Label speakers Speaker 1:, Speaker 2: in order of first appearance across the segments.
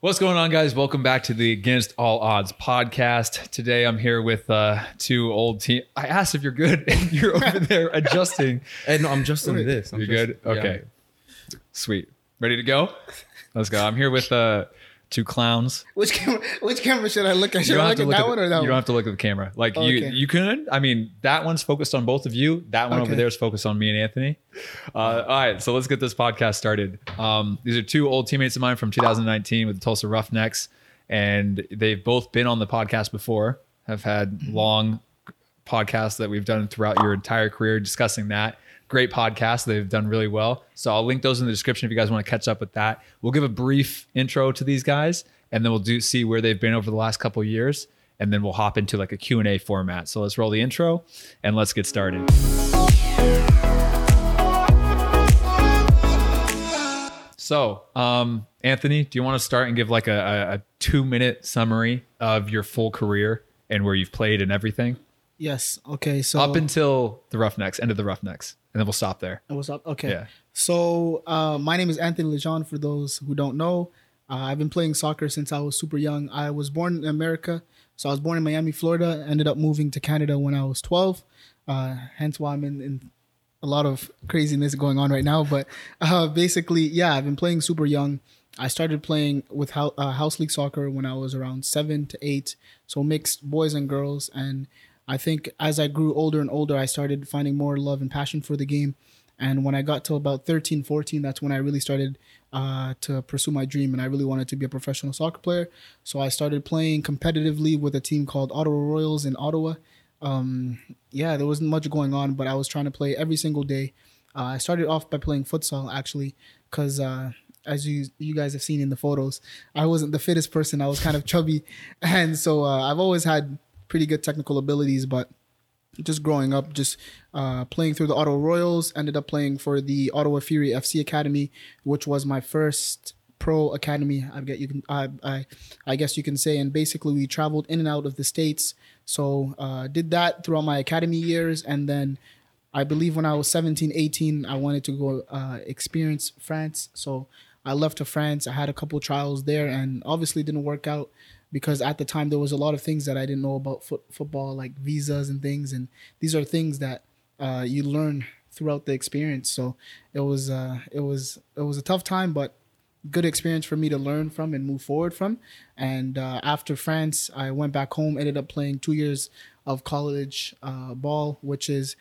Speaker 1: What's going on, guys? Welcome back to the Against All Odds podcast. Today, I'm here with uh, two old team. I asked if you're good, and you're over there adjusting.
Speaker 2: Hey, no, I'm adjusting this. I'm
Speaker 1: You're
Speaker 2: just-
Speaker 1: good.
Speaker 2: yeah.
Speaker 1: Okay, sweet. Ready to go? Let's go. I'm here with uh, two clowns.
Speaker 3: Which camera? Which camera should I look at? Should I look at
Speaker 1: look
Speaker 3: that
Speaker 1: at
Speaker 3: one or that
Speaker 1: you
Speaker 3: one?
Speaker 1: You don't have to look at the camera. Like you,
Speaker 3: Okay.
Speaker 1: you can. I mean, that one's focused on both of you. That one over there is focused on me and Anthony. Uh, all right, so let's get this podcast started. Um, these are two old teammates of mine from 2019 with the Tulsa Roughnecks, and they've both been on the podcast before. Have had long podcasts that we've done throughout your entire career discussing that. Great podcast. They've done really well. So I'll link those in the description if you guys want to catch up with that. We'll give a brief intro to these guys and then we'll do see where they've been over the last couple years and then we'll hop into like a Q&A format. So let's roll the intro and let's get started. So, um, Anthony, do you want to start and give like a, a two minute summary of your full career and where you've played and everything?
Speaker 3: Yes. Okay. So
Speaker 1: up until the Roughnecks, end of the Roughnecks, and then we'll stop there.
Speaker 3: what's up? Okay.
Speaker 1: Yeah.
Speaker 3: So uh, my name is Anthony Lejean. For those who don't know, uh, I've been playing soccer since I was super young. I was born in America, so I was born in Miami, Florida. Ended up moving to Canada when I was 12. Uh, hence why I'm in, in a lot of craziness going on right now. But uh, basically, yeah, I've been playing super young. I started playing with hou- uh, house league soccer when I was around seven to eight, so mixed boys and girls. And I think as I grew older and older, I started finding more love and passion for the game. And when I got to about 13, 14, that's when I really started uh, to pursue my dream. And I really wanted to be a professional soccer player. So I started playing competitively with a team called Ottawa Royals in Ottawa. Um, yeah, there wasn't much going on, but I was trying to play every single day. Uh, I started off by playing futsal actually, because uh, as you you guys have seen in the photos, I wasn't the fittest person. I was kind of chubby, and so uh, I've always had pretty good technical abilities, but just growing up, just uh, playing through the Ottawa Royals, ended up playing for the Ottawa Fury FC Academy, which was my first pro academy. I get you can I, I I guess you can say, and basically we traveled in and out of the states. So uh, did that throughout my academy years, and then I believe when I was 17, 18, I wanted to go uh, experience France. So I left to France. I had a couple trials there, and obviously didn't work out because at the time there was a lot of things that I didn't know about foot, football, like visas and things. And these are things that uh, you learn throughout the experience. So it was uh, it was it was a tough time, but good experience for me to learn from and move forward from. And uh, after France, I went back home. Ended up playing two years of college uh, ball, which is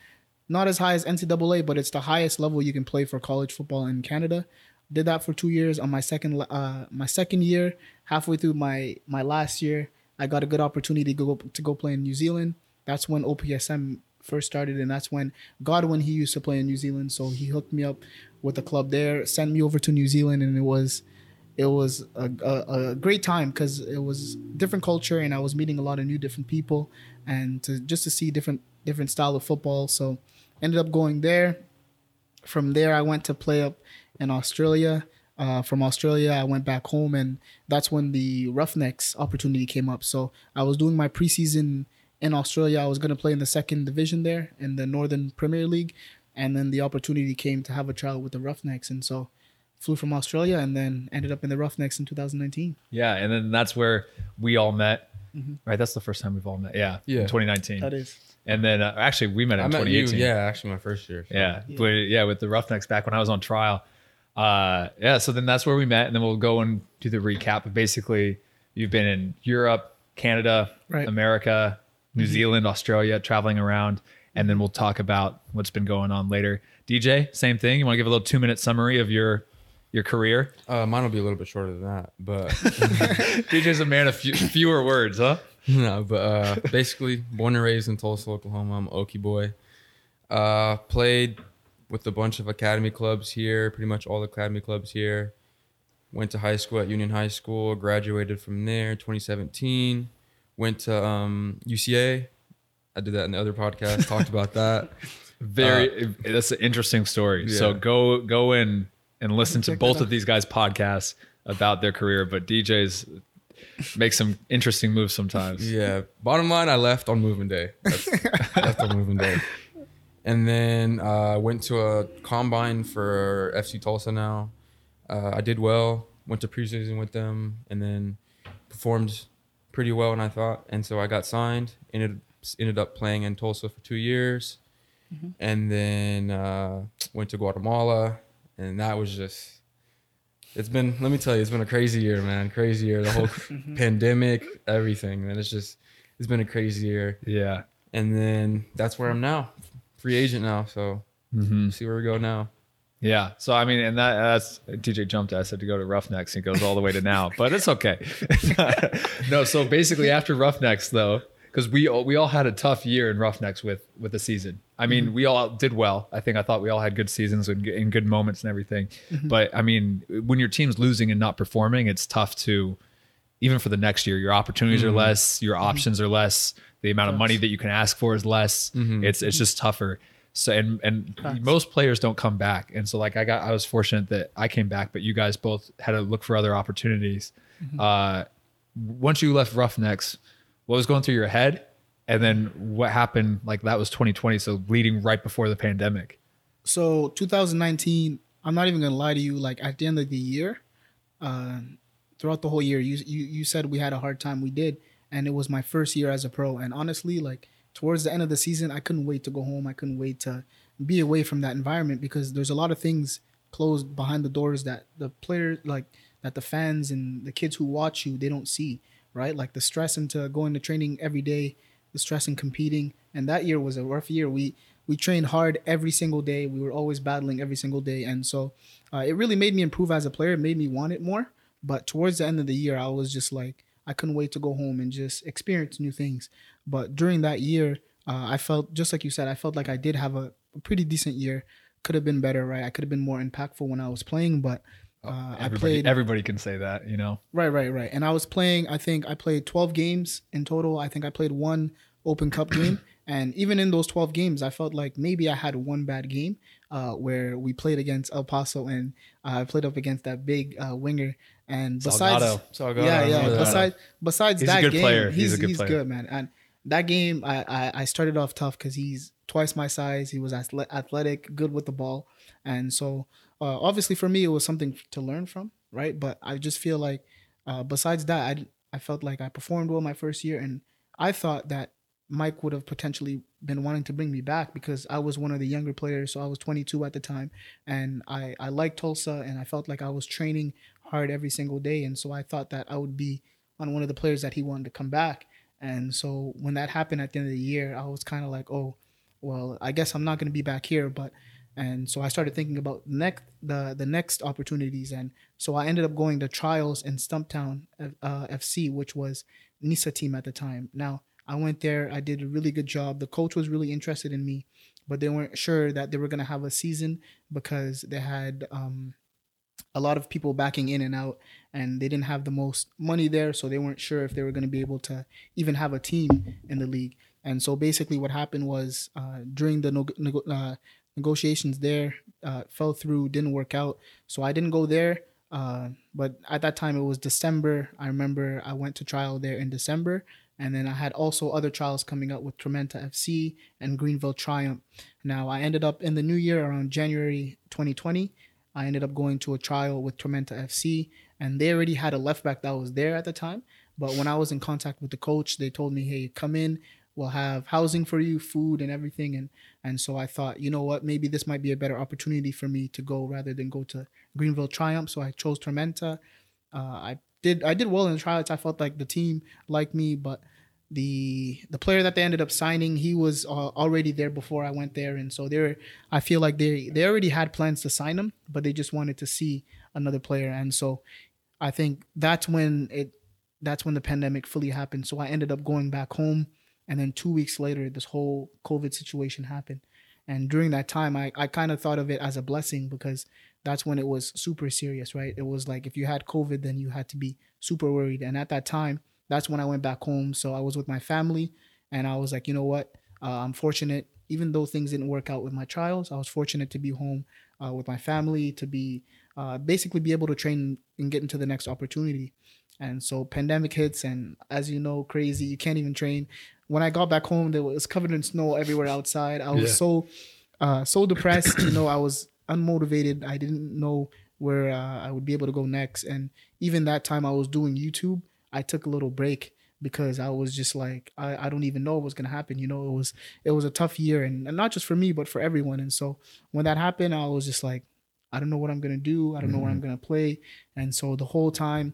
Speaker 3: not as high as NCAA, but it's the highest level you can play for college football in Canada. Did that for two years. On my second uh, my second year, halfway through my my last year, I got a good opportunity to go to go play in New Zealand. That's when OPSM first started, and that's when Godwin he used to play in New Zealand, so he hooked me up with a club there, sent me over to New Zealand, and it was it was a, a, a great time because it was different culture and I was meeting a lot of new different people and to just to see different different style of football. So ended up going there. From there, I went to play up in Australia. Uh, from Australia, I went back home, and that's when the Roughnecks opportunity came up. So I was doing my preseason in Australia. I was going to play in the second division there in the Northern Premier League, and then the opportunity came to have a trial with the Roughnecks, and so flew from Australia and then ended up in the Roughnecks in 2019.
Speaker 1: Yeah, and then that's where we all met. Right, that's the first time we've all met. Yeah,
Speaker 2: Yeah.
Speaker 1: in 2019.
Speaker 3: That is.
Speaker 1: And then uh, actually we met in
Speaker 2: I met you.
Speaker 1: 2018.
Speaker 2: Yeah, actually, my first year. so-
Speaker 1: Yeah. But yeah, with the Roughnecks back when I was on trial. Uh, yeah, so then that's where we met, and then we'll go and do the recap. But basically, you've been in Europe, Canada,
Speaker 3: Right.
Speaker 1: America, New Zealand, Australia, traveling around, and then we'll talk about what's been going on later. DJ, same thing. You want to give a little two minute summary of your your career?
Speaker 2: Uh, mine will be a little bit shorter than that, but
Speaker 1: DJ's a man of few, fewer words, huh?
Speaker 2: no. But uh, basically, born and raised in Tulsa, Oklahoma. I'm Okie boy. Uh, played with a bunch of academy clubs here. Pretty much all the academy clubs here. Went to high school at Union High School. Graduated from there 2017. Went to um, UCA. I did that in the other podcast. talked about that.
Speaker 1: Very. that's an interesting story. So
Speaker 2: Uh,
Speaker 1: go go in and listen to both of these guys' podcasts about their career. But DJ's make some interesting moves sometimes.
Speaker 2: Yeah. Bottom line, I left on moving day. That's, left on moving day. And then uh, went to a combine for FC Tulsa now. Uh, I did well. went to preseason with them, and then performed pretty well. And I thought, and so I got signed. Ended ended up playing in Tulsa for two years, and then uh, went to Guatemala, and that was just. It's been. Let me tell you, it's been a crazy year, man. Crazy year. The whole pandemic, everything, and it's just. It's been a crazy year,
Speaker 1: Yeah.
Speaker 2: and then that's where I'm now, free agent now. So
Speaker 1: Mm-hmm.
Speaker 2: see where we go now.
Speaker 1: Yeah. So I mean, and that that's DJ jumped. I said to go to Roughnecks. and He goes all the way to now, but it's okay. no. So basically, after Roughnecks, though, because we all, we all had a tough year in Roughnecks with with the season. I mean, mm-hmm. we all did well. I think I thought we all had good seasons and, and good moments and everything. Mm-hmm. But I mean, when your team's losing and not performing, it's tough to even for the next year. Your opportunities are mm-hmm. less. Your options are less. The amount of money that you can ask for is less. It's it's just tougher. So and and
Speaker 3: Facts.
Speaker 1: most players don't come back. And so like I got I was fortunate that I came back, but you guys both had to look for other opportunities. Uh, once you left Roughnecks, what was going through your head? And then what happened? Like that was 2020, so leading right before the pandemic.
Speaker 3: So 2019, I'm not even gonna lie to you. Like at the end of the year, uh, throughout the whole year, you you you said we had a hard time. We did, and it was my first year as a pro. And honestly, like towards the end of the season, I couldn't wait to go home. I couldn't wait to be away from that environment because there's a lot of things closed behind the doors that the players like that the fans and the kids who watch you they don't see right? Like the stress into going to training every day the stress in competing. And that year was a rough year. We we trained hard every single day. We were always battling every single day. And so uh, it really made me improve as a player. It made me want it more. But towards the end of the year i was just like i couldn't wait to go home and just experience new things but during that year uh, i felt just like you said i felt like i did have a, a pretty decent year could have been better right i could have been more impactful when i was playing but uh, i
Speaker 1: Everybody,
Speaker 3: played
Speaker 1: everybody can say that, you know.
Speaker 3: Right, right, right. And I was playing, I think I played 12 games in total. I think I played one Open Cup game. And even in those 12 games, I felt like maybe I had one bad game uh, where we played against El Paso and uh, I played up against that big uh, winger. And besides,
Speaker 1: Salgado.
Speaker 2: Salgado,
Speaker 3: yeah, yeah.
Speaker 2: that.
Speaker 3: Besides, besides
Speaker 1: He's a
Speaker 3: that
Speaker 1: good
Speaker 3: game,
Speaker 1: player.
Speaker 3: he's
Speaker 1: He's a good
Speaker 3: he's
Speaker 1: player.
Speaker 3: good, man. And that game, I, I I started off tough because he's twice my size. He was athle- athletic, good with the ball, and so uh, obviously for me it was something to learn from, right? But I just feel like uh, besides that, I I felt like I performed well my first year, and I thought that Mike would have potentially been wanting to bring me back because I was one of the younger players. So I was 22 at the time, and I I liked Tulsa, and I felt like I was training hard every single day, and so I thought that I would be on one of the players that he wanted to come back. And so when that happened at the end of the year, I was kind of like, oh, well, I guess I'm not going to be back here, but and so I started thinking about next the the next opportunities, and so I ended up going to trials in Stumptown uh, FC, which was NISA team at the time. Now I went there, I did a really good job. The coach was really interested in me, but they weren't sure that they were going to have a season because they had um, a lot of people backing in and out, and they didn't have the most money there, so they weren't sure if they were going to be able to even have a team in the league. And so basically, what happened was uh, during the uh, negotiations there uh, fell through, didn't work out. So I didn't go there. Uh, but at that time, it was December. I remember I went to trial there in December, and then I had also other trials coming up with Tormenta FC and Greenville Triumph. Now I ended up in the new year around January 2020. I ended up going to a trial with Tormenta FC, and they already had a left back that was there at the time. But when I was in contact with the coach, they told me, "Hey, come in. We'll have housing for you, food, and everything." And and so I thought, you know what, maybe this might be a better opportunity for me to go rather than go to Greenville Triumph. So I chose Tormenta. Uh, I did I did well in the tryouts. I felt like the team liked me, but the the player that they ended up signing, he was uh, already there before I went there, and so they're I feel like they they already had plans to sign him, but they just wanted to see another player, and so I think that's when it that's when the pandemic fully happened. So I ended up going back home, and then two weeks later, this whole COVID situation happened. And during that time, I, I kind of thought of it as a blessing because that's when it was super serious, right? It was like if you had COVID, then you had to be super worried. And at that time, that's when I went back home. So I was with my family, and I was like, you know what? Uh, I'm fortunate, even though things didn't work out with my trials, I was fortunate to be home uh, with my family, to be uh, basically be able to train and get into the next opportunity. And so pandemic hits, and as you know, crazy, you can't even train. When I got back home, there was covered in snow everywhere outside. I was
Speaker 1: Yeah.
Speaker 3: so, uh, so depressed. you know, I was unmotivated. I didn't know where uh, I would be able to go next. And even that time I was doing YouTube, I took a little break because I was just like I, I don't even know what was gonna happen. You know, it was it was a tough year and, and not just for me but for everyone. And so when that happened, I was just like, I don't know what I'm gonna do. I don't know where I'm gonna play. And so the whole time,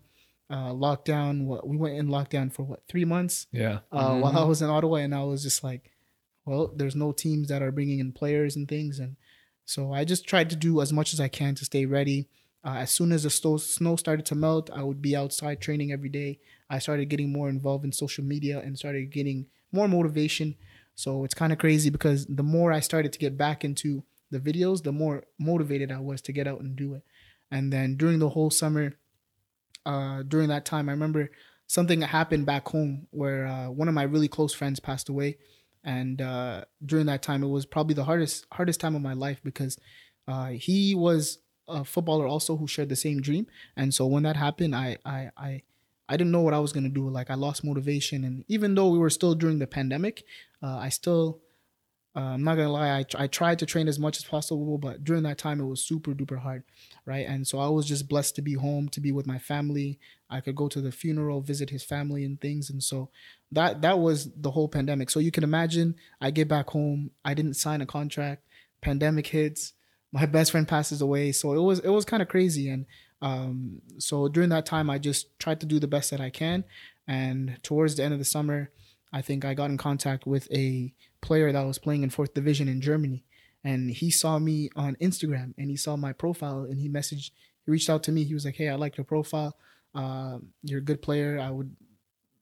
Speaker 3: uh, lockdown. What we went in lockdown for what three months
Speaker 1: Yeah.
Speaker 3: uh, while I was in Ottawa, and I was just like, well, there's no teams that are bringing in players and things, and so I just tried to do as much as I can to stay ready. Uh, as soon as the snow started to melt, I would be outside training every day. I started getting more involved in social media and started getting more motivation. So it's kind of crazy because the more I started to get back into the videos, the more motivated I was to get out and do it. And then during the whole summer, uh, during that time, I remember something happened back home where uh, one of my really close friends passed away, and uh, during that time, it was probably the hardest hardest time of my life because uh, he was a footballer also who shared the same dream, and so when that happened, I I I. I didn't know what I was gonna do. Like I lost motivation, and even though we were still during the pandemic, uh, I still uh, I'm not gonna lie. I, I tried to train as much as possible, but during that time it was super duper hard, right? And so I was just blessed to be home, to be with my family. I could go to the funeral, visit his family, and things. And so that that was the whole pandemic. So you can imagine, I get back home, I didn't sign a contract. Pandemic hits, my best friend passes away. So it was it was kind of crazy. And um, so during that time, I just tried to do the best that I can. And towards the end of the summer, I think I got in contact with a player that was playing in fourth division in Germany. And he saw me on Instagram and he saw my profile and he messaged, he reached out to me. He was like, Hey, I like your profile. Uh, you're a good player. I would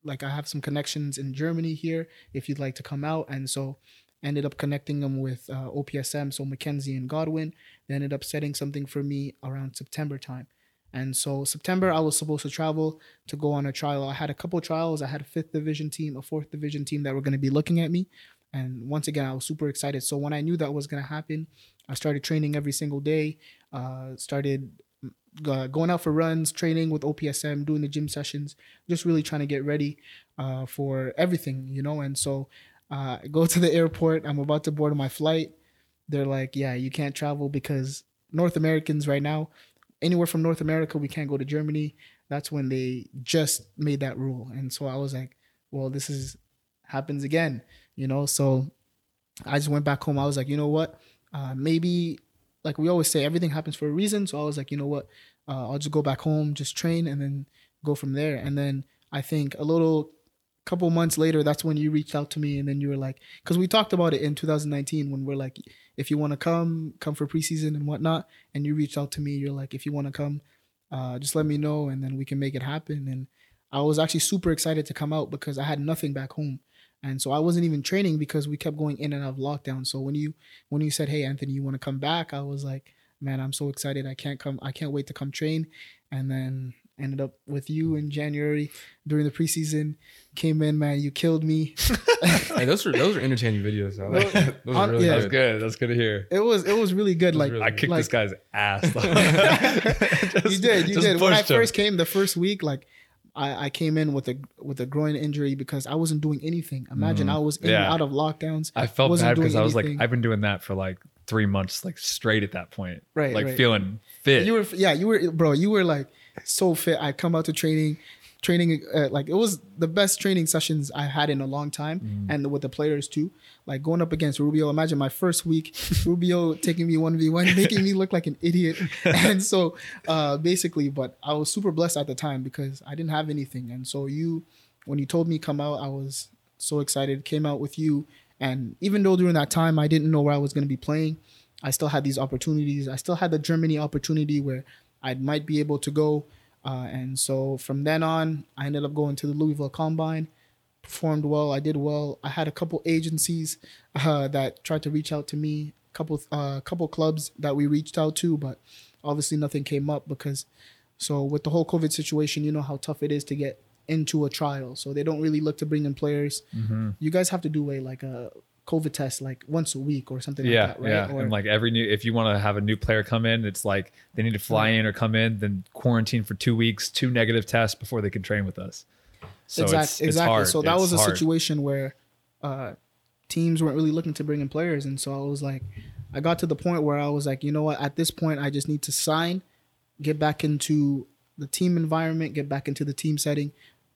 Speaker 3: like, I have some connections in Germany here if you'd like to come out. And so ended up connecting them with uh, OPSM, so Mackenzie and Godwin. They ended up setting something for me around September time. And so September, I was supposed to travel to go on a trial. I had a couple trials. I had a fifth division team, a fourth division team that were going to be looking at me. And once again, I was super excited. So when I knew that was going to happen, I started training every single day. Uh, started uh, going out for runs, training with OPSM, doing the gym sessions, just really trying to get ready uh, for everything, you know. And so uh, go to the airport. I'm about to board my flight. They're like, "Yeah, you can't travel because North Americans right now, anywhere from North America, we can't go to Germany." That's when they just made that rule, and so I was like, "Well, this is happens again," you know. So I just went back home. I was like, you know what? Uh, maybe like we always say, everything happens for a reason. So I was like, you know what? Uh, I'll just go back home, just train, and then go from there. And then I think a little couple months later, that's when you reached out to me, and then you were like, because we talked about it in 2019 when we're like, if you want to come, come for preseason and whatnot. And you reached out to me. You're like, if you want to come, uh, just let me know, and then we can make it happen. And I was actually super excited to come out because I had nothing back home and so I wasn't even training because we kept going in and out of lockdown. So when you when you said, "Hey, Anthony, you want to come back?" I was like, "Man, I'm so excited! I can't come. I can't wait to come train." And then ended up with you in January during the preseason. Came in, man, you killed me.
Speaker 2: Hey, those are those are entertaining videos. Like that. Those are
Speaker 3: On-
Speaker 2: really
Speaker 3: yeah.
Speaker 1: That's
Speaker 2: good.
Speaker 1: good. That's good to hear.
Speaker 3: It was it was really good.
Speaker 2: was
Speaker 3: Like
Speaker 2: really
Speaker 1: I kicked
Speaker 3: like,
Speaker 1: this guy's ass.
Speaker 3: you did, you did. When I
Speaker 1: pushed him.
Speaker 3: first came the first week, like I, I came in with a with a groin injury because I wasn't doing anything. Imagine I was in and
Speaker 1: Mm. Yeah.
Speaker 3: out of lockdowns.
Speaker 1: I felt
Speaker 3: wasn't
Speaker 1: bad because I was like. I've been doing that for like three months, like straight at that point.
Speaker 3: Right,
Speaker 1: Like
Speaker 3: right.
Speaker 1: feeling fit.
Speaker 3: You were yeah, you were bro. You were like so fit. I come out to training, training uh, like it was the best training sessions I had in a long time, and with the players too. Like going up against Rubio. Imagine my first week, Rubio taking me one v one, making me look like an idiot. And so uh, basically, but I was super blessed at the time because I didn't have anything, and so you, when you told me come out, I was so excited. Came out with you, and even though during that time I didn't know where I was going to be playing. I still had these opportunities. I still had the Germany opportunity where I might be able to go. Uh, and so from then on, I ended up going to the Louisville Combine, performed well. I did well. I had a couple agencies uh, that tried to reach out to me, a couple uh, couple clubs that we reached out to, but obviously nothing came up because so with the whole COVID situation, you know how tough it is to get into a trial. So they don't really look to bring in players. You guys have to do a like a COVID test like once a week or something
Speaker 1: yeah,
Speaker 3: like that, right?
Speaker 1: yeah.
Speaker 3: Or-
Speaker 1: and like every new, if you want to have a new player come in, it's like they need to fly in or come in, then quarantine for two weeks, two negative tests before they can train with us. So
Speaker 3: exactly,
Speaker 1: it's, it's
Speaker 3: exactly.
Speaker 1: hard.
Speaker 3: So that
Speaker 1: It's
Speaker 3: was a
Speaker 1: hard.
Speaker 3: situation where uh, teams weren't really looking to bring in players, and so I was like, I got to the point where I was like, you know what? At this point, I just need to sign get back into the team environment, get back into the team setting,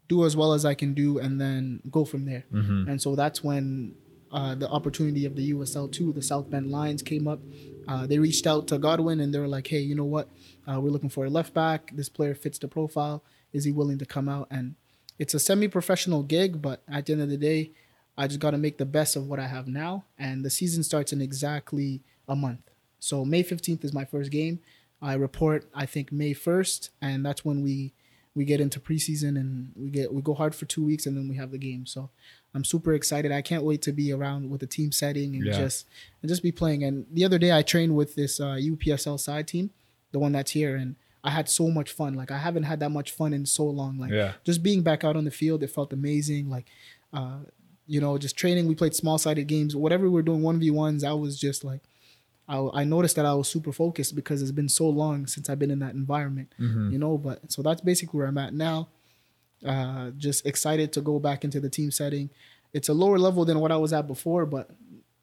Speaker 3: do as well as I can do, and then go from there. And so that's when uh, the opportunity of the USL two, the South Bend Lions, came up. Uh, they reached out to Godwin and they were like, "Hey, you know what? Uh, we're looking for a left back. This player fits the profile. Is he willing to come out?" And it's a semi-professional gig, but at the end of the day, I just got to make the best of what I have now. And the season starts in exactly a month. So May 15th is my first game. I report, I think May 1st, and that's when we we get into preseason and we get we go hard for two weeks and then we have the game. So I'm super excited. I can't wait to be around with the team setting and
Speaker 1: Yeah.
Speaker 3: just and just be playing. And the other day I trained with this uh, UPSL side team, the one that's here, and I had so much fun. Like I haven't had that much fun in so long. Like
Speaker 1: Yeah.
Speaker 3: just being back out on the field, it felt amazing. Like, uh, you know, just training. We played small sided games. Whatever we were doing, one v ones. I was just like, I, I noticed that I was super focused because it's been so long since I've been in that environment. You know, but so that's basically where I'm at now. Uh, just excited to go back into the team setting. It's a lower level than what I was at before, but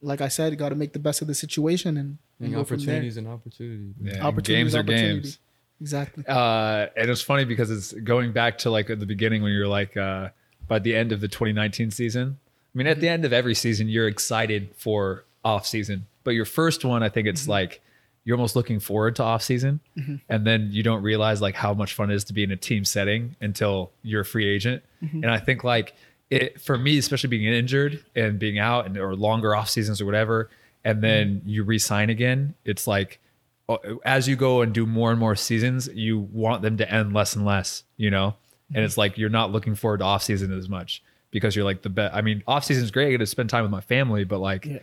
Speaker 3: like I said, got to make the best of the situation and, and
Speaker 2: And
Speaker 3: go from there.
Speaker 2: opportunities and opportunities.
Speaker 1: Yeah,
Speaker 3: Opportunities,
Speaker 1: games are games.
Speaker 3: Exactly.
Speaker 1: Uh, and it's funny because it's going back to like at the beginning when you're like uh, by the end of the 2019 season. I mean, at the end of every season, you're excited for off season, but your first one, I think it's like you're almost looking forward to off season, mm-hmm. and then you don't realize like how much fun it is to be in a team setting until you're a free agent. Mm-hmm. And I think like it for me, especially being injured and being out and or longer off seasons or whatever, and then mm-hmm. you re-sign again, it's like uh, as you go and do more and more seasons, you want them to end less and less, you know? And it's like you're not looking forward to off season as much because you're like the best. I mean, off season is great. I get to spend time with my family, but like,
Speaker 3: Yeah.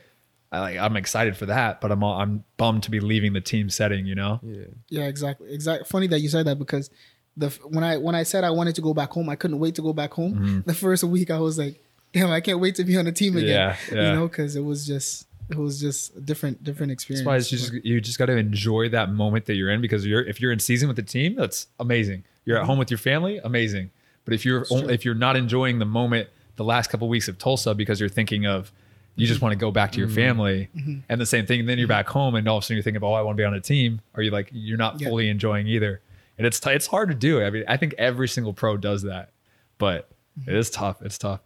Speaker 1: I like I'm excited for that, but I'm all, I'm bummed to be leaving the team setting, you know?
Speaker 2: Yeah.
Speaker 3: Yeah, exactly. Exactly. Funny that you said that because the when I when I said I wanted to go back home, I couldn't wait to go back home. Mm-hmm. The first week, I was like, "Damn, I can't wait to be on the team again."
Speaker 1: Yeah, yeah.
Speaker 3: You know, because it was just it was just a different different experience.
Speaker 1: That's why it's just you just got to enjoy that moment that you're in because you're if you're in season with the team, that's amazing. You're at mm-hmm. home with your family, amazing. But if you're only, if you're not enjoying the moment, the last couple weeks of Tulsa because you're thinking of you just want to go back to your family, and the same thing, then you're back home and all of a sudden you're thinking oh I want to be on a team, Are you like you're not
Speaker 3: Yeah.
Speaker 1: fully enjoying either, and it's t- it's hard to do. I mean I think every single pro does that, but it is tough. It's tough.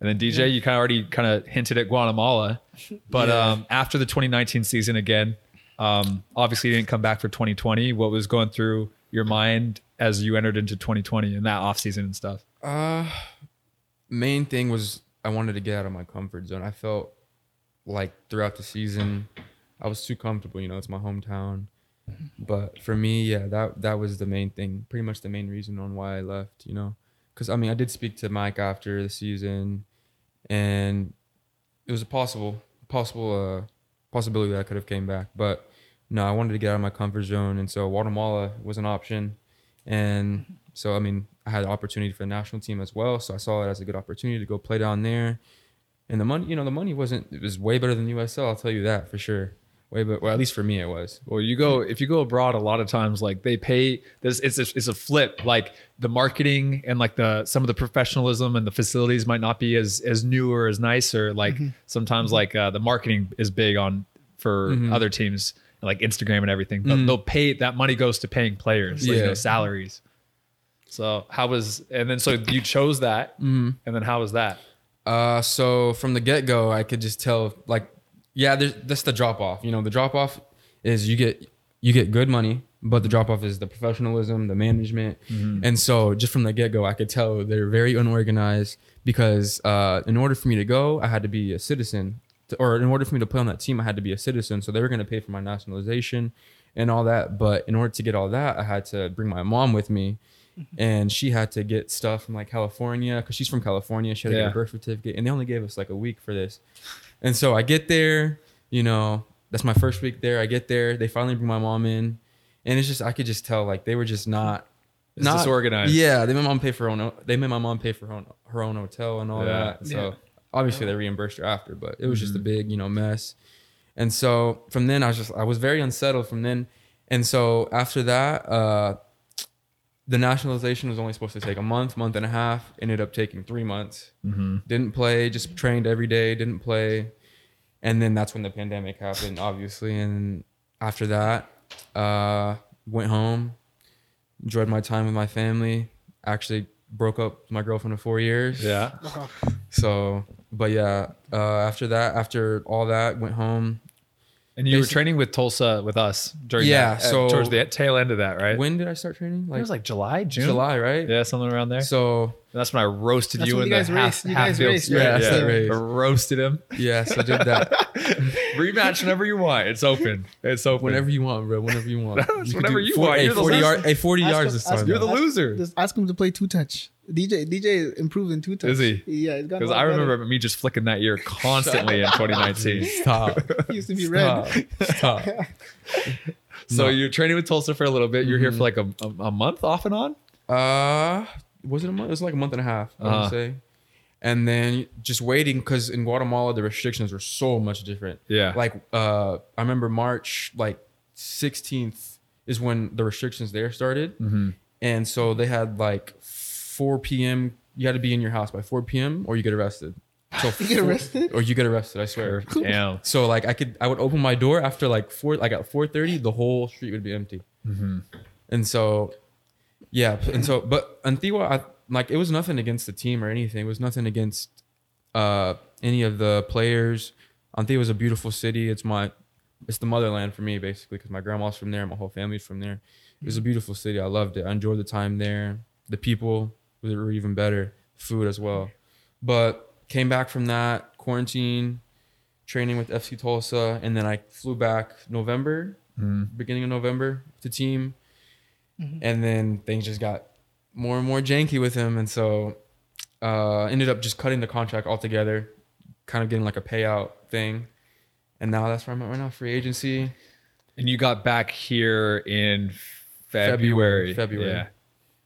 Speaker 1: And then DJ, you kind of already kind of hinted at Guatemala, but
Speaker 2: Yeah.
Speaker 1: um, after the 2019 season again, um, obviously you didn't come back for 2020. What was going through your mind as you entered into 2020 and that off season and stuff?
Speaker 2: Uh, main thing was I wanted to get out of my comfort zone. I felt like throughout the season, I was too comfortable. You know, it's my hometown. But for me, yeah, that that was the main thing. Pretty much the main reason on why I left. You know, because I mean, I did speak to Mike after the season, and it was a possible possible uh possibility that I could have came back. But no, I wanted to get out of my comfort zone, and so Guatemala was an option. And so, I mean, I had opportunity for the national team as well. So I saw it as a good opportunity to go play down there. And the money, you know, the money wasn't, it was way better than USL. I'll tell you that for sure. Way but Well, at least for me, it was.
Speaker 1: Well, you go if you go abroad, a lot of times like they pay. This it's a, it's a flip. Like the marketing and like the some of the professionalism and the facilities might not be as as new or as nice or like mm-hmm. sometimes mm-hmm. like uh, the marketing is big on for mm-hmm. other teams like Instagram and everything. But they'll pay that money goes to paying players, like, you know, salaries. So how was and then so you chose that, and then how was that?
Speaker 2: Uh, so from the get go, I could just tell, like, yeah, there's that's the drop off. You know, the drop off is you get you get good money, but the drop off is the professionalism, the management, and so just from the get go, I could tell they're very unorganized because uh, in order for me to go, I had to be a citizen, to- or in order for me to play on that team, I had to be a citizen. So they were going to pay for my nationalization and all that, but in order to get all that, I had to bring my mom with me. And she had to get stuff from like California because she's from California. She had to
Speaker 1: Yeah.
Speaker 2: get a birth certificate, and they only gave us like a week for this. And so I get there, you know, that's my first week there. I get there, they finally bring my mom in, and it's just I could just tell like they were just not
Speaker 1: It's disorganized.
Speaker 2: Yeah, they made my mom pay for her own. They made my mom pay for her own, her own hotel and all
Speaker 1: Yeah.
Speaker 2: that. So
Speaker 3: Yeah.
Speaker 2: obviously they reimbursed her after, but it was just a
Speaker 1: Mm-hmm.
Speaker 2: big you know mess. And so from then I was just I was very unsettled from then. And so after that, uh, the nationalization was only supposed to take a month, month and a half. Ended up taking three months.
Speaker 1: Mm-hmm.
Speaker 2: Didn't play, just trained every day. Didn't play, and then that's when the pandemic happened, obviously. And after that, uh, went home, enjoyed my time with my family. Actually, broke up with my girlfriend of four years.
Speaker 1: Yeah.
Speaker 2: So, but yeah, uh, after that, after all that, went home.
Speaker 1: And you were training with Tulsa with us during
Speaker 2: Yeah,
Speaker 1: that, uh,
Speaker 2: so-
Speaker 1: towards the tail end of that, right?
Speaker 2: When did I start training?
Speaker 1: it was like July, June,
Speaker 2: July, right?
Speaker 1: Yeah, something around there.
Speaker 2: So
Speaker 1: And that's when I roasted
Speaker 3: That's
Speaker 1: you in
Speaker 3: you
Speaker 1: the
Speaker 3: guys
Speaker 1: half,
Speaker 3: raced- you
Speaker 1: half
Speaker 3: guys
Speaker 1: field
Speaker 3: raced,
Speaker 1: sprint.
Speaker 2: right?
Speaker 1: Yeah,
Speaker 2: That's race.
Speaker 1: Roasted him.
Speaker 2: yes, I did that.
Speaker 1: Rematch whenever you want. It's open. It's open.
Speaker 2: whenever you want, bro. Whenever you want.
Speaker 1: That's
Speaker 2: You could
Speaker 1: whenever
Speaker 2: do
Speaker 1: you
Speaker 2: four-
Speaker 1: want.
Speaker 2: Hey,
Speaker 1: You're the
Speaker 2: forty
Speaker 1: loser.
Speaker 2: yard. Hey, forty yards
Speaker 3: him-
Speaker 2: this time.
Speaker 3: him-
Speaker 1: You're the
Speaker 2: bro.
Speaker 1: loser.
Speaker 3: Just ask him to play two touch. DJ DJ improved in two touch.
Speaker 1: Is he?
Speaker 3: Yeah, he's got.
Speaker 1: Because I remember me just flicking that year constantly in 2019.
Speaker 2: Stop.
Speaker 3: he used to be red.
Speaker 2: Stop. Stop.
Speaker 1: So
Speaker 2: No.
Speaker 1: you're training with Tulsa for a little bit. You're here
Speaker 2: Mhm.
Speaker 1: for like a, a, a month off and on.
Speaker 2: Uh, was it a month? It was like a month and a half. I
Speaker 1: Uh-huh.
Speaker 2: would say. And then just waiting because in Guatemala the restrictions were so much different.
Speaker 1: Yeah.
Speaker 2: Like uh, I remember March like 16th is when the restrictions there started,
Speaker 1: Mm-hmm.
Speaker 2: and so they had like 4 p.m. You had to be in your house by 4 p.m. or you get arrested. So
Speaker 3: You get arrested?
Speaker 2: or you get arrested. I swear.
Speaker 1: Damn.
Speaker 2: So like I could I would open my door after like four like at four thirty the whole street would be empty.
Speaker 1: Mm-hmm.
Speaker 2: And so yeah, and so but Antigua I like it was nothing against the team or anything. It was nothing against uh any of the players. Antigua is a beautiful city. It's my it's the motherland for me basically because my grandma's from there, my whole family's from there. It was a beautiful city. I loved it. I enjoyed the time there. The people were even better. Food as well. But came back from that quarantine, training with FC Tulsa, and then I flew back November,
Speaker 1: Mm-hmm.
Speaker 2: beginning of November to team,
Speaker 3: Mhm.
Speaker 2: and then things just got more and more janky with him, and so uh, ended up just cutting the contract altogether, kind of getting like a payout thing, and now that's where I'm at right now, free agency.
Speaker 1: And you got back here in February.
Speaker 2: February, February.
Speaker 1: Yeah.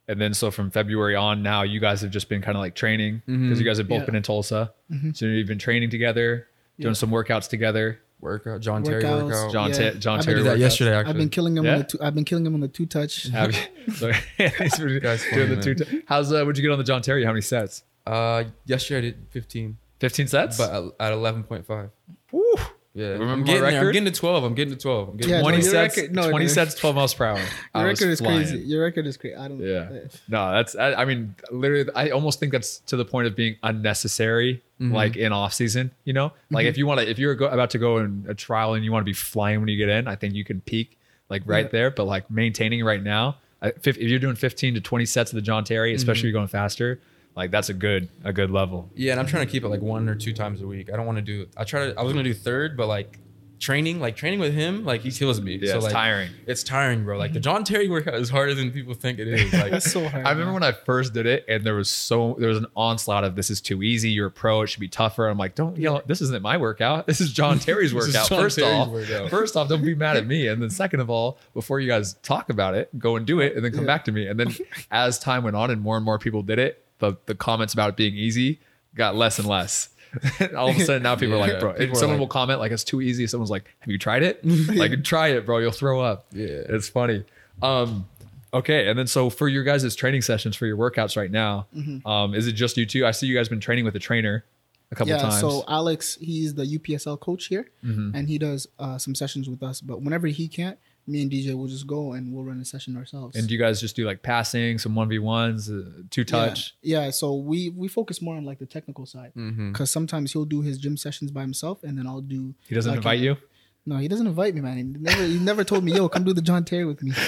Speaker 1: And then so from February on now, you guys have just been kind of like training because
Speaker 2: Mhm.
Speaker 1: you guys have both
Speaker 3: Yeah.
Speaker 1: been in Tulsa.
Speaker 3: Mhm.
Speaker 1: So you've been training together, doing
Speaker 3: Yeah.
Speaker 1: some workouts together.
Speaker 2: Workout, John Terry
Speaker 3: Workouts.
Speaker 2: workout.
Speaker 1: John,
Speaker 3: Yeah.
Speaker 1: Ta- John
Speaker 3: I've
Speaker 1: Terry.
Speaker 2: did that yesterday. Actually,
Speaker 3: I've been killing him
Speaker 1: Yeah?
Speaker 3: on the two, I've been killing him on the two touch.
Speaker 1: Have you? So, he's
Speaker 2: Guy's
Speaker 1: doing
Speaker 2: funny,
Speaker 1: the two. T- How's uh, what'd you get on the John Terry? How many sets?
Speaker 2: Uh, yesterday I did 15,
Speaker 1: 15 sets.
Speaker 2: but at, at 11.5.
Speaker 1: Woo.
Speaker 2: Yeah,
Speaker 1: Remember
Speaker 2: I'm
Speaker 1: my
Speaker 2: getting there. I'm getting to 12. I'm getting to 12. I'm getting
Speaker 3: Yeah,
Speaker 2: to
Speaker 1: 20
Speaker 3: no, your
Speaker 1: sets.
Speaker 3: record- no,
Speaker 1: 20
Speaker 3: no.
Speaker 1: sets, 12 miles per hour.
Speaker 3: Your
Speaker 1: was
Speaker 3: record is
Speaker 1: flying.
Speaker 3: crazy. Your record is crazy. I don't.
Speaker 1: Yeah. Eh. No, that's I, I mean, literally I almost think that's to the point of being unnecessary,
Speaker 2: Mhm.
Speaker 1: like in off season, you know? Like mm-hmm. if you want to if you're go, about to go in a trial and you want to be flying when you get in, I think you can peak like right
Speaker 3: Yeah.
Speaker 1: there, but like maintaining right now, if you're doing 15 to 20 sets of the John Terry, mm-hmm. especially if you're going faster, like that's a good a good level.
Speaker 2: Yeah, and I'm trying to keep it like one or two times a week. I don't want to do. I try to. I was gonna do third, but like training, like training with him, like he kills me.
Speaker 1: Yeah,
Speaker 2: so
Speaker 1: it's
Speaker 2: like
Speaker 1: tiring.
Speaker 2: it's tiring, bro. Like the John Terry workout is harder than people think it is. Like
Speaker 3: That's so hard.
Speaker 1: I remember when I first did it, and there was so there was an onslaught of this is too easy. You're a pro; it should be tougher. I'm like, don't yell. This isn't my workout. This is John Terry's workout.
Speaker 2: John
Speaker 1: first
Speaker 2: Terry's
Speaker 1: off,
Speaker 2: workout.
Speaker 1: first off, don't be mad at me. And then second of all, before you guys talk about it, go and do it, and then come
Speaker 3: Yeah.
Speaker 1: back to me. And then as time went on, and more and more people did it, the the comments about it being easy got less and less. all of a sudden now people are like, bro.
Speaker 2: are
Speaker 1: someone
Speaker 2: like-
Speaker 1: will comment like it's too easy. Someone's like, have you tried it? like try it, bro. You'll throw up.
Speaker 2: yeah,
Speaker 1: It's funny. Um, okay, and then so for your guys' training sessions for your workouts right now, um, is it just you two? I see you guys been training with a trainer a couple
Speaker 3: yeah,
Speaker 1: times.
Speaker 3: so Alex, he's the UPSL coach here,
Speaker 1: Mhm.
Speaker 3: and he does uh, some sessions with us. But whenever he can't, me and DJ will just go and we'll run a session ourselves.
Speaker 1: And do you guys just do like passing, some one v ones, uh, two touch?
Speaker 3: Yeah, yeah, so we we focus more on like the technical side
Speaker 2: mm-hmm.
Speaker 3: because sometimes he'll do his gym sessions by himself, and then I'll do.
Speaker 1: He doesn't
Speaker 3: like,
Speaker 1: invite you.
Speaker 3: No, he doesn't invite me, man. He never he never told me, "Yo, come do the John Terry with me."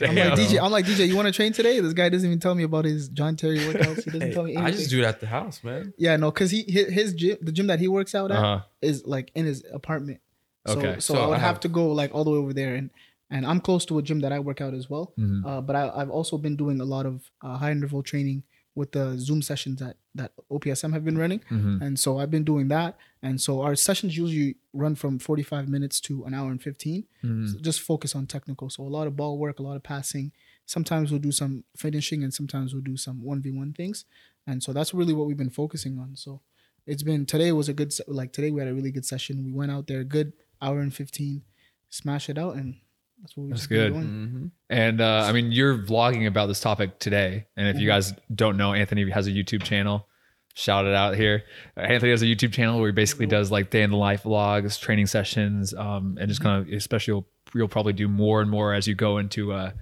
Speaker 3: I'm like DJ. I'm like DJ. You want to train today? This guy doesn't even tell me about his John Terry workouts. He doesn't tell me anything.
Speaker 2: I just do it at the house, man.
Speaker 3: Yeah, no, because he his, his gym, the gym that he works out at,
Speaker 1: Uh-huh.
Speaker 3: is like in his apartment. So,
Speaker 1: Okay.
Speaker 3: so,
Speaker 2: So
Speaker 3: I would
Speaker 2: I
Speaker 3: have,
Speaker 2: have-
Speaker 3: to go like all the way over there, and and I'm close to a gym that I work out as well.
Speaker 1: Mhm.
Speaker 3: Uh, but I, I've also been doing a lot of uh, high interval training with the Zoom sessions that that OPSM have been running,
Speaker 1: Mhm.
Speaker 3: and so I've been doing that. And so our sessions usually run from 45 minutes to an hour and 15.
Speaker 1: Mhm.
Speaker 3: So just focus on technical. So a lot of ball work, a lot of passing. Sometimes we'll do some finishing, and sometimes we'll do some 1v1 things. And so that's really what we've been focusing on. So it's been today was a good like today we had a really good session. We went out there, good hour and 15, smash it out, and that's what we
Speaker 1: That's
Speaker 3: just been
Speaker 1: good.
Speaker 3: doing.
Speaker 2: Mm-hmm.
Speaker 1: And uh, I mean, you're vlogging about this topic today. And if you guys don't know, Anthony has a YouTube channel. Shout it out here. Anthony has a YouTube channel where he basically does like day in the life vlogs, training sessions, um, and just kind of, especially you'll, you'll probably do more and more as you go into uh,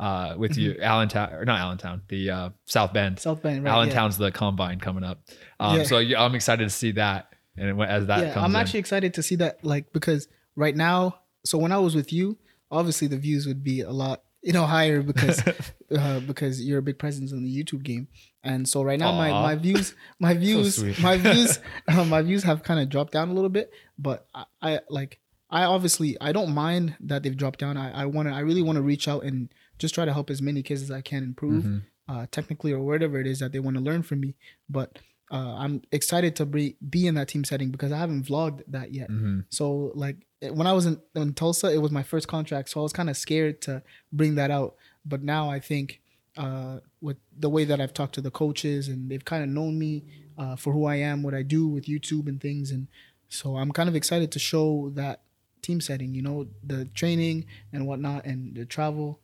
Speaker 1: uh, with you, Allentown or not Allentown, the uh, South Bend.
Speaker 3: South Bend, right? yeah.
Speaker 1: Allentown's the combine coming up. Um,
Speaker 3: Yeah.
Speaker 1: So yeah, I'm excited to see that. And it- as that
Speaker 3: yeah,
Speaker 1: comes
Speaker 3: I'm
Speaker 1: in.
Speaker 3: actually excited to see that, like, because right now, so when I was with you, obviously the views would be a lot, you know, higher because uh, because you're a big presence in the YouTube game, and so right now my my views, my views,
Speaker 2: sweet.
Speaker 3: my views, uh, my views have kind of dropped down a little bit, but I, I like. I obviously I don't mind that they've dropped down. I, I want to I really want to reach out and just try to help as many kids as I can improve
Speaker 1: Mhm.
Speaker 3: uh, technically or whatever it is that they want to learn from me. But uh, I'm excited to be be in that team setting because I haven't vlogged that yet.
Speaker 1: Mhm.
Speaker 3: So like when I was in, in Tulsa, it was my first contract, so I was kind of scared to bring that out. But now I think uh, with the way that I've talked to the coaches and they've kind of known me uh, for who I am, what I do with YouTube and things, and so I'm kind of excited to show that team setting. You know, the training and whatnot, and the travel.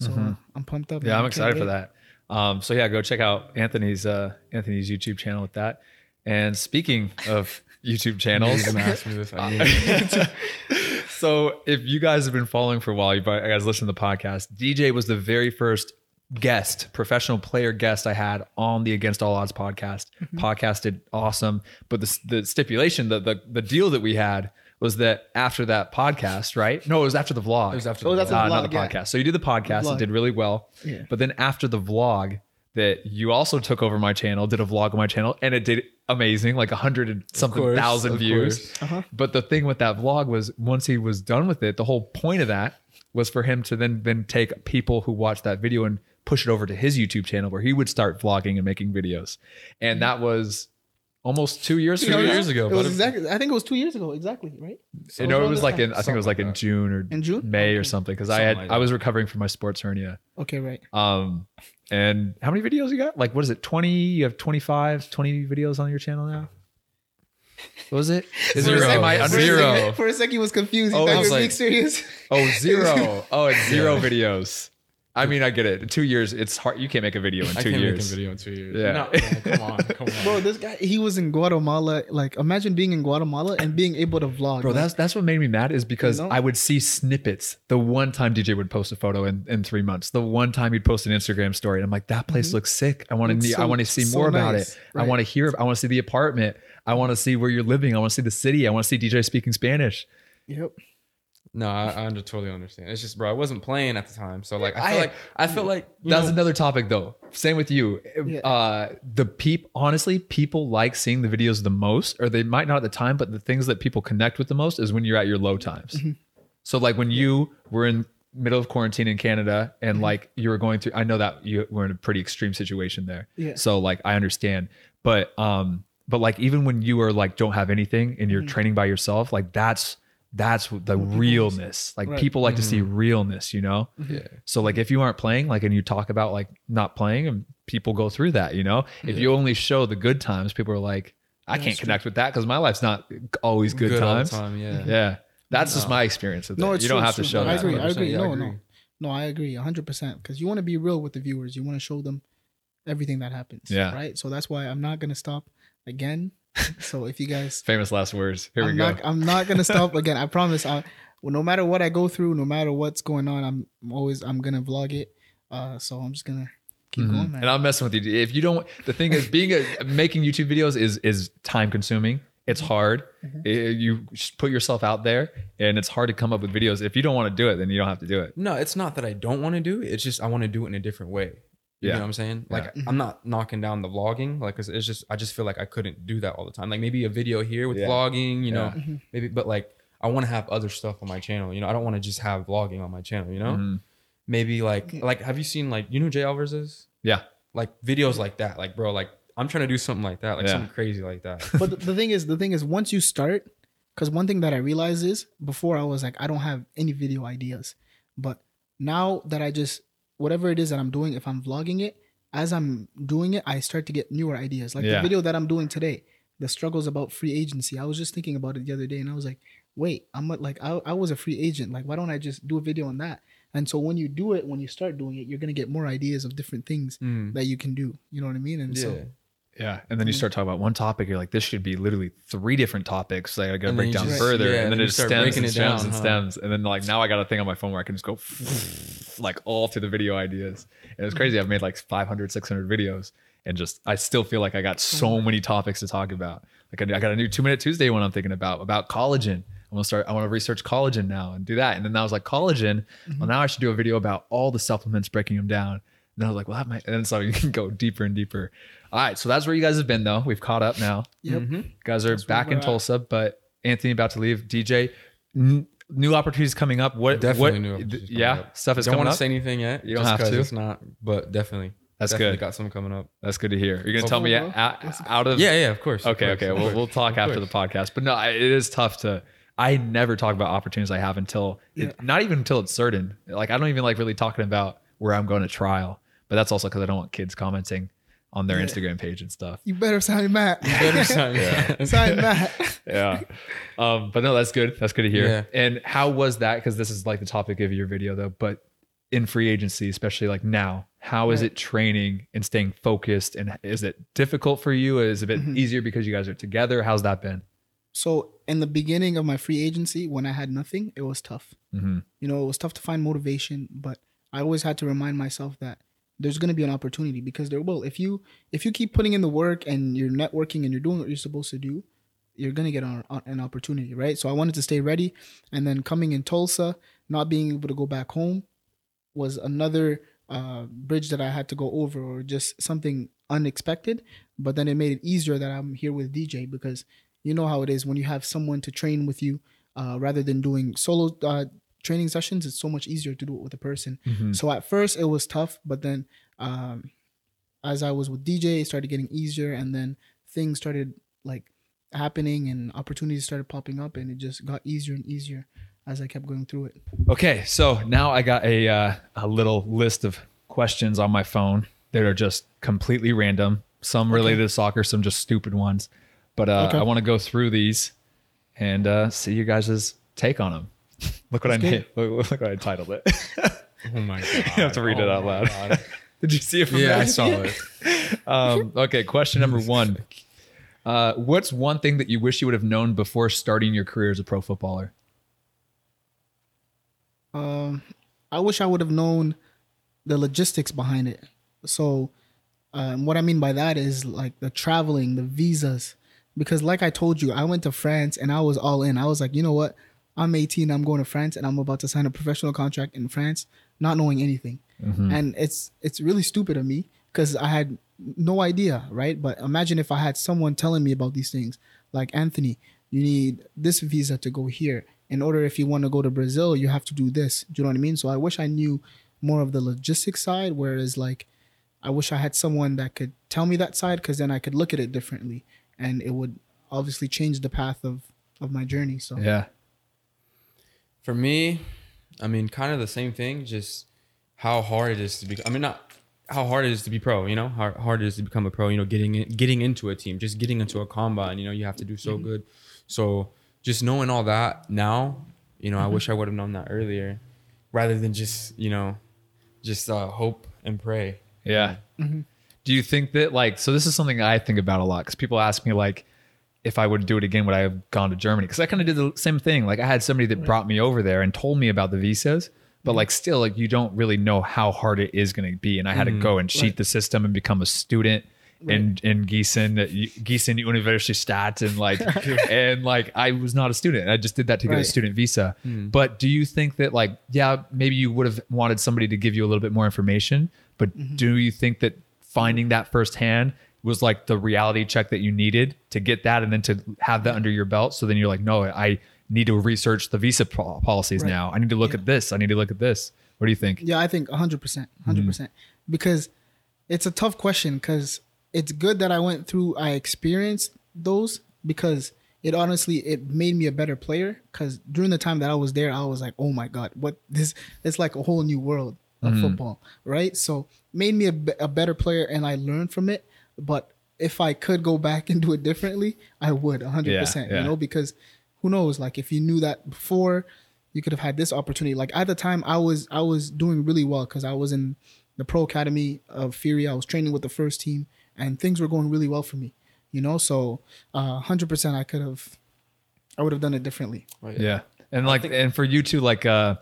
Speaker 3: So
Speaker 1: Mhm.
Speaker 3: I'm pumped up.
Speaker 1: Yeah,
Speaker 3: man.
Speaker 1: I'm excited for that. Um, so yeah, go check out Anthony's uh, Anthony's YouTube channel with that. And speaking of YouTube
Speaker 2: You
Speaker 1: channels,
Speaker 2: gonna ask me this? I
Speaker 1: so if you guys have been following for a while, you guys listen to the podcast. DJ was the very first guest, professional player guest I had on the Against All Odds podcast. Podcast did awesome, but the the stipulation, the the the deal that we had was that after that podcast, right? No, it was after the vlog.
Speaker 2: It was after
Speaker 3: Oh,
Speaker 2: the
Speaker 3: that's
Speaker 2: vlog.
Speaker 3: a
Speaker 1: Uh, not the
Speaker 3: vlog, yeah.
Speaker 1: podcast. So you did the podcast,
Speaker 3: vlog.
Speaker 1: it did really well.
Speaker 3: Yeah.
Speaker 1: But then after the vlog, that you also took over my channel, did a vlog on my channel, and it did amazing, like a hundred and something
Speaker 2: course,
Speaker 1: thousand views.
Speaker 3: Uh-huh.
Speaker 1: But the thing with that vlog was once he was done with it, the whole point of that was for him to then then take people who watched that video and push it over to his YouTube channel where he would start vlogging and making videos. And that was almost two years
Speaker 2: Two
Speaker 1: ago.
Speaker 2: years ago,
Speaker 3: It was exactly. I think it was two years ago. Exactly. Right.
Speaker 1: You know, it was like in I think it was like in June or
Speaker 3: In June?
Speaker 1: May or something because I had
Speaker 2: like
Speaker 1: I was recovering from my sports hernia.
Speaker 3: Okay. Right.
Speaker 1: Um, and how many videos you got? Like, what is it? 20? You have 25, 20 videos on your channel now? What was it? Is
Speaker 2: Zero.
Speaker 1: I
Speaker 2: For a
Speaker 1: under
Speaker 3: a
Speaker 2: Zero.
Speaker 3: second- For a second, he was confused. He
Speaker 1: Oh, I was
Speaker 2: like-
Speaker 3: serious.
Speaker 1: Oh, zero. Oh, it's zero videos. I mean, I get it. Two years, it's hard. You can't make a video in
Speaker 2: I
Speaker 1: two
Speaker 2: can't
Speaker 1: years.
Speaker 2: make a video in two years.
Speaker 1: Yeah.
Speaker 2: No, man, come on, come on.
Speaker 3: Bro, this guy, he was in Guatemala. Like, imagine being in Guatemala and being able to vlog.
Speaker 1: Bro,
Speaker 3: Like,
Speaker 1: that's that's what made me mad is because
Speaker 3: You know?
Speaker 1: I would see snippets. The one time DJ would post a photo in, in three months, the one time he'd post an Instagram story, and I'm like, that place looks sick. I want to
Speaker 3: Mm-hmm. Looks
Speaker 1: I want to see
Speaker 3: so
Speaker 1: more about
Speaker 3: nice.
Speaker 1: it. I want to hear. I want to see the apartment. I want to see where you're living. I want to see the city. I want to see DJ speaking Spanish.
Speaker 3: Yep.
Speaker 2: No, I, I under, totally understand. It's just, bro, I wasn't playing at the time, so like, I feel
Speaker 1: I-
Speaker 2: like, I feel like
Speaker 1: That's
Speaker 2: know,
Speaker 1: another topic though. Same with you.
Speaker 3: Yeah.
Speaker 1: Uh, the peep, honestly, people like seeing the videos the most, or they might not at the time, but the things that people connect with the most is when you're at your low times.
Speaker 3: Mm-hmm.
Speaker 1: So like when you were in middle of quarantine in Canada and
Speaker 3: Mm-hmm.
Speaker 1: like you were going through, I know that you were in a pretty extreme situation there.
Speaker 3: Yeah.
Speaker 1: So like I understand, but um, but like even when you are like don't have anything and you're
Speaker 3: Mm-hmm.
Speaker 1: training by yourself, like that's that's the realness. Like
Speaker 3: Right.
Speaker 1: people like to see mm-hmm. realness, you know.
Speaker 2: yeah,
Speaker 1: So like if you aren't playing, like and you talk about like not playing, and people go through that, you know. If you only show the good times, people are like, I can't connect with that because my life's not always good,
Speaker 2: all the
Speaker 1: times.
Speaker 2: time, yeah.
Speaker 1: Yeah, that's just my experience with
Speaker 3: No,
Speaker 1: it.
Speaker 3: it's
Speaker 1: You don't
Speaker 3: true,
Speaker 1: have
Speaker 3: it's
Speaker 1: to
Speaker 3: true.
Speaker 1: show
Speaker 3: I
Speaker 1: that.
Speaker 3: agree. I agree.
Speaker 2: yeah, I agree.
Speaker 3: no, no. I agree. hundred percent. Because you want to be real with the viewers. You want to show them everything that happens.
Speaker 1: Yeah.
Speaker 3: Right. So that's why I'm not gonna stop again. so if you guys
Speaker 1: Famous last words. Here we
Speaker 3: I'm
Speaker 1: go.
Speaker 3: not, I'm not gonna stop again. I promise. I, well, no matter what I go through, no matter what's going on, I'm always I'm gonna vlog it. Uh, so I'm just gonna keep
Speaker 1: Mhm.
Speaker 3: going, man.
Speaker 1: And I'm messing with you. If you don't, the thing is, being a making YouTube videos is is time consuming. It's
Speaker 3: Mm-hmm.
Speaker 1: hard. Eh, you just put yourself out there, and it's hard to come up with videos. If you don't want to do it, then you don't have to do it.
Speaker 2: No, it's not that I don't want to do it. It's just I want to do it in a different way. You
Speaker 1: Yeah.
Speaker 2: know what I'm saying? Like
Speaker 3: Yeah.
Speaker 2: I'm not knocking down the vlogging, like 'cause it's just I just feel like I couldn't do that all the time. Like maybe a video here with
Speaker 1: Yeah.
Speaker 2: vlogging, you know,
Speaker 3: Mm-hmm.
Speaker 2: maybe, but like I want to have other stuff on my channel. You know, I don't want to just have vlogging on my channel. You know,
Speaker 1: Mhm.
Speaker 2: maybe like like have you seen like you know Jay Alvarrez is?
Speaker 1: Yeah.
Speaker 2: Like videos like that, like bro, like I'm trying to do something like that, like
Speaker 1: Yeah.
Speaker 2: something crazy like that.
Speaker 3: but the, the thing is, the thing is, once you start, because one thing that I realized is before I was like, I don't have any video ideas, but now that I just whatever it is that I'm doing, if I'm vlogging it, as I'm doing it, I start to get newer ideas. Like
Speaker 1: Yeah.
Speaker 3: the video that I'm doing today, the struggles about free agency. I was just thinking about it the other day, and I was like, wait, I'm like, I, I was a free agent. Like, why don't I just do a video on that? And so when you do it, when you start doing it, you're gonna get more ideas of different things
Speaker 2: Mm.
Speaker 3: that you can do. You know what I mean? And
Speaker 2: Yeah.
Speaker 3: so
Speaker 1: Yeah, and then you start talking about one topic. You're like, this should be literally three different topics. Like I got to break down
Speaker 2: just-
Speaker 1: further,
Speaker 2: yeah,
Speaker 1: and then
Speaker 2: and
Speaker 1: it stems and
Speaker 2: it
Speaker 1: stems
Speaker 2: down,
Speaker 1: and
Speaker 2: huh?
Speaker 1: stems, and then like now I got a thing on my phone where I can just go like all through the video ideas. And it's crazy. I've made like 500, 600 videos, and just I still feel like I got so many topics to talk about. Like I, I got a new Two Minute Tuesday one I'm thinking about about collagen. I want to start. I want to research collagen now and do that. And then I was like, collagen. Well, now I should do a video about all the supplements, breaking them down. And then I was like, well, that might. And then so you can go deeper and deeper. All right, so that's where you guys have been though. We've caught up now.
Speaker 3: Yep.
Speaker 2: Mm-hmm.
Speaker 1: You guys are
Speaker 3: where
Speaker 1: back in
Speaker 3: at.
Speaker 1: Tulsa, but Anthony about to leave. DJ, n- new opportunities coming up. What?
Speaker 2: Definitely
Speaker 1: what,
Speaker 2: new opportunities coming
Speaker 1: yeah,
Speaker 2: up.
Speaker 1: stuff is
Speaker 2: Don't
Speaker 1: coming
Speaker 2: want to say anything yet.
Speaker 1: You don't
Speaker 2: just
Speaker 1: have
Speaker 2: 'cause
Speaker 1: to.
Speaker 2: It's not, but definitely.
Speaker 1: That's
Speaker 2: definitely
Speaker 1: good.
Speaker 2: Got some coming up.
Speaker 1: That's good to hear. You're gonna tell me
Speaker 3: Hopefully,
Speaker 1: out, out of
Speaker 2: Yeah, yeah, of course. of
Speaker 1: Okay,
Speaker 2: course,
Speaker 1: okay.
Speaker 2: of
Speaker 1: We'll, we'll talk
Speaker 2: of
Speaker 1: after the podcast. But no, it is tough to. I never talk about opportunities I have until, it, not even until it's certain. Like I don't even like really talking about where I'm going to trial. But that's also because I don't want kids commenting on their
Speaker 3: Yeah.
Speaker 1: Instagram page and stuff.
Speaker 3: You better sign Matt.
Speaker 2: Better sign.
Speaker 3: sign Matt.
Speaker 1: yeah. Um, but no, that's good. That's good to hear.
Speaker 2: Yeah.
Speaker 1: And how was that? Because this is like the topic of your video, though. But in free agency, especially like now, how is
Speaker 3: Right.
Speaker 1: it training and staying focused? And is it difficult for you? Is it a bit
Speaker 3: Mm-hmm.
Speaker 1: easier because you guys are together? How's that been?
Speaker 3: So in the beginning of my free agency, when I had nothing, it was tough.
Speaker 1: Mm-hmm.
Speaker 3: You know, it was tough to find motivation, but I always had to remind myself that there's going to be an opportunity because there will. If you if you keep putting in the work and you're networking and you're doing what you're supposed to do, you're going to get an, opportunity, right? So I wanted to stay ready, and then coming in Tulsa, not being able to go back home, was another uh, bridge that I had to go over, or just something unexpected. But then it made it easier that I'm here with DJ because you know how it is when you have someone to train with you, uh, rather than doing solo uh, training sessions. It's so much easier to do it with a person.
Speaker 1: Mm-hmm.
Speaker 3: So at first it was tough, but then um, as I was with DJ, it started getting easier, and then things started like happening, and opportunities started popping up, and it just got easier and easier as I kept going through it.
Speaker 1: Okay, so now I got a uh, a little list of questions on my phone that are just completely random. Some related to soccer, some just stupid ones. But uh,
Speaker 3: Okay.
Speaker 1: I want to go through these and uh, see you guys' take on them. Look what I
Speaker 3: Let's
Speaker 1: made. Look, look what I titled it.
Speaker 2: Oh my god!
Speaker 1: you have to read it
Speaker 2: Oh
Speaker 1: out loud. Did you see it? From
Speaker 2: Yeah? I saw it.
Speaker 1: Um, okay, question number one. Uh, what's one thing that you wish you would have known before starting your career as a pro footballer?
Speaker 3: Um, I wish I would have known the logistics behind it. So, um, what I mean by that is like the traveling, the visas, because like I told you, I went to France and I was all in. I was like, you know what? I'm 18. I'm going to France and I'm about to sign a professional contract in France, not knowing anything. Mm-hmm. And it's it's really stupid of me because I had no idea, right? But imagine if I had someone telling me about these things, like Anthony, you need this visa to go here. In order, if you want to go to Brazil, you have to do this. Do you know what I mean? So I wish I knew more of the logistics side. Whereas, like, I wish I had someone that could tell me that side because then I could look at it differently, and it would obviously change the path of of my journey. So
Speaker 1: Yeah.
Speaker 2: For me, I mean, kind of the same thing. Just how hard it is to be. I mean, not how hard it is to be pro. You know, how hard it is to become a pro. You know, getting in, getting into a team, just getting into a combine. You know, you have to do so mm-hmm. good. So just knowing all that now, you know, I mm-hmm. wish I would have known that earlier, rather than just you know, just uh, hope and pray.
Speaker 1: Yeah. Mm-hmm. Do you think that like so? This is something I think about a lot because people ask me like if I would do it again, would I have gone to Germany? Because I kind of did the same thing. Like I had somebody that brought me over there and told me about the visas, but like still, like you don't really know how hard it is going to be. And I had to go and cheat
Speaker 3: Right.
Speaker 1: the system and become a student. In in Gießen, Gießen Universität, and like, and like, I was not a student. I just did that to get a
Speaker 3: Right.
Speaker 1: student visa. But do you think that like, yeah, maybe you would have wanted somebody to give you a little bit more information, but
Speaker 3: Mm-hmm.
Speaker 1: do you think that finding that firsthand was like the reality check that you needed to get that and then to have that under your belt? So then you're like, no, I need to research the visa po- policies
Speaker 3: Right.
Speaker 1: now. I need to look at this. I need to look at this. What do you think?
Speaker 3: Yeah, I think 100%. 100%. Mm-hmm. percent Because it's a tough question because it's good that I went through, I experienced those because it honestly, it made me a better player. Because during the time that I was there, I was like, oh my God, what this, it's like a whole new world of mm-hmm. football, right? So made me a, a better player and I learned from it. But if I could go back and do it differently, I would 100%,
Speaker 1: Yeah, yeah.
Speaker 3: you know, because who knows, like if you knew that before, you could have had this opportunity. Like at the time, I was I was doing really well because I was in the pro academy of Fury. I was training with the first team, and things were going really well for me. You know, so uh, hundred percent, I could have, I would have done it differently.
Speaker 1: Yeah. And like and for you too, like uh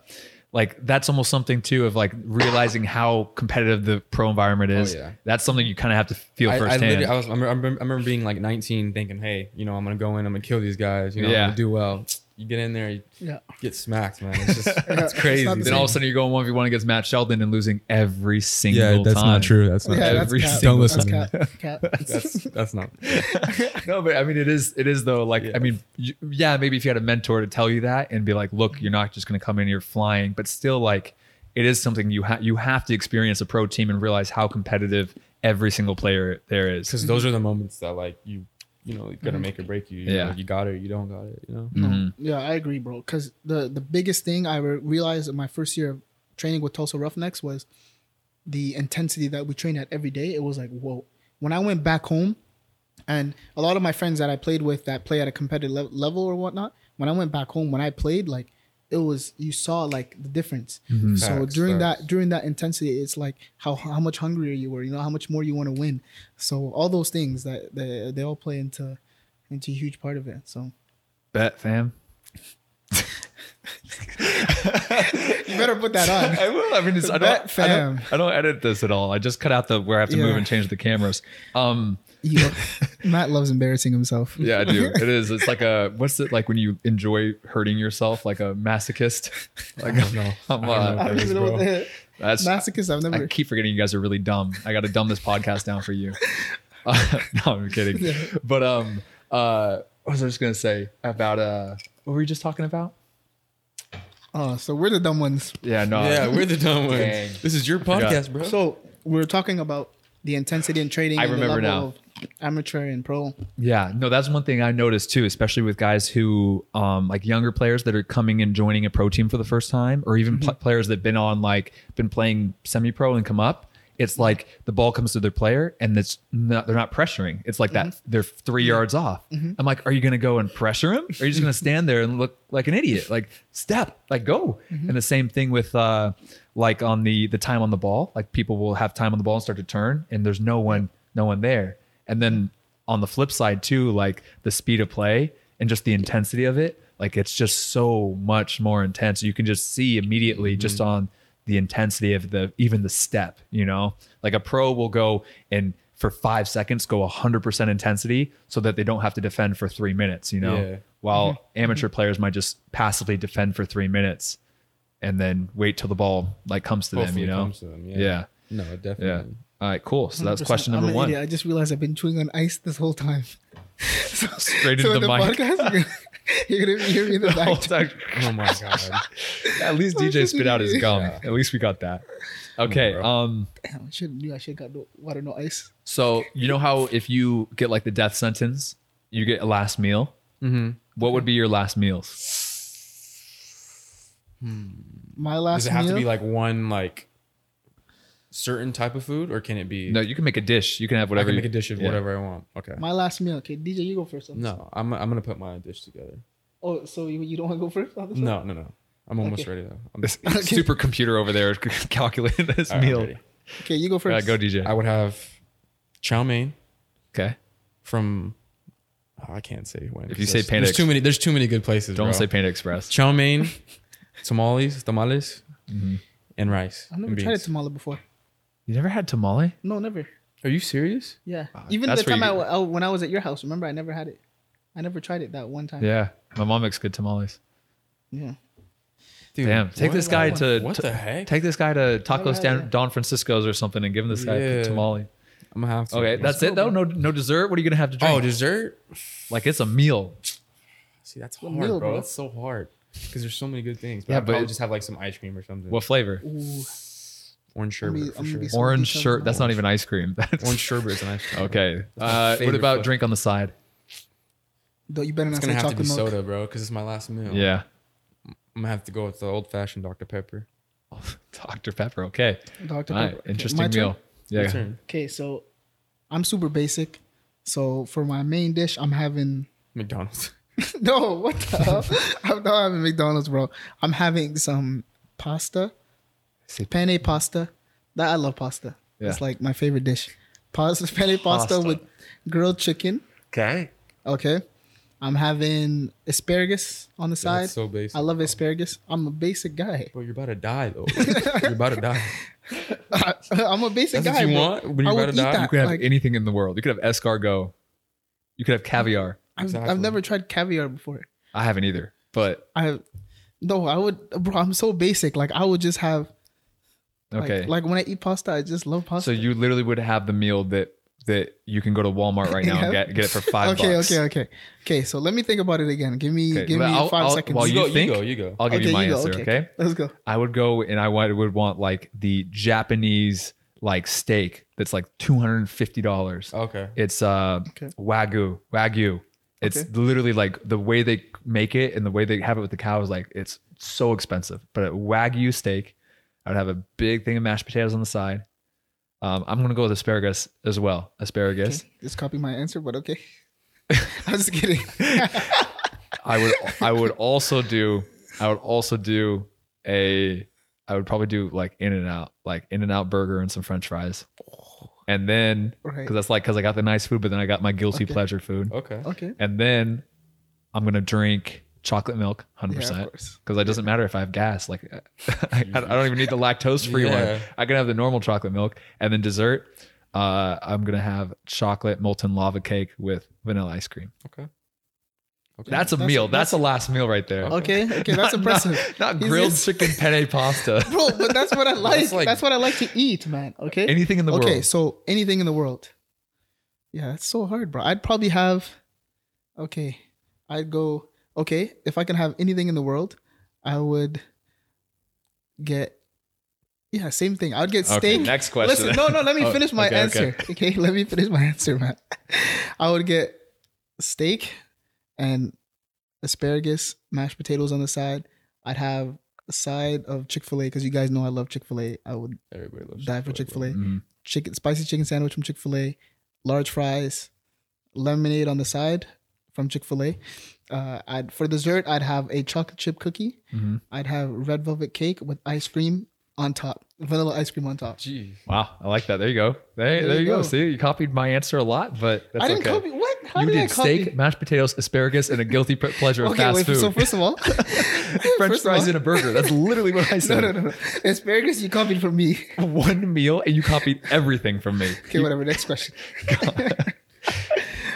Speaker 1: like that's almost something too of like realizing how competitive the pro environment oh, is.
Speaker 2: yeah.
Speaker 1: That's something you kind of have to feel
Speaker 2: I, I,
Speaker 1: firsthand.
Speaker 2: literally, I was. Remember, I remember- I remember being like 19, thinking, "Hey, you know, I'm gonna go in. I'm gonna kill these guys. You know,
Speaker 1: Yeah.
Speaker 2: I'm gonna do well." You get in there, you
Speaker 3: Yeah.
Speaker 2: get smacked, man. It's just it's
Speaker 3: it's
Speaker 2: crazy.
Speaker 3: not the
Speaker 1: then all of a sudden you're going one v one against Matt Sheldon and losing every single
Speaker 2: yeah, that's
Speaker 1: time.
Speaker 2: not true. That's not
Speaker 3: Yeah,
Speaker 2: true.
Speaker 3: that's
Speaker 1: Every
Speaker 3: cap.
Speaker 1: single
Speaker 2: Don't listen to me.
Speaker 3: cap. cap.
Speaker 2: That's that's not.
Speaker 1: no, but I mean, it is. It is though. Like, I mean, you, yeah, maybe if you had a mentor to tell you that and be like, "Look, you're not just going to come in, you're flying," but still, like, it is something you have. You have to experience a pro team and realize how competitive every single player there is.
Speaker 2: Because those are the moments that like you, you know, gonna make or break you. you
Speaker 1: Yeah.
Speaker 2: know, you got it. You don't got it. You know.
Speaker 3: No,
Speaker 1: Mhm.
Speaker 3: yeah, I agree, bro. Because the the biggest thing I realized in my first year of training with Tulsa Roughnecks was the intensity that we train at every day. It was like, whoa. When I went back home, and a lot of my friends that I played with that play at a competitive le- level or whatnot, when I went back home, when I played, like it was you saw like the difference.
Speaker 1: Mm-hmm.
Speaker 3: So
Speaker 2: Facts,
Speaker 3: during
Speaker 2: facts.
Speaker 3: that during that intensity, it's like how how much hungrier you were, you know, how much more you want to win. So all those things that they, they all play into into a huge part of it. So
Speaker 1: Bet, fam.
Speaker 3: you better put that on.
Speaker 1: I will. I mean, it's, I,
Speaker 3: Bet,
Speaker 1: don't, I
Speaker 3: fam.
Speaker 1: don't. I don't edit this at all. I just cut out the where I have to
Speaker 3: Yeah.
Speaker 1: move and change the cameras. Um,
Speaker 3: You know, Matt loves embarrassing himself.
Speaker 1: yeah, I do. It is. It's like a what's it like when you enjoy hurting yourself, like a masochist. Like
Speaker 2: don't know.
Speaker 1: I'm,
Speaker 2: don't
Speaker 1: uh,
Speaker 2: know.
Speaker 3: I don't even know what the
Speaker 1: that's
Speaker 3: masochist. I've never.
Speaker 1: I keep forgetting you guys are really dumb. I got to dumb this podcast down for you. Uh, no, I'm kidding. But um, uh, what was I just gonna say about uh, what were you just talking about?
Speaker 3: Oh, so we're the dumb ones.
Speaker 1: Yeah, no.
Speaker 2: yeah, we're the dumb ones.
Speaker 1: Dang.
Speaker 2: This is your podcast, bro.
Speaker 3: So we're talking about the intensity in trading.
Speaker 1: I
Speaker 3: and the
Speaker 1: remember
Speaker 3: level
Speaker 1: now.
Speaker 3: Of amateur and pro.
Speaker 1: Yeah, no, that's one thing I noticed too, especially with guys who, um, like younger players that are coming and joining a pro team for the first time, or even pl- players that've been on like been playing semi-pro and come up. It's like the ball comes to their player and it's not, they're not pressuring. It's like that they're three yards off. I'm like, are you going to go and pressure him? Or are you just going to stand there and look like an idiot? Like step, like go. And the same thing with uh, like on the the time on the ball. Like people will have time on the ball and start to turn, and there's no one, no one there. And then on the flip side too, like the speed of play and just the intensity of it, like it's just so much more intense. You can just see immediately mm-hmm. just on the intensity of the even the step, you know? Like a pro will go and for 5 seconds go 100% intensity so that they don't have to defend for 3 minutes, you know?
Speaker 2: Yeah.
Speaker 1: While mm-hmm. Mm-hmm. amateur players might just passively defend for 3 minutes and then wait till the ball like comes to them, you know?
Speaker 2: comes to them, yeah.
Speaker 1: yeah.
Speaker 2: No,
Speaker 1: Yeah.
Speaker 2: Definitely.
Speaker 1: All right, cool. So that's
Speaker 3: 100%.
Speaker 1: question
Speaker 3: I'm
Speaker 1: number
Speaker 3: an
Speaker 1: one.
Speaker 3: idiot. I just realized I've been chewing on ice this whole time. so,
Speaker 1: Straight
Speaker 3: so
Speaker 1: into
Speaker 3: in
Speaker 1: the mic.
Speaker 3: podcast, you're gonna, you're gonna hear me in the
Speaker 1: The whole
Speaker 3: back.
Speaker 1: time.
Speaker 2: Oh my god.
Speaker 1: At least DJ spit out his gum.
Speaker 2: Yeah.
Speaker 1: At least we got that. Okay.
Speaker 2: bro.
Speaker 1: Um.
Speaker 3: Damn, I should knew I should have got no water, no ice.
Speaker 1: So you know how if you get like the death sentence, you get a last meal.
Speaker 2: Mm-hmm.
Speaker 1: What would be your last meals?
Speaker 3: My last
Speaker 2: Does it have
Speaker 3: meal.
Speaker 2: to be like one like certain type of food, or can it be?
Speaker 1: No, you can make a dish. You can have whatever.
Speaker 2: I
Speaker 1: whatever.
Speaker 2: can
Speaker 1: you-
Speaker 2: make a dish of
Speaker 1: yeah.
Speaker 2: whatever I want. Okay.
Speaker 3: my last meal. Okay, DJ, you go first.
Speaker 2: No, I'm I'm gonna put my dish together.
Speaker 3: Oh, so you, you don't want to go first? on this?
Speaker 2: No, no, no. I'm almost
Speaker 3: Okay.
Speaker 2: ready though. I'm,
Speaker 1: This
Speaker 3: Okay.
Speaker 1: supercomputer over there calculating this
Speaker 2: All right, I'm
Speaker 1: meal.
Speaker 3: Okay, you go first.
Speaker 1: right, go DJ.
Speaker 2: I would have chow mein
Speaker 1: Okay.
Speaker 2: from. oh, I can't say when.
Speaker 1: If you say Panda
Speaker 2: there's too many. There's too many good places.
Speaker 1: Don't
Speaker 2: bro.
Speaker 1: say Panda Express.
Speaker 2: chow mein, tamales, tamales, and rice.
Speaker 3: I've never tried a
Speaker 2: beans.
Speaker 3: tamale before.
Speaker 1: You never had tamale?
Speaker 3: No, never.
Speaker 2: Are you serious?
Speaker 3: Yeah. Ah, Even
Speaker 1: that's
Speaker 3: the time
Speaker 1: where
Speaker 3: I,
Speaker 1: you-
Speaker 3: I- oh, when I was at your house, remember I never had it. I never tried it that one time.
Speaker 1: Yeah. My mom makes good tamales.
Speaker 3: Yeah.
Speaker 2: Dude,
Speaker 1: Damn. Take
Speaker 2: what?
Speaker 1: this guy to
Speaker 2: What the heck?
Speaker 1: Take this guy to Tacos
Speaker 3: had
Speaker 1: Don. Don Francisco's or something and give him this guy
Speaker 2: Yeah.
Speaker 1: a tamale.
Speaker 2: I'm gonna have to.
Speaker 1: Okay, that's
Speaker 2: go,
Speaker 1: it though.
Speaker 2: bro.
Speaker 1: No, no dessert. What are you gonna have to drink?
Speaker 2: Oh, dessert.
Speaker 1: like it's a meal.
Speaker 2: See, that's
Speaker 3: What
Speaker 2: hard,
Speaker 3: meal,
Speaker 2: bro.
Speaker 3: bro?
Speaker 2: That's so hard because there's so many good things. But
Speaker 1: Yeah,
Speaker 2: I'd probably
Speaker 1: but-
Speaker 2: just have like some ice cream or something.
Speaker 1: What flavor?
Speaker 3: Ooh.
Speaker 2: Orange sherbet
Speaker 3: I'm gonna
Speaker 2: sure.
Speaker 1: Orange
Speaker 3: detailed
Speaker 1: shirt. That's not even ice cream. That's
Speaker 2: Orange sherbet is an ice cream.
Speaker 1: Okay. Uh, what
Speaker 2: favorite
Speaker 1: about
Speaker 2: flavor.
Speaker 1: drink on the side?
Speaker 3: Though you better
Speaker 2: It's
Speaker 3: not
Speaker 2: gonna
Speaker 3: say
Speaker 2: have to be
Speaker 3: milk.
Speaker 2: soda, bro, because it's my last meal.
Speaker 1: Yeah.
Speaker 2: I'm gonna have to go with the old fashioned Dr Pepper.
Speaker 1: Dr. Pepper. Okay.
Speaker 3: Dr.
Speaker 1: All right.
Speaker 3: Pepper. Okay,
Speaker 1: Interesting
Speaker 3: my turn?
Speaker 1: meal. Yeah.
Speaker 2: Turn.
Speaker 3: Okay, so I'm super basic. So for my main dish, I'm having
Speaker 2: McDonald's.
Speaker 3: no, what the hell? I'm not having McDonald's, bro. I'm having some pasta,
Speaker 1: Say-
Speaker 3: penne pasta. That I love pasta.
Speaker 1: Yeah.
Speaker 3: It's like my favorite dish. pasta, penne pasta,
Speaker 1: Pasta.
Speaker 3: with grilled chicken.
Speaker 1: Okay.
Speaker 3: Okay. I'm having asparagus on the side.
Speaker 2: So basic.
Speaker 3: I love asparagus. I'm a basic guy.
Speaker 2: Bro, you're about to die though. you're about to die.
Speaker 3: I'm a basic
Speaker 2: That's
Speaker 3: guy.
Speaker 2: what you
Speaker 3: bro.
Speaker 2: want when you're
Speaker 3: would
Speaker 2: about to die.
Speaker 3: that.
Speaker 1: You could have
Speaker 3: Like-
Speaker 1: anything in the world. You could have escargot. You could have caviar.
Speaker 3: I've,
Speaker 2: Exactly.
Speaker 3: I've never tried caviar before.
Speaker 1: I haven't either, but
Speaker 3: I no, I would, bro. I'm so basic. Like I would just have. Like-
Speaker 1: okay.
Speaker 3: Like, when I eat pasta, I just love pasta.
Speaker 1: so you literally would have the meal that that you can go to Walmart right now and get get it for five
Speaker 3: okay,
Speaker 1: bucks.
Speaker 3: okay, okay, okay. So let me think about it again. Give me,
Speaker 1: Okay,
Speaker 3: give me
Speaker 1: I'll-
Speaker 3: 5
Speaker 1: I'll-
Speaker 3: seconds.
Speaker 1: while
Speaker 2: you,
Speaker 1: you
Speaker 2: go,
Speaker 1: think-
Speaker 2: you go, you go.
Speaker 1: I'll give
Speaker 3: okay,
Speaker 1: you my
Speaker 3: go,
Speaker 1: answer. Okay.
Speaker 3: Let's go.
Speaker 1: I would go and I would, would want like the Japanese like steak that's like two hundred and fifty dollars.
Speaker 2: Okay.
Speaker 1: It's uh
Speaker 3: Okay.
Speaker 1: wagyu wagyu. It's
Speaker 3: Okay.
Speaker 1: literally like the way they make it and the way they have it with the cow is like it's so expensive. But a wagyu steak, I would have a big thing of mashed potatoes on the side. Um, I'm gonna go with asparagus as well. Asparagus.
Speaker 3: Okay, Just copy my answer, but okay. I'm just kidding.
Speaker 1: I would I would also do I would also do a I would probably do like in and out like in and out burger and some french fries. And then
Speaker 3: Right.
Speaker 1: because that's like because I got the nice food, but then I got my guilty
Speaker 3: Okay.
Speaker 1: pleasure food.
Speaker 2: Okay.
Speaker 3: Okay.
Speaker 1: And then I'm gonna drink chocolate milk, hundred
Speaker 3: Yeah, of
Speaker 1: percent,
Speaker 3: course.
Speaker 1: because it doesn't matter if I have gas. Like I, I don't even need the lactose free
Speaker 2: Yeah.
Speaker 1: one. I can have the normal chocolate milk, and then dessert. Uh, I'm gonna have chocolate molten lava cake with vanilla ice cream.
Speaker 2: Okay. Okay.
Speaker 1: That's a
Speaker 3: That's-
Speaker 1: meal.
Speaker 3: that's-
Speaker 1: That's, a last meal right there.
Speaker 3: Okay. Okay. That's
Speaker 1: Not-
Speaker 3: impressive.
Speaker 1: Not, not grilled
Speaker 3: just-
Speaker 1: chicken penne pasta.
Speaker 3: Bro, but that's what I like. That's,
Speaker 2: like-
Speaker 3: what I like to eat, man. Okay.
Speaker 1: Anything in the
Speaker 3: okay,
Speaker 1: world.
Speaker 3: Okay, so anything in the world. Yeah, it's so hard, bro. I'd probably have okay. I'd go okay, if I can have anything in the world, I would get yeah, same thing. I'd get
Speaker 1: Okay,
Speaker 3: steak.
Speaker 1: next question.
Speaker 3: Listen, no, no, let me
Speaker 1: Oh,
Speaker 3: finish my
Speaker 1: okay, okay.
Speaker 3: answer. Okay. let me finish my answer, man. I would get steak and asparagus, mashed potatoes on the side. I'd have a side of Chick Fil A because you guys know I love Chick Fil A. I would
Speaker 2: Everybody loves
Speaker 3: die for Chick Fil A. Chicken, spicy chicken sandwich from Chick Fil A, large fries, lemonade on the side from Chick Fil A. Uh, I'd for dessert I'd have a chocolate chip cookie.
Speaker 1: Mhm.
Speaker 3: I'd have red velvet cake with ice cream on top, vanilla ice cream on top.
Speaker 2: Gee.
Speaker 1: Wow, I like that. There you go. There,
Speaker 3: There
Speaker 1: there,
Speaker 3: you
Speaker 1: you go.
Speaker 3: go.
Speaker 1: See, you copied my answer a lot, but that's
Speaker 3: I didn't
Speaker 1: okay.
Speaker 3: copy what? How
Speaker 1: you
Speaker 3: did, I
Speaker 1: did
Speaker 3: copy?
Speaker 1: steak, mashed potatoes, asparagus, and a guilty p- pleasure of
Speaker 3: Okay,
Speaker 1: fast
Speaker 3: wait.
Speaker 1: food.
Speaker 3: So first of all,
Speaker 1: French
Speaker 3: first
Speaker 1: fries
Speaker 3: all-
Speaker 1: and a burger. That's literally what I said.
Speaker 3: no, no, no. Asparagus, you copied from me.
Speaker 1: One meal, and you copied everything from me.
Speaker 3: Okay, whatever. Next question.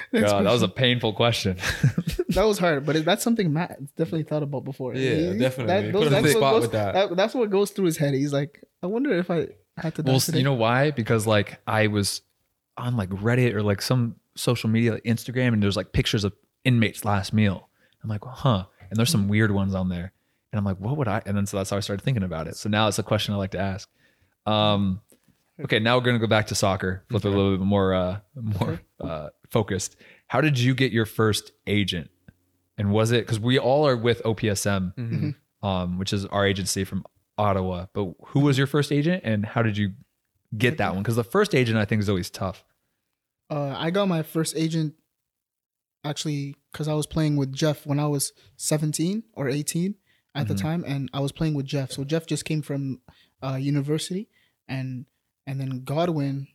Speaker 1: God, that was a painful question.
Speaker 3: that was hard, but that's something Matt definitely thought about before.
Speaker 2: Yeah,
Speaker 3: He-
Speaker 2: definitely. Him on
Speaker 3: that's
Speaker 2: the
Speaker 3: what
Speaker 2: spot
Speaker 3: goes-
Speaker 2: with that.
Speaker 3: That's what goes through his head. He's like, I wonder if I had to.
Speaker 1: well,
Speaker 3: today.
Speaker 1: you know why? Because like I was on like Reddit or like some social media, like Instagram, and there's like pictures of inmates' last meal. I'm like, huh. And there's some weird ones on there, and I'm like, what would I? And then so that's how I started thinking about it. So now it's a question I like to ask. Um, okay, now we're gonna go back to soccer. Flip it a little bit more, uh, more uh, focused. How did you get your first agent? And was it because we all are with OPSM,
Speaker 2: Mm-hmm.
Speaker 1: um, which is our agency from Ottawa. But who was your first agent, and how did you get that one? Because the first agent, I think, is always tough.
Speaker 3: Uh, I got my first agent actually because I was playing with Jeff when I was 17 or 18 at the
Speaker 1: Mhm.
Speaker 3: time, and I was playing with Jeff. So Jeff just came from uh, university, and and then Godwin,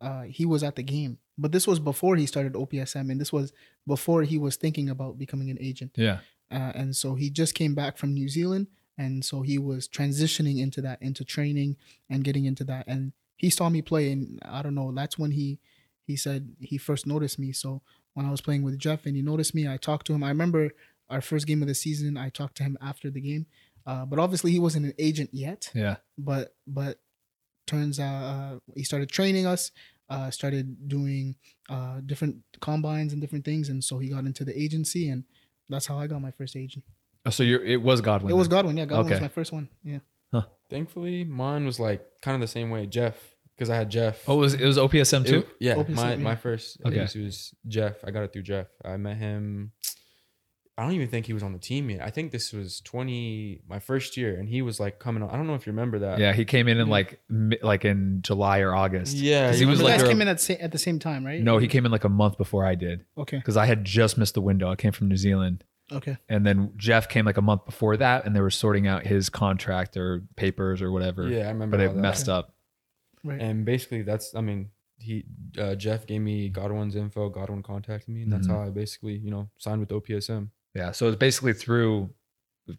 Speaker 3: uh, he was at the game. But this was before he started OPSM, and this was before he was thinking about becoming an agent.
Speaker 1: Yeah,
Speaker 3: uh, and so he just came back from New Zealand, and so he was transitioning into that, into training and getting into that. And he saw me play, and I don't know. That's when he he said he first noticed me. So when I was playing with Jeff, and he noticed me, I talked to him. I remember our first game of the season. I talked to him after the game, uh, but obviously he wasn't an agent yet.
Speaker 1: yeah.
Speaker 3: But but turns out uh, he started training us. Uh, started doing uh, different combines and different things, and so he got into the agency, and that's how I got my first agent.
Speaker 1: Oh, so you're, it was Godwin.
Speaker 3: It was
Speaker 1: then.
Speaker 3: Godwin. Yeah, Godwin was my first one. Yeah. Huh.
Speaker 2: Thankfully, mine was like kind of the same way. Jeff, because I had Jeff.
Speaker 1: Oh, it was it was OPSM too?
Speaker 2: It- yeah,
Speaker 3: OPSM,
Speaker 2: my
Speaker 3: yeah.
Speaker 2: my first
Speaker 1: Okay.
Speaker 2: agency was Jeff. I got it through Jeff. I met him. I don't even think he was on the team yet. I think this was twenty my first year, and he was like coming on. I don't know if you remember that.
Speaker 1: yeah, he came in in like mi- like in July or August.
Speaker 2: Yeah,
Speaker 1: 'Cause
Speaker 2: you
Speaker 1: he was
Speaker 3: You
Speaker 2: remember
Speaker 1: like
Speaker 3: guys came in at, sa- at the same time, right?
Speaker 1: no, he came in like a month before I did
Speaker 3: Okay.
Speaker 1: because I had just missed the window. I came from New Zealand,
Speaker 3: Okay.
Speaker 1: and then Jeff came like a month before that, and they were sorting out his contract or papers or whatever.
Speaker 2: Yeah, I remember.
Speaker 1: but it
Speaker 2: all that.
Speaker 1: messed up.
Speaker 3: Right.
Speaker 2: And basically, that's I mean, he uh, Jeff gave me Godwin's info. Godwin contacted me, and that's
Speaker 1: Mhm.
Speaker 2: how I basically you know signed with OPSM.
Speaker 1: Yeah. So it's basically through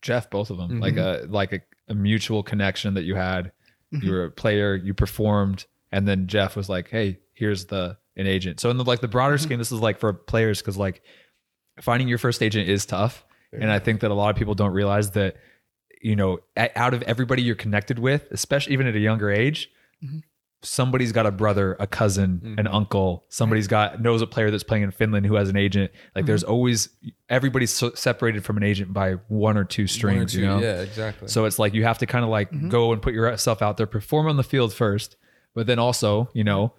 Speaker 1: Jeff, both of them, like mm-hmm. a like a, a mutual connection that you had. You mm-hmm. were a player, you performed, and then Jeff was like, "Hey, here's the an agent." So in the like the broader mm-hmm. scheme, this is like for players because like finding your first agent is tough, and I think that a lot of people don't realize that you know out of everybody you're connected with, especially even at a younger age. Somebody's got a brother, a cousin, an
Speaker 2: Mhm.
Speaker 1: uncle. Somebody's got knows a player that's playing in Finland who has an agent. Like, there's mm-hmm. always everybody's so separated from an agent by one or two
Speaker 2: One or
Speaker 1: strings.
Speaker 2: two-
Speaker 1: you know,
Speaker 2: Yeah, exactly.
Speaker 1: so it's like you have to kind of like mm-hmm. go and put yourself out there, perform on the field first, but then also, you know,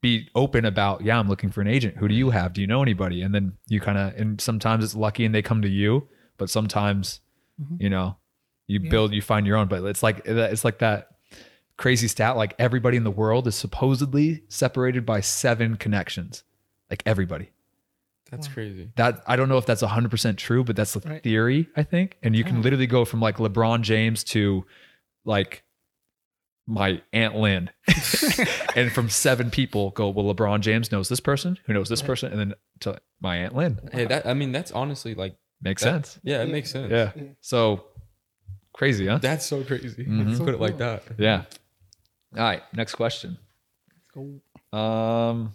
Speaker 1: be open about, yeah, I'm looking for an agent. Who do you have? Do you know anybody? And then you kind of, and sometimes it's lucky and they come to you, but sometimes, mm-hmm. you know, you
Speaker 3: Yeah.
Speaker 1: build, you find your own. But it's like, it's like that crazy stat. Like everybody in the world is supposedly separated by seven connections. Like everybody
Speaker 2: that's crazy.
Speaker 1: that I don't know if that's 100% true, but that's the
Speaker 3: Right.
Speaker 1: theory, I think. And you can
Speaker 3: Oh.
Speaker 1: literally go from like LeBron James to like my Aunt Lynn. and from seven people go, well, LeBron James knows this person, who knows this
Speaker 3: Right.
Speaker 1: person, and then to my Aunt Lynn.
Speaker 2: Hey, that I mean that's honestly like
Speaker 1: Makes
Speaker 2: that-
Speaker 1: sense.
Speaker 2: Yeah, it
Speaker 3: Yeah.
Speaker 2: makes sense.
Speaker 1: Yeah.
Speaker 3: Yeah.
Speaker 1: So crazy, huh?
Speaker 2: That's so crazy.
Speaker 1: Mhm.
Speaker 3: So
Speaker 2: Put it like that.
Speaker 1: Yeah. All right. Next question.
Speaker 3: Go.
Speaker 1: Um,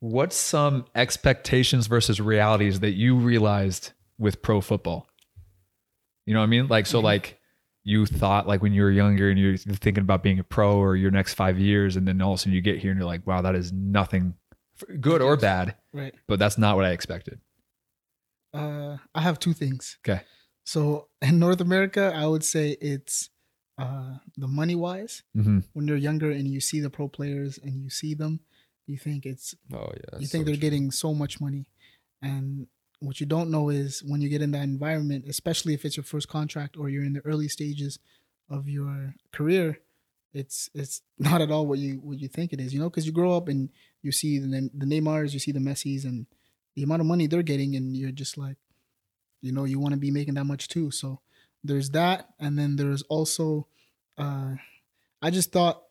Speaker 1: what's some expectations versus realities that you realized with pro football? You know what I mean? Like, so like you thought like when you were younger and you're thinking about being a pro or your next five years, and then all of a sudden you get here and you're like, wow, that is nothing good or bad,
Speaker 3: Right.
Speaker 1: but that's not what I expected.
Speaker 3: Uh, I have two things.
Speaker 1: Okay.
Speaker 3: So in North America, I would say it's uh, the money wise.
Speaker 1: Mm-hmm.
Speaker 3: When you're younger and you see the pro players and you see them, you think it's
Speaker 2: Oh yeah.
Speaker 3: you think
Speaker 2: so
Speaker 3: they're
Speaker 2: true.
Speaker 3: getting so much money, and what you don't know is when you get in that environment, especially if it's your first contract or you're in the early stages of your career, it's it's not at all what you what you think it is. You know, because you grow up and you see the the Neymars, you see the Messis, and the amount of money they're getting, and you're just like, you know, you want to be making that much too. So there's that, and then there's also, uh, I just thought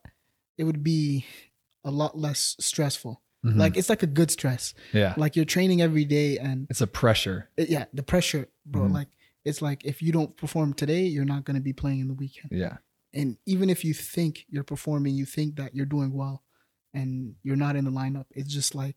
Speaker 3: it would be a lot less stressful.
Speaker 1: Mm-hmm.
Speaker 3: Like it's like a good stress.
Speaker 1: yeah,
Speaker 3: Like you're training every day, and
Speaker 1: it's a pressure.
Speaker 3: it, yeah, the pressure, bro.
Speaker 1: Mhm.
Speaker 3: Like it's like if you don't perform today, you're not gonna be playing in the weekend.
Speaker 1: Yeah,
Speaker 3: And even if you think you're performing, you think that you're doing well, and you're not in the lineup. It's just like,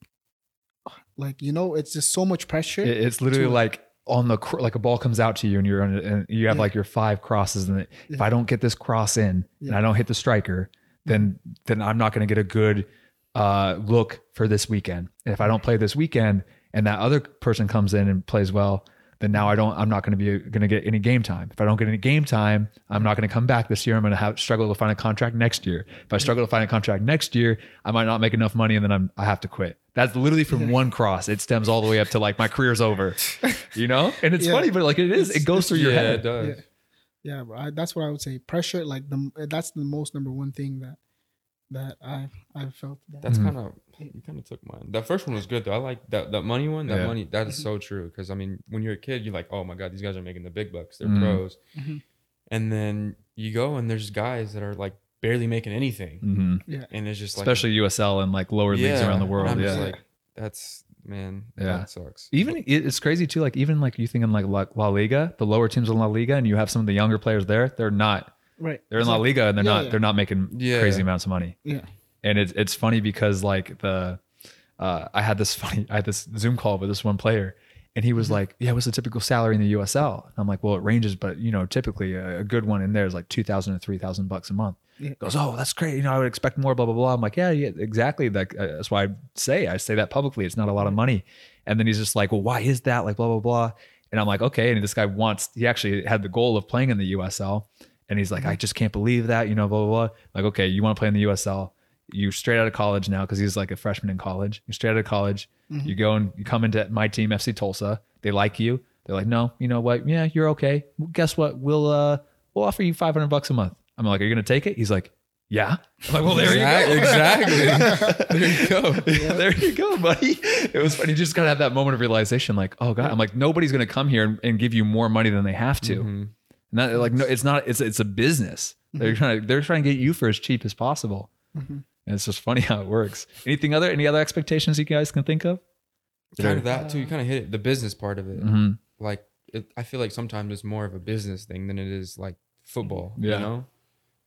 Speaker 3: like you know, it's just so much pressure.
Speaker 1: It's literally
Speaker 3: to-
Speaker 1: like on the cr- like a ball comes out to you and you're on it and you have
Speaker 3: Yeah.
Speaker 1: like your five crosses and if
Speaker 3: Yeah.
Speaker 1: I don't get this cross in and I don't hit the striker, then then I'm not going to get a good uh, look for this weekend. And if I don't play this weekend and that other person comes in and plays well, then now I don't I'm not going to be going to get any game time. If I don't get any game time, I'm not going to come back this year. I'm going to have struggle to find a contract next year. If I struggle to find a contract next year, I might not make enough money and then I'm I have to quit. That's literally from one cross. It stems all the way up to like my career's over. You know? And it's
Speaker 3: Yeah.
Speaker 1: funny, but like it is, it goes through your
Speaker 2: yeah,
Speaker 1: head.
Speaker 2: it does.
Speaker 3: Yeah. Yeah, bro. I, that's what I would say. Pressure, like the that's the most number one thing that that I've I've felt. That.
Speaker 2: That's
Speaker 1: Mhm.
Speaker 2: kind of you kind of took mine. That first one was good though. I like that that money one. That
Speaker 1: Yeah.
Speaker 2: money that is so true because I mean when you're a kid you're like oh my god these guys are making the big bucks they're
Speaker 1: Mhm.
Speaker 2: pros,
Speaker 3: Mhm.
Speaker 2: and then you go and there's guys that are like barely making anything
Speaker 1: hmm
Speaker 3: yeah,
Speaker 2: and it's just like
Speaker 1: Especially USL and like lower leagues around the world. Yeah.
Speaker 2: like that's man
Speaker 1: Yeah.
Speaker 2: that sucks.
Speaker 1: even it's crazy too. Like even like you think in like La, La Liga, the lower teams in La Liga, and you have some of the younger players there. They're not.
Speaker 3: Right.
Speaker 1: They're in
Speaker 3: It's
Speaker 1: La
Speaker 3: like-
Speaker 1: Liga, and they're
Speaker 3: Yeah,
Speaker 1: not.
Speaker 3: yeah.
Speaker 1: They're not making
Speaker 2: Yeah.
Speaker 1: crazy amounts of money.
Speaker 3: Yeah,
Speaker 1: And it's it's funny because like the, uh, I had this funny. I had this Zoom call with this one player, and he was
Speaker 3: Mm-hmm.
Speaker 1: like, "Yeah, what's the typical salary in the USL?" And I'm like, "Well, it ranges, but you know, typically a, a good one in there is like two thousand to three thousand bucks a month."
Speaker 3: Yeah.
Speaker 1: He goes, "Oh, that's great. You know, I would expect more." Blah blah blah. I'm like, "Yeah, yeah, exactly. Like uh, that's why I say I say that publicly. It's not a lot of money." And then he's just like, "Well, why is that?" Like blah blah blah. And I'm like, "Okay." And this guy wants. He actually had the goal of playing in the USL, and he's like, "I just can't believe that." You know, blah blah blah. Like, okay, you want to play in the USL? You straight out of college now because he's like a freshman in college. You straight out of college. You go and you come into my team, FC Tulsa. They like you. They're like, no, you know what? Yeah, you're okay. Well, guess what? We'll uh we'll offer you 500 bucks a month. I'm like, are you gonna take it? He's like, yeah. I'm like, well, there you go.
Speaker 2: Exactly. there you go.
Speaker 1: Yeah, there you go, buddy. It was funny. You just gotta have that moment of realization, like, oh god, I'm like, nobody's gonna come here and, and give you more money than they have to.
Speaker 2: Mhm.
Speaker 1: And that, like, no, it's not. It's it's a business. They're trying to they're trying to get you for as cheap as possible.
Speaker 3: Mhm.
Speaker 1: And it's just funny how it works. Anything other? Any other expectations you guys can think of?
Speaker 2: kind of that too. You kind of hit it, the business part of it.
Speaker 1: Mm-hmm.
Speaker 2: Like it, I feel like sometimes it's more of a business thing than it is like football.
Speaker 1: Yeah.
Speaker 2: You know.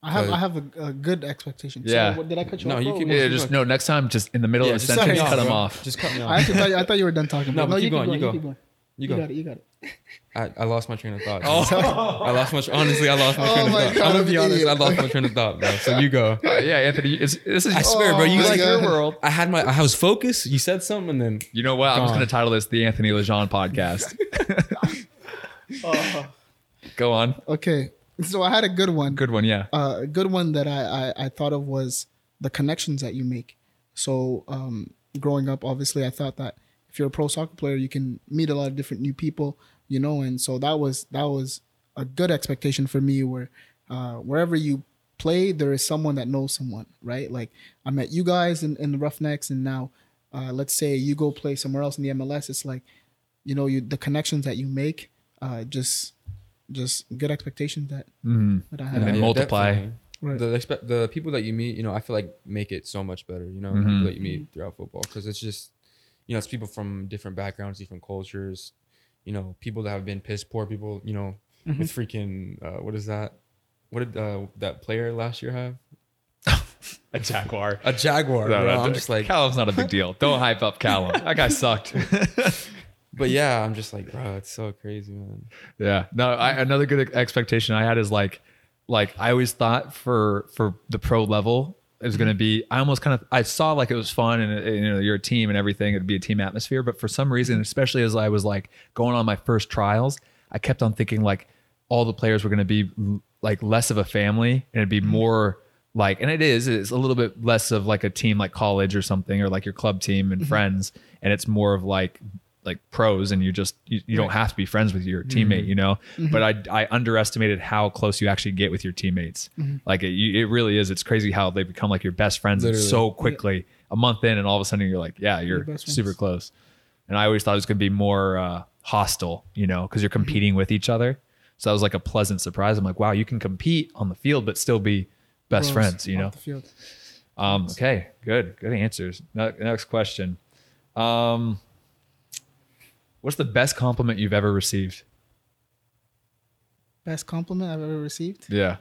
Speaker 3: I have
Speaker 2: But-
Speaker 3: I have a, a good expectation.
Speaker 1: Yeah.
Speaker 3: So, what, did I cut you
Speaker 2: No,
Speaker 3: off?
Speaker 2: No, you
Speaker 3: bro?
Speaker 2: keep-
Speaker 1: Yeah, just no. Next time, just in the middle
Speaker 2: Yeah,
Speaker 1: of a sentence,
Speaker 2: cut me
Speaker 1: cut
Speaker 2: off,
Speaker 1: them off.
Speaker 2: Just cut me
Speaker 3: I
Speaker 2: off.
Speaker 3: actually thought you, I thought you were done talking.
Speaker 2: No,
Speaker 3: but
Speaker 2: but
Speaker 3: you
Speaker 2: keep going, you go.
Speaker 3: keep going.
Speaker 2: You
Speaker 3: You,
Speaker 2: go.
Speaker 3: got it. You got it.
Speaker 2: I, I lost my train of thought.
Speaker 1: Oh.
Speaker 2: I lost my honestly. I lost my
Speaker 3: Oh
Speaker 2: train of
Speaker 3: my
Speaker 2: thought.
Speaker 3: God,
Speaker 2: I'm gonna be honest. I lost my train of thought, bro. So you go.
Speaker 1: Uh, yeah, Anthony, it's, this is.
Speaker 2: I swear, bro. You
Speaker 3: Oh
Speaker 2: like
Speaker 3: God.
Speaker 2: your world. I had my. I was focused. You said something, and then
Speaker 1: You know what? I'm just going to title this the Anthony Lejean podcast.
Speaker 3: Oh,
Speaker 1: Go on.
Speaker 3: okay. So I had a good one.
Speaker 1: Good one. Yeah.
Speaker 3: Uh, a good one that I, I I thought of was the connections that you make. So um, growing up, obviously, I thought that if you're a pro soccer player, you can meet a lot of different new people, you know, and so that was that was a good expectation for me. Where uh, wherever you play, there is someone that knows someone, right? Like I met you guys in, in the Roughnecks, and now uh, let's say you go play somewhere else in the MLS. It's like you know you the connections that you make, uh, just just good expectations that
Speaker 1: mm-hmm.
Speaker 3: that I had.
Speaker 1: And then
Speaker 2: Yeah,
Speaker 1: multiply.
Speaker 3: Right.
Speaker 2: The expect the people that you meet, you know, I feel like make it so much better. You know,
Speaker 1: Mhm.
Speaker 2: people that you meet throughout football because it's just, you know, it's people from different backgrounds, different cultures. You know, people that have been piss poor. People, you know,
Speaker 3: Mm-hmm.
Speaker 2: with freaking uh, what is that? What did uh, that player last year have?
Speaker 1: A Jaguar.
Speaker 2: A jaguar.
Speaker 1: No,
Speaker 2: bro.
Speaker 1: no,
Speaker 2: I'm just like,
Speaker 1: Callum's not a big deal. Don't hype up Callum. That guy sucked.
Speaker 2: but yeah, I'm just like, bro, it's so crazy, man.
Speaker 1: Yeah. No, I, another good expectation I had is like, like I always thought for for the pro level it was going to mm-hmm. be. I almost kind of I saw like it was fun and you know you're a team and everything. It'd be a team atmosphere. But for some reason, mm-hmm. especially as I was like going on my first trials, I kept on thinking like all the players were going to be like less of a family and it'd be mm-hmm. more like and it is it's a little bit less of like a team like college or something or like your club team and friends and it's more of like like pros and you just you, you don't have to be friends with your teammate you know? But I, I underestimated how close you actually get with your teammates. Like it, you, it really is. It's crazy how they become like your best friends
Speaker 2: Literally.
Speaker 1: so quickly a month in and all of a sudden you're like yeah you're super close. And i always thought it was going to be more uh, hostile you know because you're competing with each other. So that was like a pleasant surprise. I'm like wow you can compete on the field but still be best friends you
Speaker 3: off
Speaker 1: know?
Speaker 3: the field.
Speaker 1: um, okay, good, good answers. Next question. Um, what's the best compliment you've ever received?
Speaker 3: Best compliment I've ever received.
Speaker 1: Yeah,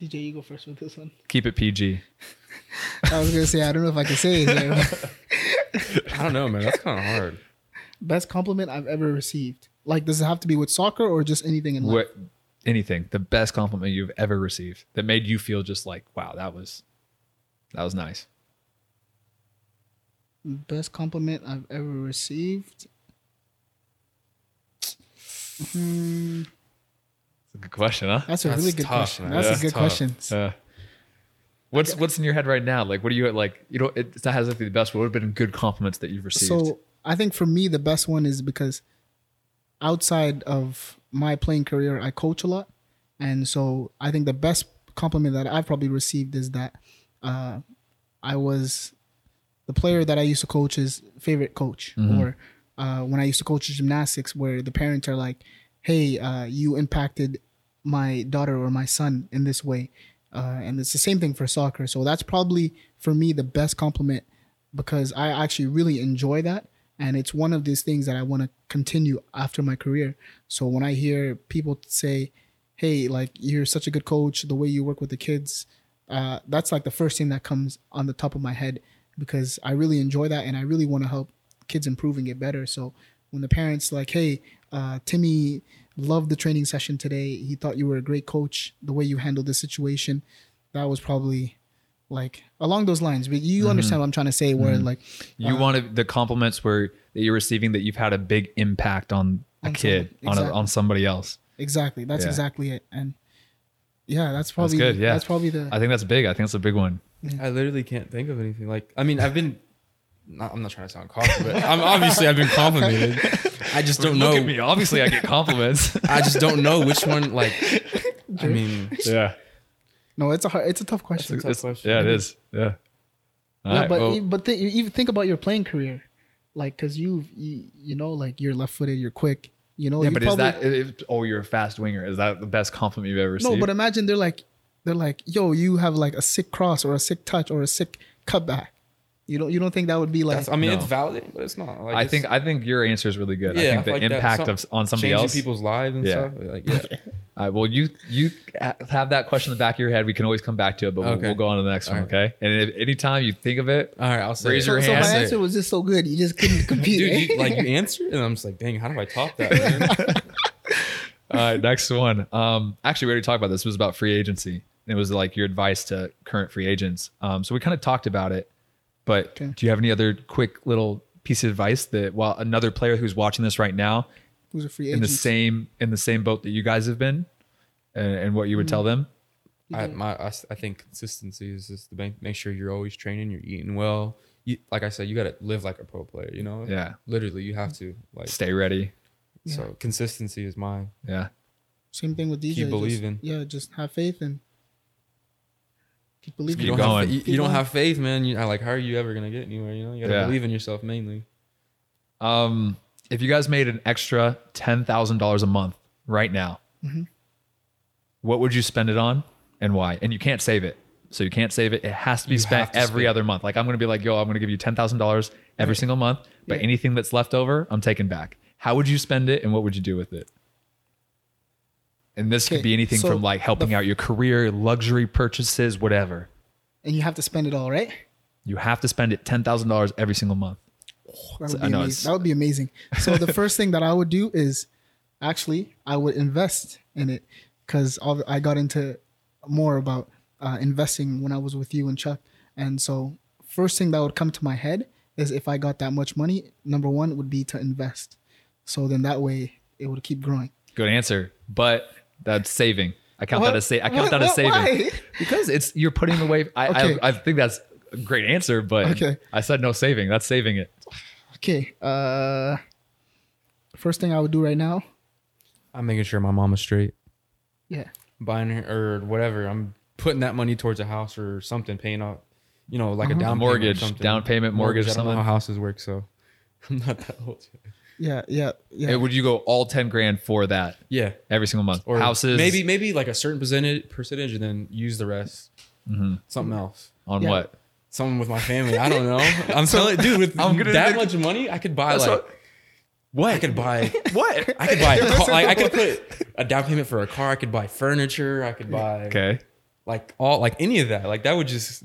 Speaker 3: DJ, you go first with this one.
Speaker 1: keep it PG.
Speaker 3: I was gonna say I don't know if I can say it. Here.
Speaker 2: I don't know, man. That's kind of hard.
Speaker 3: Best compliment I've ever received. Like, does it have to be with soccer or just anything in life?
Speaker 1: What, anything? The best compliment you've ever received that made you feel just like, wow, that was, that was nice.
Speaker 3: Best compliment I've ever received. Hmm,
Speaker 1: It's a good question, huh?
Speaker 3: that's a
Speaker 2: That's
Speaker 3: really good
Speaker 2: tough,
Speaker 3: question.
Speaker 2: man.
Speaker 3: That's
Speaker 1: Yeah,
Speaker 3: a good
Speaker 2: tough.
Speaker 3: question.
Speaker 1: Uh, what's what's in your head right now? Like, what do you like? You know, it that has to be the best. What would have been good compliments that you've received?
Speaker 3: So I think for me the best one is because outside of my playing career, I coach a lot, and so I think the best compliment that I've probably received is that uh, I was the player that I used to coach's favorite coach, or uh, when I used to coach gymnastics, where the parents are like, "Hey, uh, you impacted my daughter or my son in this way," uh, and it's the same thing for soccer. So that's probably for me the best compliment because I actually really enjoy that. And it's one of these things that I want to continue after my career. So when I hear people say, hey, like you're such a good coach, the way you work with the kids, uh, that's like the first thing that comes on the top of my head because I really enjoy that and I really want to help kids improve and get better. So when the parents like, hey, uh, Timmy loved the training session today. He thought you were a great coach. The way you handled the situation, that was probably like along those lines. But you mm-hmm. understand what I'm trying to say, where mm-hmm. like
Speaker 1: you uh, wanted the compliments where that you're receiving that you've had a big impact on a
Speaker 3: On
Speaker 1: kid,
Speaker 3: someone,
Speaker 1: on a, on somebody else.
Speaker 3: exactly that's
Speaker 1: Yeah.
Speaker 3: exactly it. And yeah, that's probably
Speaker 1: good, yeah.
Speaker 3: that's probably the
Speaker 1: I think that's big. I think that's a big one.
Speaker 2: I literally can't think of anything. Like, I mean, I've been. Not, I'm not trying to sound cocky, but I'm obviously I've been complimented. I just don't
Speaker 1: Look
Speaker 2: know.
Speaker 1: at me. Obviously, I get compliments.
Speaker 2: I just don't know which one. Like, I mean,
Speaker 1: yeah.
Speaker 3: no. It's a hard, it's a tough question.
Speaker 2: It's a tough
Speaker 1: It's-
Speaker 2: question.
Speaker 1: Yeah, it is. Yeah. All
Speaker 3: yeah,
Speaker 1: right,
Speaker 3: but
Speaker 1: well,
Speaker 3: e- but th- you even think about your playing career, like because you you you know like you're left footed, you're quick. You know,
Speaker 1: yeah,
Speaker 3: you
Speaker 1: but
Speaker 3: probably,
Speaker 1: is that? If, oh, you're a fast winger. Is that the best compliment you've ever received?
Speaker 3: no? But imagine they're like they're like, "Yo, you have like a sick cross or a sick touch or a sick cutback." You don't you don't think that would be like
Speaker 2: That's, I mean,
Speaker 1: No.
Speaker 2: it's validating, but it's not. Like,
Speaker 1: I
Speaker 2: it's
Speaker 1: think I think your answer is really good. I think the
Speaker 2: like
Speaker 1: impact
Speaker 2: Some-
Speaker 1: of on somebody else.
Speaker 2: people's lives and
Speaker 1: Yeah.
Speaker 2: stuff. Like, yeah.
Speaker 1: All right, well, you you have that question in the back of your head. We can always come back to it, but we'll, we'll go on to the next one.
Speaker 2: All right.
Speaker 1: Okay. And if anytime you think of it,
Speaker 2: All right, I'll say
Speaker 1: Raise
Speaker 2: it.
Speaker 1: your
Speaker 3: so, so my
Speaker 2: Say it.
Speaker 3: answer was just so good, you just couldn't compete.
Speaker 2: Dude,
Speaker 3: eh?
Speaker 2: you, like you answered, and I'm just like, dang, how do I top that? Man?
Speaker 1: all right, next one. Um, actually, we already talked about this. It was about free agency. It was like your advice to current free agents. Um, so we kind of talked about it, but
Speaker 3: Okay.
Speaker 1: do you have any other quick little piece of advice that while another player who's watching this right now
Speaker 3: Who's a free agent, in
Speaker 1: the same in the same boat that you guys have been, and, and what you would
Speaker 3: Mm.
Speaker 1: tell them?
Speaker 2: I, my, I, s- I think consistency is just the make, make sure you're always training, you're eating well. You, like I said, you got to live like a pro player. You know,
Speaker 1: Yeah,
Speaker 2: literally, you have to like.
Speaker 1: stay ready.
Speaker 2: So consistency is my.
Speaker 1: Yeah.
Speaker 3: Same thing with DJ.
Speaker 2: Keep
Speaker 3: just-
Speaker 2: believing.
Speaker 3: yeah, just have faith and keep believing.
Speaker 1: Keep
Speaker 2: you don't
Speaker 1: going.
Speaker 2: Have, fa- you, you don't have faith, man. You like, how are you ever gonna get anywhere? You know, you gotta
Speaker 1: Yeah.
Speaker 2: believe in yourself mainly.
Speaker 1: Um, if you guys made an extra ten thousand dollars a month right now,
Speaker 3: Mm-hmm.
Speaker 1: what would you spend it on and why? And you can't save it, so you can't save it. It has to be
Speaker 2: You
Speaker 1: spent
Speaker 2: to
Speaker 1: every
Speaker 2: spend-
Speaker 1: other month. Like I'm going to be like, yo, I'm going to give you ten thousand dollars every single month, but
Speaker 3: Yeah.
Speaker 1: anything that's left over, I'm taking back. How would you spend it, and what would you do with it? And this could
Speaker 3: Okay,
Speaker 1: be anything
Speaker 3: so
Speaker 1: from like helping
Speaker 3: the-
Speaker 1: out your career, luxury purchases, whatever.
Speaker 3: and you have to spend it all, right?
Speaker 1: You have to spend it ten thousand dollars every single month.
Speaker 3: That would,
Speaker 1: I
Speaker 3: be
Speaker 1: know
Speaker 3: amazing. that would be amazing. So the first thing that I would do is actually I would invest in it because I got into more about uh, investing when I was with you and Chuck. And so first thing that would come to my head is if I got that much money, number one would be to invest. So then that way it would keep growing.
Speaker 1: Good answer, but that's saving. I count
Speaker 3: What?
Speaker 1: that as sa- I count
Speaker 3: What?
Speaker 1: that as saving
Speaker 3: Why?
Speaker 1: because it's you're putting away. I,
Speaker 3: Okay.
Speaker 1: I I think that's a great answer, but
Speaker 3: Okay.
Speaker 1: I said no saving. That's saving it.
Speaker 3: Okay. Uh, first thing I would do right now.
Speaker 2: I'm making sure my mom is straight,
Speaker 3: Yeah.
Speaker 2: buying her or whatever. I'm putting that money towards a house or something, paying off, you know, like
Speaker 3: Uh-huh.
Speaker 2: a down
Speaker 1: Mortgage,
Speaker 2: payment or something.
Speaker 1: down payment, mortgage,
Speaker 2: I don't know how houses work, so I'm not that old. Yet.
Speaker 3: Yeah. Yeah. Yeah.
Speaker 1: Hey, would you go all ten grand for that
Speaker 2: Yeah,
Speaker 1: every single month?
Speaker 2: or
Speaker 1: Houses,
Speaker 2: maybe maybe like a certain percentage percentage, and then use the rest. Mm-hmm. Something else.
Speaker 1: on
Speaker 3: Yeah.
Speaker 1: what?
Speaker 2: Something with my family. I don't know. I'm telling, dude, with
Speaker 1: I'm gonna
Speaker 2: that
Speaker 1: think-
Speaker 2: much money, I could buy
Speaker 1: That's
Speaker 2: like.
Speaker 1: what-
Speaker 2: What? I could buy.
Speaker 1: What?
Speaker 2: I could buy. A car, like I could put a down payment for a car. I could buy furniture. I could buy
Speaker 1: Okay.
Speaker 2: like all like any of that. Like that would just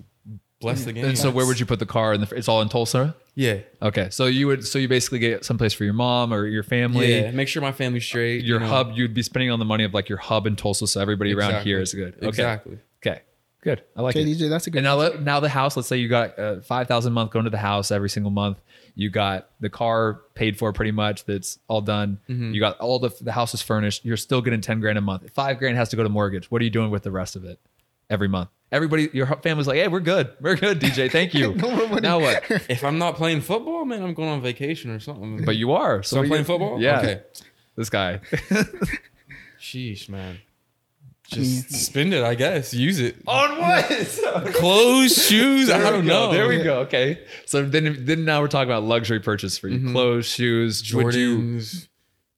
Speaker 2: bless the game.
Speaker 1: And so where would you put the car? In the, it's all in Tulsa.
Speaker 2: Yeah.
Speaker 1: Okay, so you would so you basically get someplace for your mom or your family.
Speaker 2: Yeah. Make sure my family's straight.
Speaker 1: Your
Speaker 2: you know.
Speaker 1: hub, you'd be spending on the money of like your hub in Tulsa, so everybody around here is good. Okay.
Speaker 2: Exactly.
Speaker 1: Okay. Good. I like
Speaker 3: okay,
Speaker 1: it.
Speaker 3: DJ, that's a good.
Speaker 1: And now, let- now the house. Let's say you got uh, five thousand a month going to the house every single month. You got the car paid for pretty much. That's all done.
Speaker 2: Mm-hmm.
Speaker 1: You got all the the house is furnished. You're still getting ten grand a month. Five grand has to go to mortgage. What are you doing with the rest of it every month? Everybody, your family's like, hey, we're good. We're good, DJ. Thank you.
Speaker 3: No
Speaker 1: now what?
Speaker 2: If I'm not playing football, man, I'm going on vacation or something.
Speaker 1: But you are.
Speaker 2: so I'm
Speaker 1: you-
Speaker 2: playing football.
Speaker 1: Yeah.
Speaker 2: Okay.
Speaker 1: This guy.
Speaker 2: Sheesh, man. Just spend it, I guess. Use it.
Speaker 1: On what?
Speaker 2: Clothes, shoes. I
Speaker 1: There we
Speaker 2: don't know.
Speaker 1: There we go. Okay. So then, then now we're talking about luxury purchase for you:
Speaker 2: Mhm.
Speaker 1: clothes, shoes. Would you?
Speaker 2: Jordans,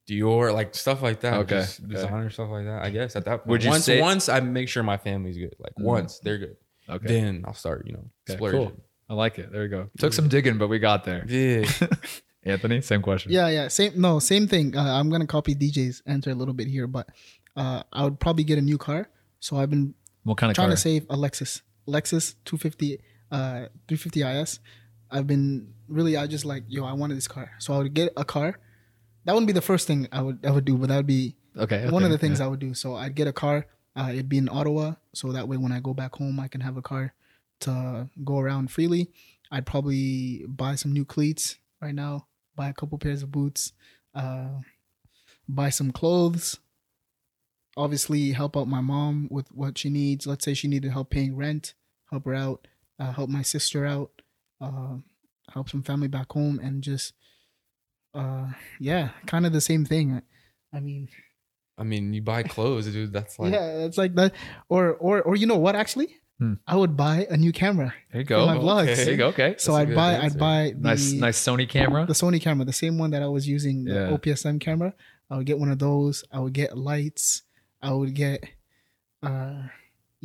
Speaker 2: Dior, like stuff like that.
Speaker 1: Okay,
Speaker 2: Just
Speaker 1: okay.
Speaker 2: Designer stuff like that. I guess at that point.
Speaker 1: Would you
Speaker 2: once
Speaker 1: say-
Speaker 2: once I make sure my family's good. Like once they're good.
Speaker 1: Okay.
Speaker 2: Then I'll start, you know,
Speaker 1: Okay,
Speaker 2: splurging.
Speaker 1: cool. I like it. There we go. Took some digging, but we got there.
Speaker 2: Yeah.
Speaker 1: Anthony, same question.
Speaker 3: Yeah, yeah, same. No, same thing. Uh, I'm gonna copy DJ's answer a little bit here, but uh, I would probably get a new car. So I've been
Speaker 1: What kind of
Speaker 3: trying
Speaker 1: car?
Speaker 3: to save a Lexus, Lexus 250, uh, 350 IS. I've been really, I just like, yo, I wanted this car, so I would get a car. That wouldn't be the first thing I would I would do, but that would be
Speaker 1: okay.
Speaker 3: one of the things
Speaker 1: yeah.
Speaker 3: I would do. So I'd get a car. Uh, it'd be in Ottawa, so that way when I go back home, I can have a car to go around freely. I'd probably buy some new cleats right now. Buy a couple pairs of boots. Uh, buy some clothes. Obviously, help out my mom with what she needs. Let's say she needed help paying rent, help her out. Uh, help my sister out. Uh, help some family back home, and just, uh, yeah, kind of the same thing. I mean,
Speaker 2: I mean, you buy clothes, dude. That's like
Speaker 3: yeah, it's like that. Or or or you know what? Actually,
Speaker 1: Hmm.
Speaker 3: I would buy a new camera.
Speaker 1: There you
Speaker 3: for
Speaker 1: go.
Speaker 3: my vlogs.
Speaker 1: There you go. Okay.
Speaker 3: So
Speaker 2: That's a
Speaker 3: I'd buy
Speaker 2: answer.
Speaker 3: I'd buy the,
Speaker 1: Nice, nice Sony camera.
Speaker 3: the Sony camera, the same one that I was using, the
Speaker 1: Yeah.
Speaker 3: OPSM camera. I would get one of those. I would get lights. I would get, uh,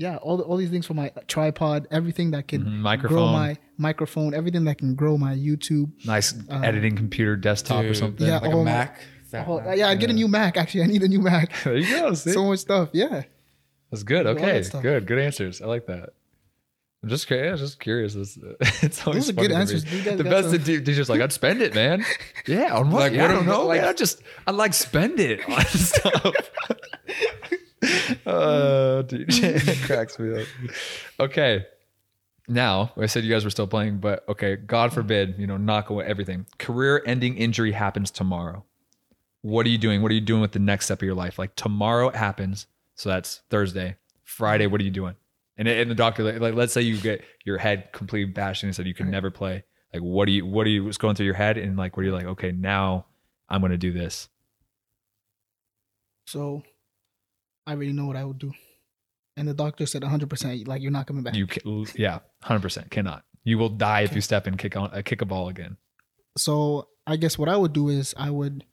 Speaker 3: yeah, all the, all these things for my tripod, everything that can
Speaker 1: Mhm,
Speaker 3: grow my microphone, everything that can grow my YouTube.
Speaker 1: Nice
Speaker 3: Uh,
Speaker 1: editing computer desktop or something.
Speaker 3: Yeah,
Speaker 2: like a Mac. fat
Speaker 3: Oh,
Speaker 2: Mac.
Speaker 3: yeah, I'd get a new Mac. Actually, I need a new Mac.
Speaker 1: There you go. see?
Speaker 3: so much stuff. Yeah.
Speaker 1: That's good.
Speaker 3: All that
Speaker 1: Okay, good. Good answers. I like that. I'm just curious. Yeah, just curious. It's, it's always
Speaker 3: Those are good answers. You
Speaker 1: The best
Speaker 3: some-
Speaker 1: the dude- teacher's like, I'd spend it, man. Yeah, on what?
Speaker 2: Like,
Speaker 1: Yeah, I don't
Speaker 2: am-
Speaker 1: know,
Speaker 2: like-
Speaker 1: man. I just I like spend it on stuff. Uh, DJ cracks me up. Okay, now I said you guys were still playing, but okay, God forbid, you know, knock away everything. Career-ending injury happens tomorrow. What are you doing? What are you doing with the next step of your life? Like tomorrow it happens, so that's Thursday. Friday, what are you doing? And and the doctor, like, like, let's say you get your head completely bashed and said you can never play. Like, what do you, what are you, what's going through your head? And like, what are you like? Okay, now I'm going to do this.
Speaker 3: So I already know what I would do. And the doctor said 100%, like, you're not coming back.
Speaker 1: You, ca- yeah, hundred percent cannot. You will die if you step and kick on, uh, kick a ball again.
Speaker 3: so I guess what I would do is I would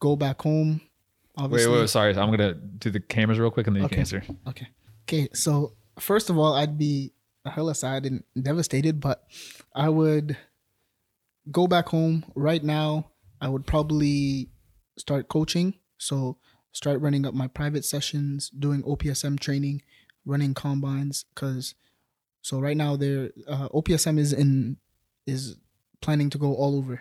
Speaker 3: go back home.
Speaker 1: Wait,
Speaker 3: Obviously.
Speaker 1: wait, wait, sorry. I'm gonna do the cameras real quick and then you
Speaker 3: Okay.
Speaker 1: can answer.
Speaker 3: Okay. Okay. So first of all, I'd be hella sad and devastated, but I would go back home right now. I would probably start coaching. So start running up my private sessions, doing OPSM training, running combines. Cause so right now there, uh, OPSM is in is planning to go all over.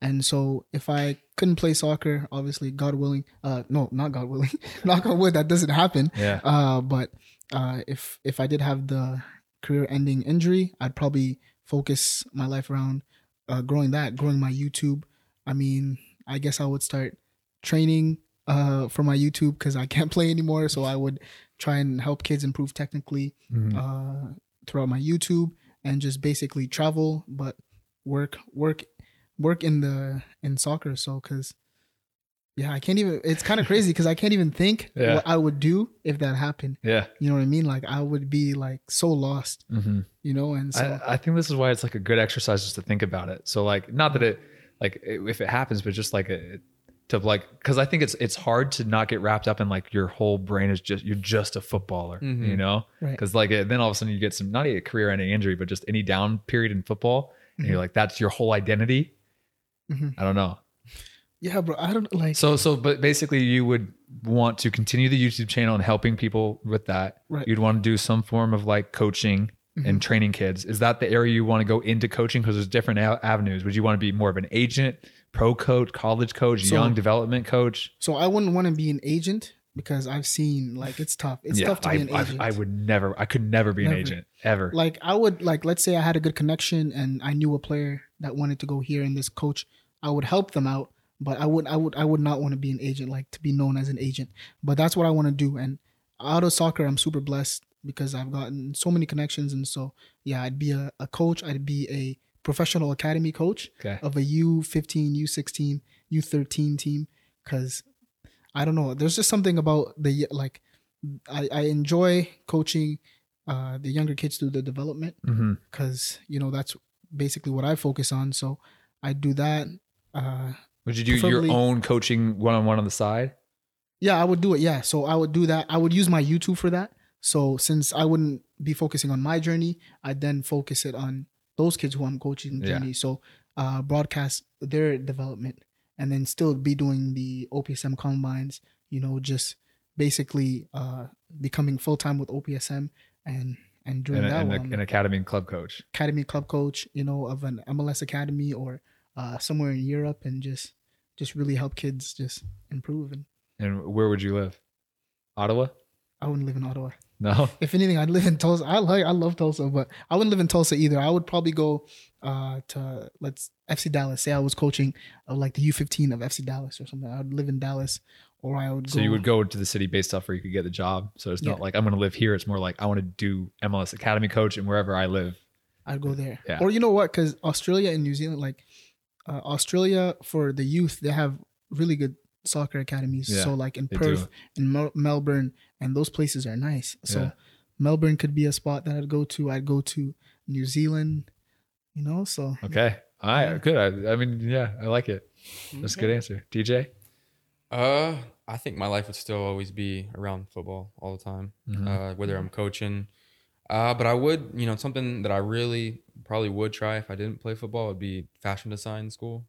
Speaker 3: And so if I couldn't play soccer, obviously, God willing, uh, no, not God willing, knock on wood, that doesn't happen.
Speaker 1: Yeah.
Speaker 3: Uh, but uh, if if I did have the career-ending injury, I'd probably focus my life around uh, growing that, growing my YouTube. I mean, I guess I would start training uh, for my YouTube because I can't play anymore. So I would try and help kids improve technically
Speaker 1: Mhm.
Speaker 3: uh, throughout my YouTube and just basically travel, but work work work in the in soccer. So because yeah, I can't even. It's kind of crazy because I can't even think
Speaker 1: Yeah.
Speaker 3: what I would do if that happened.
Speaker 1: Yeah.
Speaker 3: You know what I mean? Like I would be like so lost.
Speaker 1: hmm
Speaker 3: You know, and so
Speaker 1: I, I think this is why it's like a good exercise just to think about it. So like, not that it like if it happens, but just like a, to like, because I think it's it's hard to not get wrapped up in like your whole brain is just you're just a footballer,
Speaker 2: Mhm.
Speaker 1: you know?
Speaker 3: Right.
Speaker 1: Because like it, then all of a sudden you get some not a career-ending injury, but just any down period in football, and you're like that's your whole identity.
Speaker 3: Mhm.
Speaker 1: I don't know.
Speaker 3: yeah, bro. I don't like.
Speaker 1: So so but basically you would want to continue the YouTube channel and helping people with that.
Speaker 3: Right.
Speaker 1: You'd want to do some form of like coaching and training kids. Is that the area you want to go into coaching because there's different avenues? Would you want to be more of an agent, pro coach, college coach,
Speaker 3: So-
Speaker 1: young development coach?
Speaker 3: so I wouldn't want to be an agent because I've seen like it's tough. It's tough to
Speaker 1: I,
Speaker 3: be an
Speaker 1: I-
Speaker 3: agent.
Speaker 1: I would never I could never be
Speaker 3: Never.
Speaker 1: an agent ever.
Speaker 3: like I would like let's say I had a good connection and I knew a player that wanted to go here and this coach, I would help them out, but I would I would I would not want to be an agent like to be known as an agent. But that's what I want to do and out of soccer I'm super blessed because I've gotten so many connections and so yeah, I'd be a, a coach, I'd be a professional academy coach
Speaker 1: okay.
Speaker 3: of a U15, U16, U13 team cuz I don't know, there's just something about the like I, I enjoy coaching uh, the younger kids through the development because you know that's basically what I focus on. So I do that. Uh,
Speaker 1: Would you do your own coaching one on one on the side?
Speaker 3: yeah, I would do it. Yeah, so I would do that. I would use my YouTube for that. So since I wouldn't be focusing on my journey, I'd then focus it on those kids who I'm coaching
Speaker 1: Yeah.
Speaker 3: journey. So uh, broadcast their development and then still be doing the OPSM combines. You know, just basically uh, becoming full time with OPSM and and doing
Speaker 1: And,
Speaker 3: that
Speaker 1: and
Speaker 3: while
Speaker 1: a-
Speaker 3: I'm
Speaker 1: an academy and club coach.
Speaker 3: academy club coach, you know, of an MLS academy or uh, somewhere in Europe, and just just really help kids just improve. And
Speaker 1: And where would you live? Ottawa?
Speaker 3: I wouldn't live in Ottawa.
Speaker 1: No.
Speaker 3: If anything, I'd live in Tulsa. I like I love Tulsa, but I wouldn't live in Tulsa either. I would probably go uh, to let's FC Dallas. Say I was coaching uh, like the U15 of FC Dallas or something. I would live in Dallas, or I would.
Speaker 1: So
Speaker 3: go,
Speaker 1: you would go to the city based off where you could get the job. So it's not like I'm going to live here. It's more like I want to do MLS Academy coach and wherever I live.
Speaker 3: I'd go there.
Speaker 1: Yeah.
Speaker 3: Or you know what? Because Australia and New Zealand, like uh, Australia for the youth, they have really good soccer academies.
Speaker 1: Yeah,
Speaker 3: so like in Perth and Mel- Melbourne, and those places are nice. So
Speaker 1: Yeah.
Speaker 3: Melbourne could be a spot that I'd go to. I'd go to New Zealand. You know, so
Speaker 1: Okay. All right.
Speaker 3: Yeah.
Speaker 1: Good. I, I mean, yeah, I like it. That's a good answer. DJ?
Speaker 2: Uh, I think my life would still always be around football all the time,
Speaker 1: Mhm.
Speaker 2: uh, whether I'm coaching. Uh, but I would, you know, something that I really probably would try if I didn't play football would be fashion design school.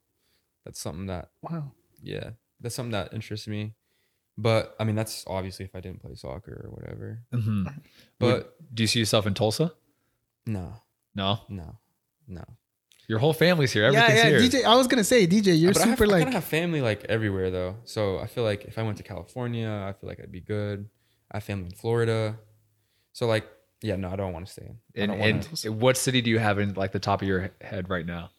Speaker 2: That's something that,
Speaker 3: Wow.
Speaker 2: yeah, that's something that interests me. But I mean, that's obviously if I didn't play soccer or whatever.
Speaker 1: Mhm.
Speaker 2: But
Speaker 1: do you see yourself in Tulsa?
Speaker 2: no,
Speaker 1: No,
Speaker 2: no, no.
Speaker 1: your whole family's here.
Speaker 3: Yeah,
Speaker 1: Everything's
Speaker 3: yeah.
Speaker 1: here.
Speaker 3: DJ, I was gonna say, DJ, you're
Speaker 2: but I, have,
Speaker 3: super
Speaker 2: I
Speaker 3: like.
Speaker 2: kind of have family like everywhere though. So I feel like if I went to California, I feel like I'd be good. I have family in Florida. So like, yeah, no, I don't want to stay in. I
Speaker 1: And,
Speaker 2: don't
Speaker 1: and
Speaker 2: wanna-
Speaker 1: what city do you have in like the top of your head right now?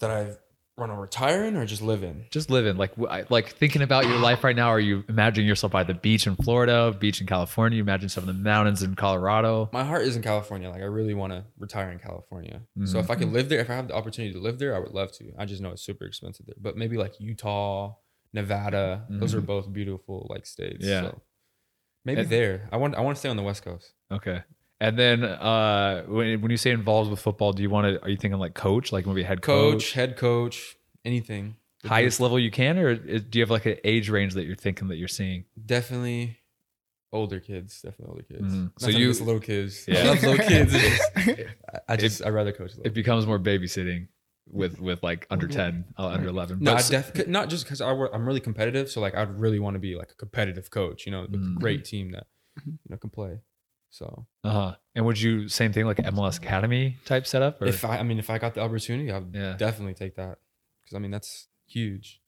Speaker 2: that I want to retire in or just live in.
Speaker 1: Just living, like, like thinking about your life right now. Are you imagining yourself by the beach in Florida, beach in California? You imagine some of the mountains in Colorado.
Speaker 2: My heart is in California. Like I really want to retire in California. So
Speaker 1: Mhm.
Speaker 2: if I could live there, if I have the opportunity to live there, I would love to. I just know it's super expensive there. But maybe like Utah, Nevada, those are both beautiful like states.
Speaker 1: Yeah.
Speaker 2: So maybe there. I want I want to stay on the West Coast.
Speaker 1: Okay. And then uh, when when you say involved with football, do you want to? Are you thinking like coach, like maybe head
Speaker 2: Coach,
Speaker 1: coach,
Speaker 2: head coach, anything.
Speaker 1: highest level you can, or is- do you have like an age range that you're thinking that you're seeing?
Speaker 2: Definitely older kids. Definitely older kids.
Speaker 1: Mhm.
Speaker 2: So
Speaker 1: So
Speaker 2: you
Speaker 1: you-
Speaker 2: little kids.
Speaker 1: Yeah.
Speaker 2: I love little kids. I- I just I rather coach.
Speaker 1: It becomes more babysitting with with like under ten, uh, under eleven.
Speaker 2: No, I
Speaker 1: But-
Speaker 2: def- not just because I'm really competitive. So like, I'd really want to be like a competitive coach, you know, with
Speaker 1: Mm.
Speaker 2: a great team that you know can play. So
Speaker 1: Uh-huh. And would you same thing like MLS Academy type setup? Or?
Speaker 2: if I, I mean, if I got the opportunity, I would
Speaker 1: Yeah.
Speaker 2: definitely take that because I mean that's huge.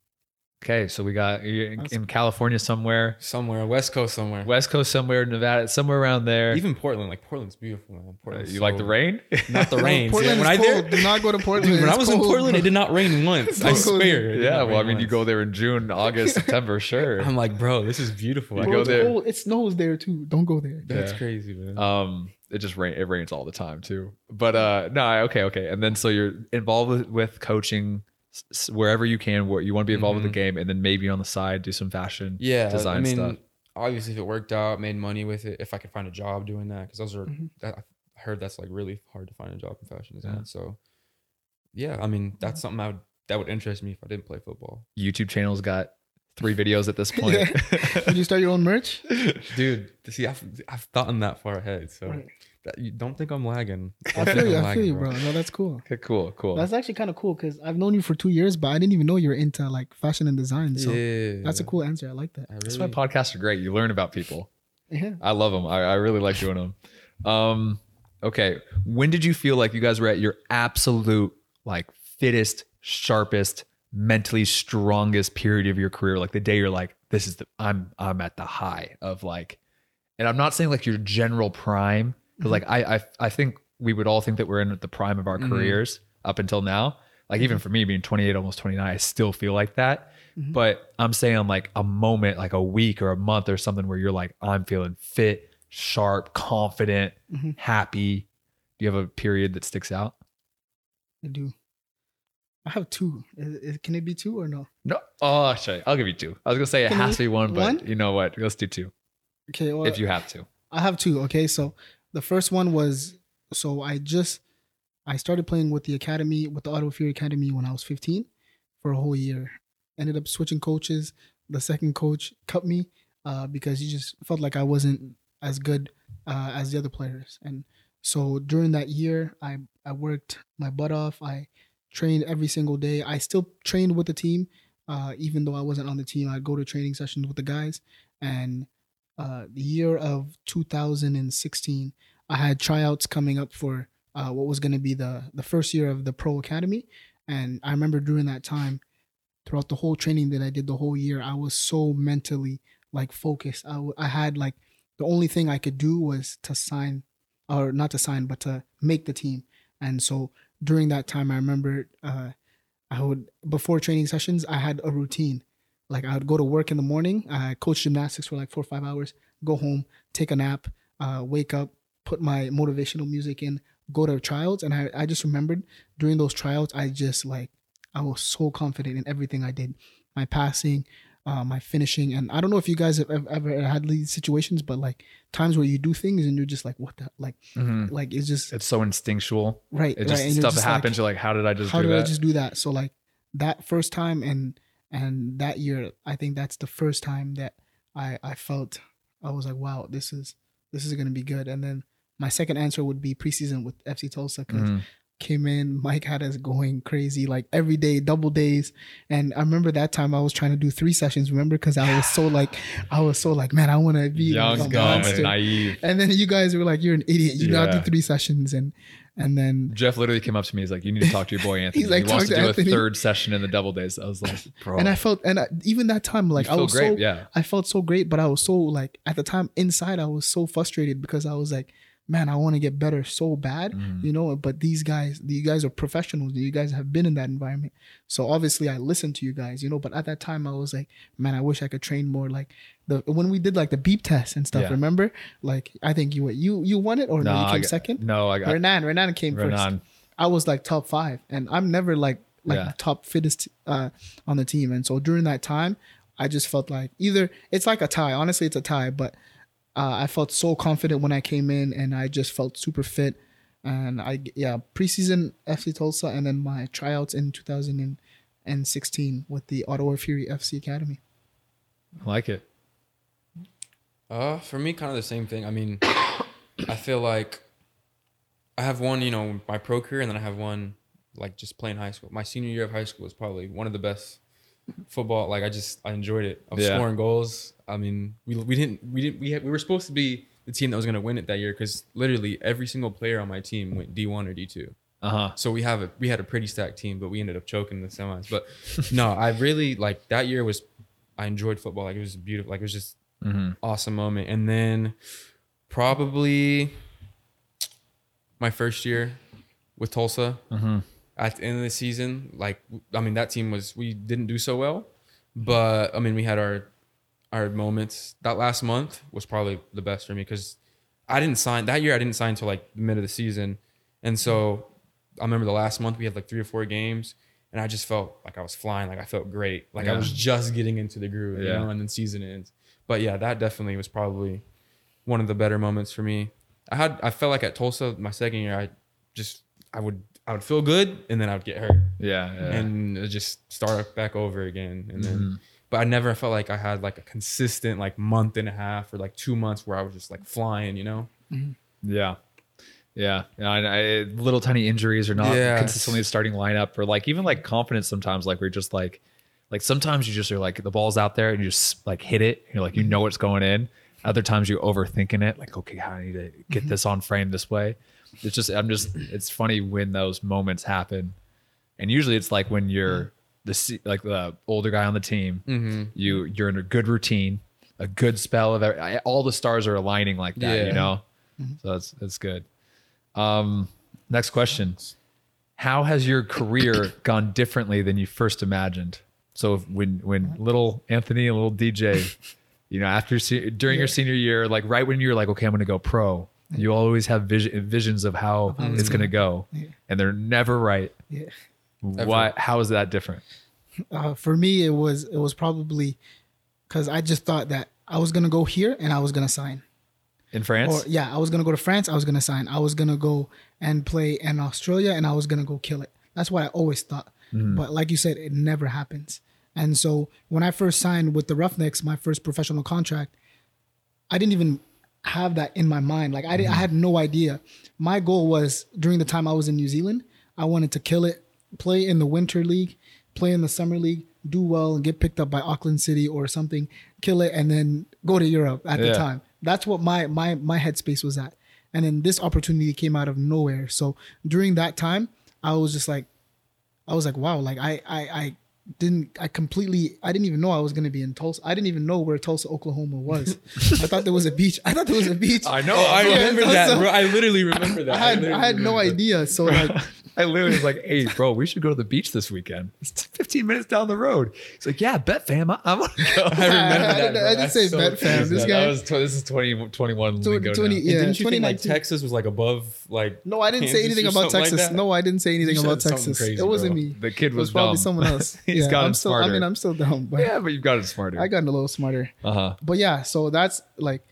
Speaker 1: Okay, so we got you're in, in California somewhere,
Speaker 2: Somewhere West Coast, somewhere.
Speaker 1: West Coast somewhere, Nevada somewhere around there.
Speaker 2: Even Portland, like Portland's beautiful, man.
Speaker 1: Uh,
Speaker 2: Portland's
Speaker 1: you like the rain?
Speaker 2: Not the rain.
Speaker 3: Portland
Speaker 2: when I
Speaker 3: is
Speaker 2: there,
Speaker 3: cold. Do not go to Portland.
Speaker 2: dude, when I
Speaker 3: It's
Speaker 2: was in Portland, it did not rain once. I
Speaker 3: Don't
Speaker 2: swear.
Speaker 3: there.
Speaker 2: it did
Speaker 1: yeah, well, I
Speaker 2: rain
Speaker 1: mean, you go there in June, August, September, sure.
Speaker 2: I'm like, bro, this is beautiful. I
Speaker 1: go there.
Speaker 3: cold. It snows there too. Don't go there.
Speaker 2: That's
Speaker 1: Yeah.
Speaker 2: crazy, man.
Speaker 1: Um, it just rain. It rains all the time too. But uh, no, okay, okay. And then so you're involved with, with coaching s- s- wherever you can. Where you want to be involved with the game, and then maybe on the side do some fashion.
Speaker 2: yeah
Speaker 1: design
Speaker 2: i mean
Speaker 1: stuff.
Speaker 2: obviously if it worked out made money with it if i could find a job doing that because those are
Speaker 3: Mhm.
Speaker 2: that, i heard that's like really hard to find a job in fashion design
Speaker 1: Yeah.
Speaker 2: so yeah i mean that's something i would that would interest me if i didn't play football
Speaker 1: YouTube channel's got three videos at this point.
Speaker 3: Did you start your own merch?
Speaker 2: dude see i've, I've thought in that far ahead so
Speaker 3: Right.
Speaker 2: That, you don't think i'm lagging
Speaker 3: I feel you.
Speaker 2: I'm
Speaker 3: feel you, bro. No, that's cool.
Speaker 1: okay, cool, cool.
Speaker 3: That's actually kind of cool because I've known you for two years, but I didn't even know you were into like fashion and design. So
Speaker 2: yeah
Speaker 3: that's a cool answer. I like that.
Speaker 2: I
Speaker 1: That's why podcasts are great. You learn about people.
Speaker 3: Yeah.
Speaker 1: I love them. I, I really like doing them. Um, okay. When did you feel like you guys were at your absolute like fittest, sharpest, mentally strongest period of your career? Like the day you're like, this is the I'm I'm at the high of like, and I'm not saying like your general prime because like I, I I think we would all think that we're in the prime of our
Speaker 2: Mhm.
Speaker 1: careers up until now. Like even for me being 28, almost 29, I still feel like that.
Speaker 3: Mhm.
Speaker 1: But I'm saying like a moment, like a week or a month or something where you're like, I'm feeling fit, sharp, confident,
Speaker 3: Mhm.
Speaker 1: happy. Do you have a period that sticks out?
Speaker 3: I do. I have two. Is, is- can it be two or no?
Speaker 1: No. Oh, shit. I'll give you two. I was gonna say it
Speaker 3: Can
Speaker 1: has to be one, but
Speaker 3: one?
Speaker 1: you know what? Let's do two
Speaker 3: Okay. Well,
Speaker 1: if you have to.
Speaker 3: I have two. Okay, so the first one was so I just I started playing with the academy with the Ottawa Fury Academy when I was 15 for a whole year. Ended up switching coaches. The second coach cut me uh, because he just felt like I wasn't as good uh, as the other players. And so during that year, I I worked my butt off. I trained every single day. I still trained with the team, uh, even though I wasn't on the team. I'd go to training sessions with the guys. And uh, the year of 2016, I had tryouts coming up for uh, what was going to be the the first year of the pro academy, and I remember during that time, throughout the whole training that I did the whole year, I was so mentally like focused. I, w- I had like the only thing I could do was to sign, or not to sign, but to make the team. And so during that time, I remember uh, I would before training sessions, I had a routine. Like I would go to work in the morning, I coach gymnastics for like four or five hours, go home, take a nap, uh, wake up, put my motivational music in, go to tryouts. And I, I just remembered during those tryouts, I just like, I was so confident in everything I did. My passing, uh, my finishing. And I don't know if you guys have ev- ever had these situations, but like times where you do things and you're just like, what the, like, like it's just,
Speaker 1: It's so instinctual.
Speaker 3: right.
Speaker 1: It just
Speaker 3: right.
Speaker 1: Stuff
Speaker 3: just like,
Speaker 1: happens. you're like, how did I just
Speaker 3: how did
Speaker 1: that?
Speaker 3: I just do that? So like that first time and And that year, I think that's the first time that I I felt I was like, wow, this is this is gonna be good. And then my second answer would be preseason with FC Tulsa because
Speaker 1: Mhm.
Speaker 3: came in, Mike had us going crazy, like every day, double days. And I remember that time I was trying to do three sessions. Remember, because I was so like, I was so like, man, I want to be like,
Speaker 1: Young,
Speaker 3: a
Speaker 1: and naive.
Speaker 3: And then you guys were like, you're an idiot. You gotta
Speaker 1: Yeah.
Speaker 3: do three sessions, and and then
Speaker 1: Jeff literally came up to me. He's like, "You need to talk to your boy Anthony.
Speaker 3: He's like,
Speaker 1: he wants to
Speaker 3: to
Speaker 1: do
Speaker 3: Anthony."
Speaker 1: a third session in the double days." I was like, "Bro,
Speaker 3: and I felt and I, even that time like
Speaker 1: you
Speaker 3: I
Speaker 1: feel
Speaker 3: was
Speaker 1: great,
Speaker 3: so
Speaker 1: yeah,
Speaker 3: I felt so great, but I was so like at the time inside I was so frustrated because I was like, man, I want to get better so bad,
Speaker 1: Mhm.
Speaker 3: you know. But these guys, you guys are professionals. You guys have been in that environment, so obviously I listened to you guys, you know. But at that time I was like, man, I wish I could train more. Like the when we did like the beep test and stuff.
Speaker 1: Yeah.
Speaker 3: Remember? Like I think you you you won it or no,
Speaker 1: No,
Speaker 3: you
Speaker 1: I
Speaker 3: came
Speaker 1: got-
Speaker 3: second.
Speaker 1: no, I got
Speaker 3: Renan, Renan came first.
Speaker 1: Renan.
Speaker 3: I was like top five, and I'm never like like
Speaker 1: Yeah.
Speaker 3: top fittest uh, on the team. And so during that time, I just felt like either it's like a tie. Honestly, it's a tie, but uh, I felt so confident when I came in, and I just felt super fit. And I yeah preseason FC Tulsa, and then my tryouts in 2016 with the Ottawa Fury FC Academy.
Speaker 1: I like it.
Speaker 2: Uh, for me, kind of the same thing. I mean, I feel like I have one, you know, my pro career, and then I have one like just playing high school. My senior year of high school was probably one of the best football. Like I just I enjoyed it. I was
Speaker 1: Yeah.
Speaker 2: scoring goals. I mean, we we didn't we didn't we had, we were supposed to be the team that was going to win it that year because literally every single player on my team went D one or D two.
Speaker 1: Uh huh.
Speaker 2: So we have a we had a pretty stacked team, but we ended up choking the semis. But no, I really like that year was I enjoyed football. Like it was beautiful. Like it was just
Speaker 1: hmm
Speaker 2: awesome moment. And then probably my first year with Tulsa
Speaker 1: hmm
Speaker 2: at the end of the season, like I mean that team was we didn't do so well, but I mean we had our our moments. That last month was probably the best for me because I didn't sign that year. I didn't sign until like the mid of the season, and so I remember the last month we had like three or four games, and I just felt like I was flying. Like I felt great. Like I was just getting into the groove, you
Speaker 1: Yeah.
Speaker 2: know. And then season ends. But yeah, that definitely was probably one of the better moments for me. I had I felt like at Tulsa my second year I just I would I would feel good and then I would get hurt
Speaker 1: Yeah. yeah.
Speaker 2: and it just start back over again and then
Speaker 1: Mhm.
Speaker 2: but I never felt like I had like a consistent like month and a half or like two months where I was just like flying, you know? Mm-hmm.
Speaker 1: Yeah. Yeah. yeah I, I, little tiny injuries or not
Speaker 2: Yeah.
Speaker 1: consistently starting lineup or like even like confidence sometimes, like we're just like, like sometimes you just are like the ball's out there and you just like hit it. You're like, you mm-hmm. know what's going in. Other times you're overthinking it. Like, okay, I need to get mm-hmm. this on frame this way. It's just, I'm just, it's funny when those moments happen. And usually it's like when you're the, like the older guy on the team,
Speaker 2: Mm-hmm.
Speaker 1: you you're in a good routine, a good spell of every, all the stars are aligning like that,
Speaker 2: Yeah.
Speaker 1: you know. So that's that's good. Um, next question: How has your career gone differently than you first imagined? So if- when when little Anthony and little DJ, you know, after during your senior year, like right when you're like, okay, I'm going to go pro, you always have vision, visions of how it's going to go,
Speaker 3: Yeah.
Speaker 1: and they're never right.
Speaker 3: Yeah.
Speaker 1: What? How is that different?
Speaker 3: uh, for me it was it was probably because I just thought that I was gonna go here and I was gonna sign.
Speaker 1: In France?
Speaker 3: Or yeah, I was gonna go to France. I was gonna sign. I was gonna go and play in Australia, and I was gonna go kill it. That's what I always thought. But like you said, it never happens. And so when I first signed with the Roughnecks, my first professional contract, I didn't even have that in my mind. Like I, did, I mm-hmm. had no idea. My goal was during the time I was in New Zealand, I wanted to kill it, play in the Winter League, play in the Summer League, do well, and get picked up by Auckland City or something, kill it, and then go to Europe at
Speaker 1: Yeah.
Speaker 3: the time. That's what my my my headspace was at. And then this opportunity came out of nowhere. So during that time, I was just like, I was like, wow, like I I I didn't I completely I didn't even know I was gonna be in Tulsa. I didn't even know where Tulsa, Oklahoma was. I thought there was a beach. I thought there was a beach.
Speaker 1: I know.
Speaker 2: I remember that. I literally remember that.
Speaker 3: I had
Speaker 2: literally
Speaker 3: I had no idea. So like
Speaker 1: I literally was like, "Hey, bro, we should go to the beach this weekend. It's 15 minutes down the road." He's like, "Yeah, bet fam, I, I want to go."
Speaker 2: I remember
Speaker 3: I
Speaker 2: that.
Speaker 3: didn't- I didn't say
Speaker 2: so
Speaker 3: bet, fam. This guy-
Speaker 1: That was tw- this is 20, 21
Speaker 3: Tw-
Speaker 1: lingo
Speaker 3: 20
Speaker 1: now.
Speaker 3: yeah.
Speaker 2: Didn't you think like Texas was like above like?
Speaker 3: no, I didn't say anything about
Speaker 2: something like
Speaker 3: Texas. no, I didn't say anything about Texas.
Speaker 2: crazy,
Speaker 3: it wasn't
Speaker 2: bro.
Speaker 3: me.
Speaker 1: The kid
Speaker 3: It was
Speaker 1: was,
Speaker 3: probably someone else.
Speaker 1: He's
Speaker 3: yeah,
Speaker 1: gotten
Speaker 3: I'm still.
Speaker 1: smarter.
Speaker 3: I mean, I'm still dumb, but
Speaker 1: Yeah, but you've got it smarter.
Speaker 3: I got a little smarter.
Speaker 1: uh huh.
Speaker 3: But yeah, so that's like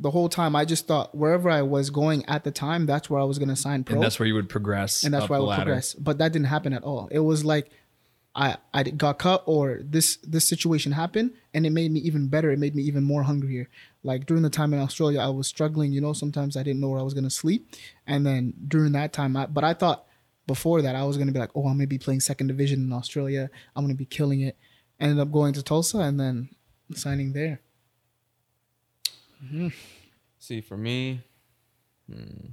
Speaker 3: the whole time. I just thought wherever I was going at the time, that's where I was gonna sign pro,
Speaker 1: And that's where you would progress.
Speaker 3: and that's where I would
Speaker 1: ladder.
Speaker 3: progress. But that didn't happen at all. It was like I I got cut or this this situation happened and it made me even better. It made me even more hungrier. Like during the time in Australia, I was struggling. You know, sometimes I didn't know where I was gonna sleep, and then during that time, I, but I thought before that I was gonna be like, oh, I'm gonna be playing second division in Australia. I'm gonna be killing it. Ended up going to Tulsa and then signing there.
Speaker 2: See, for me, hmm.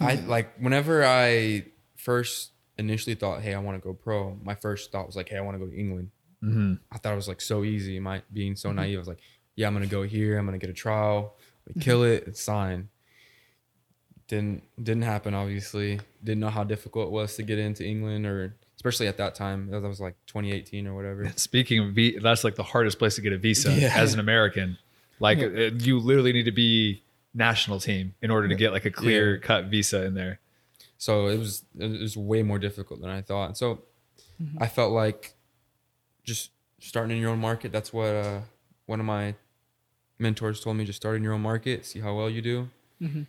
Speaker 2: I like whenever I first initially thought, "Hey, I want to go pro." My first thought was like, "Hey, I want to go to England."
Speaker 1: Mm-hmm.
Speaker 2: I thought it was like so easy. I being so naive? I was like, "Yeah, I'm gonna go here. I'm gonna get a trial, I'm kill it, it's sign." Didn't didn't happen. Obviously, didn't know how difficult it was to get into England, or especially at that time. That was like 2018 or whatever.
Speaker 1: Speaking of, vi- that's like the hardest place to get a visa
Speaker 2: Yeah.
Speaker 1: as an American. Like
Speaker 3: Yeah.
Speaker 1: uh, you literally need to be national team in order to get like a clear cut visa in there.
Speaker 2: So it was it was way more difficult than I thought. And so I felt like just starting in your own market. That's what uh, one of my mentors told me. Just start in your own market, see how well you do,
Speaker 3: Mhm.
Speaker 2: and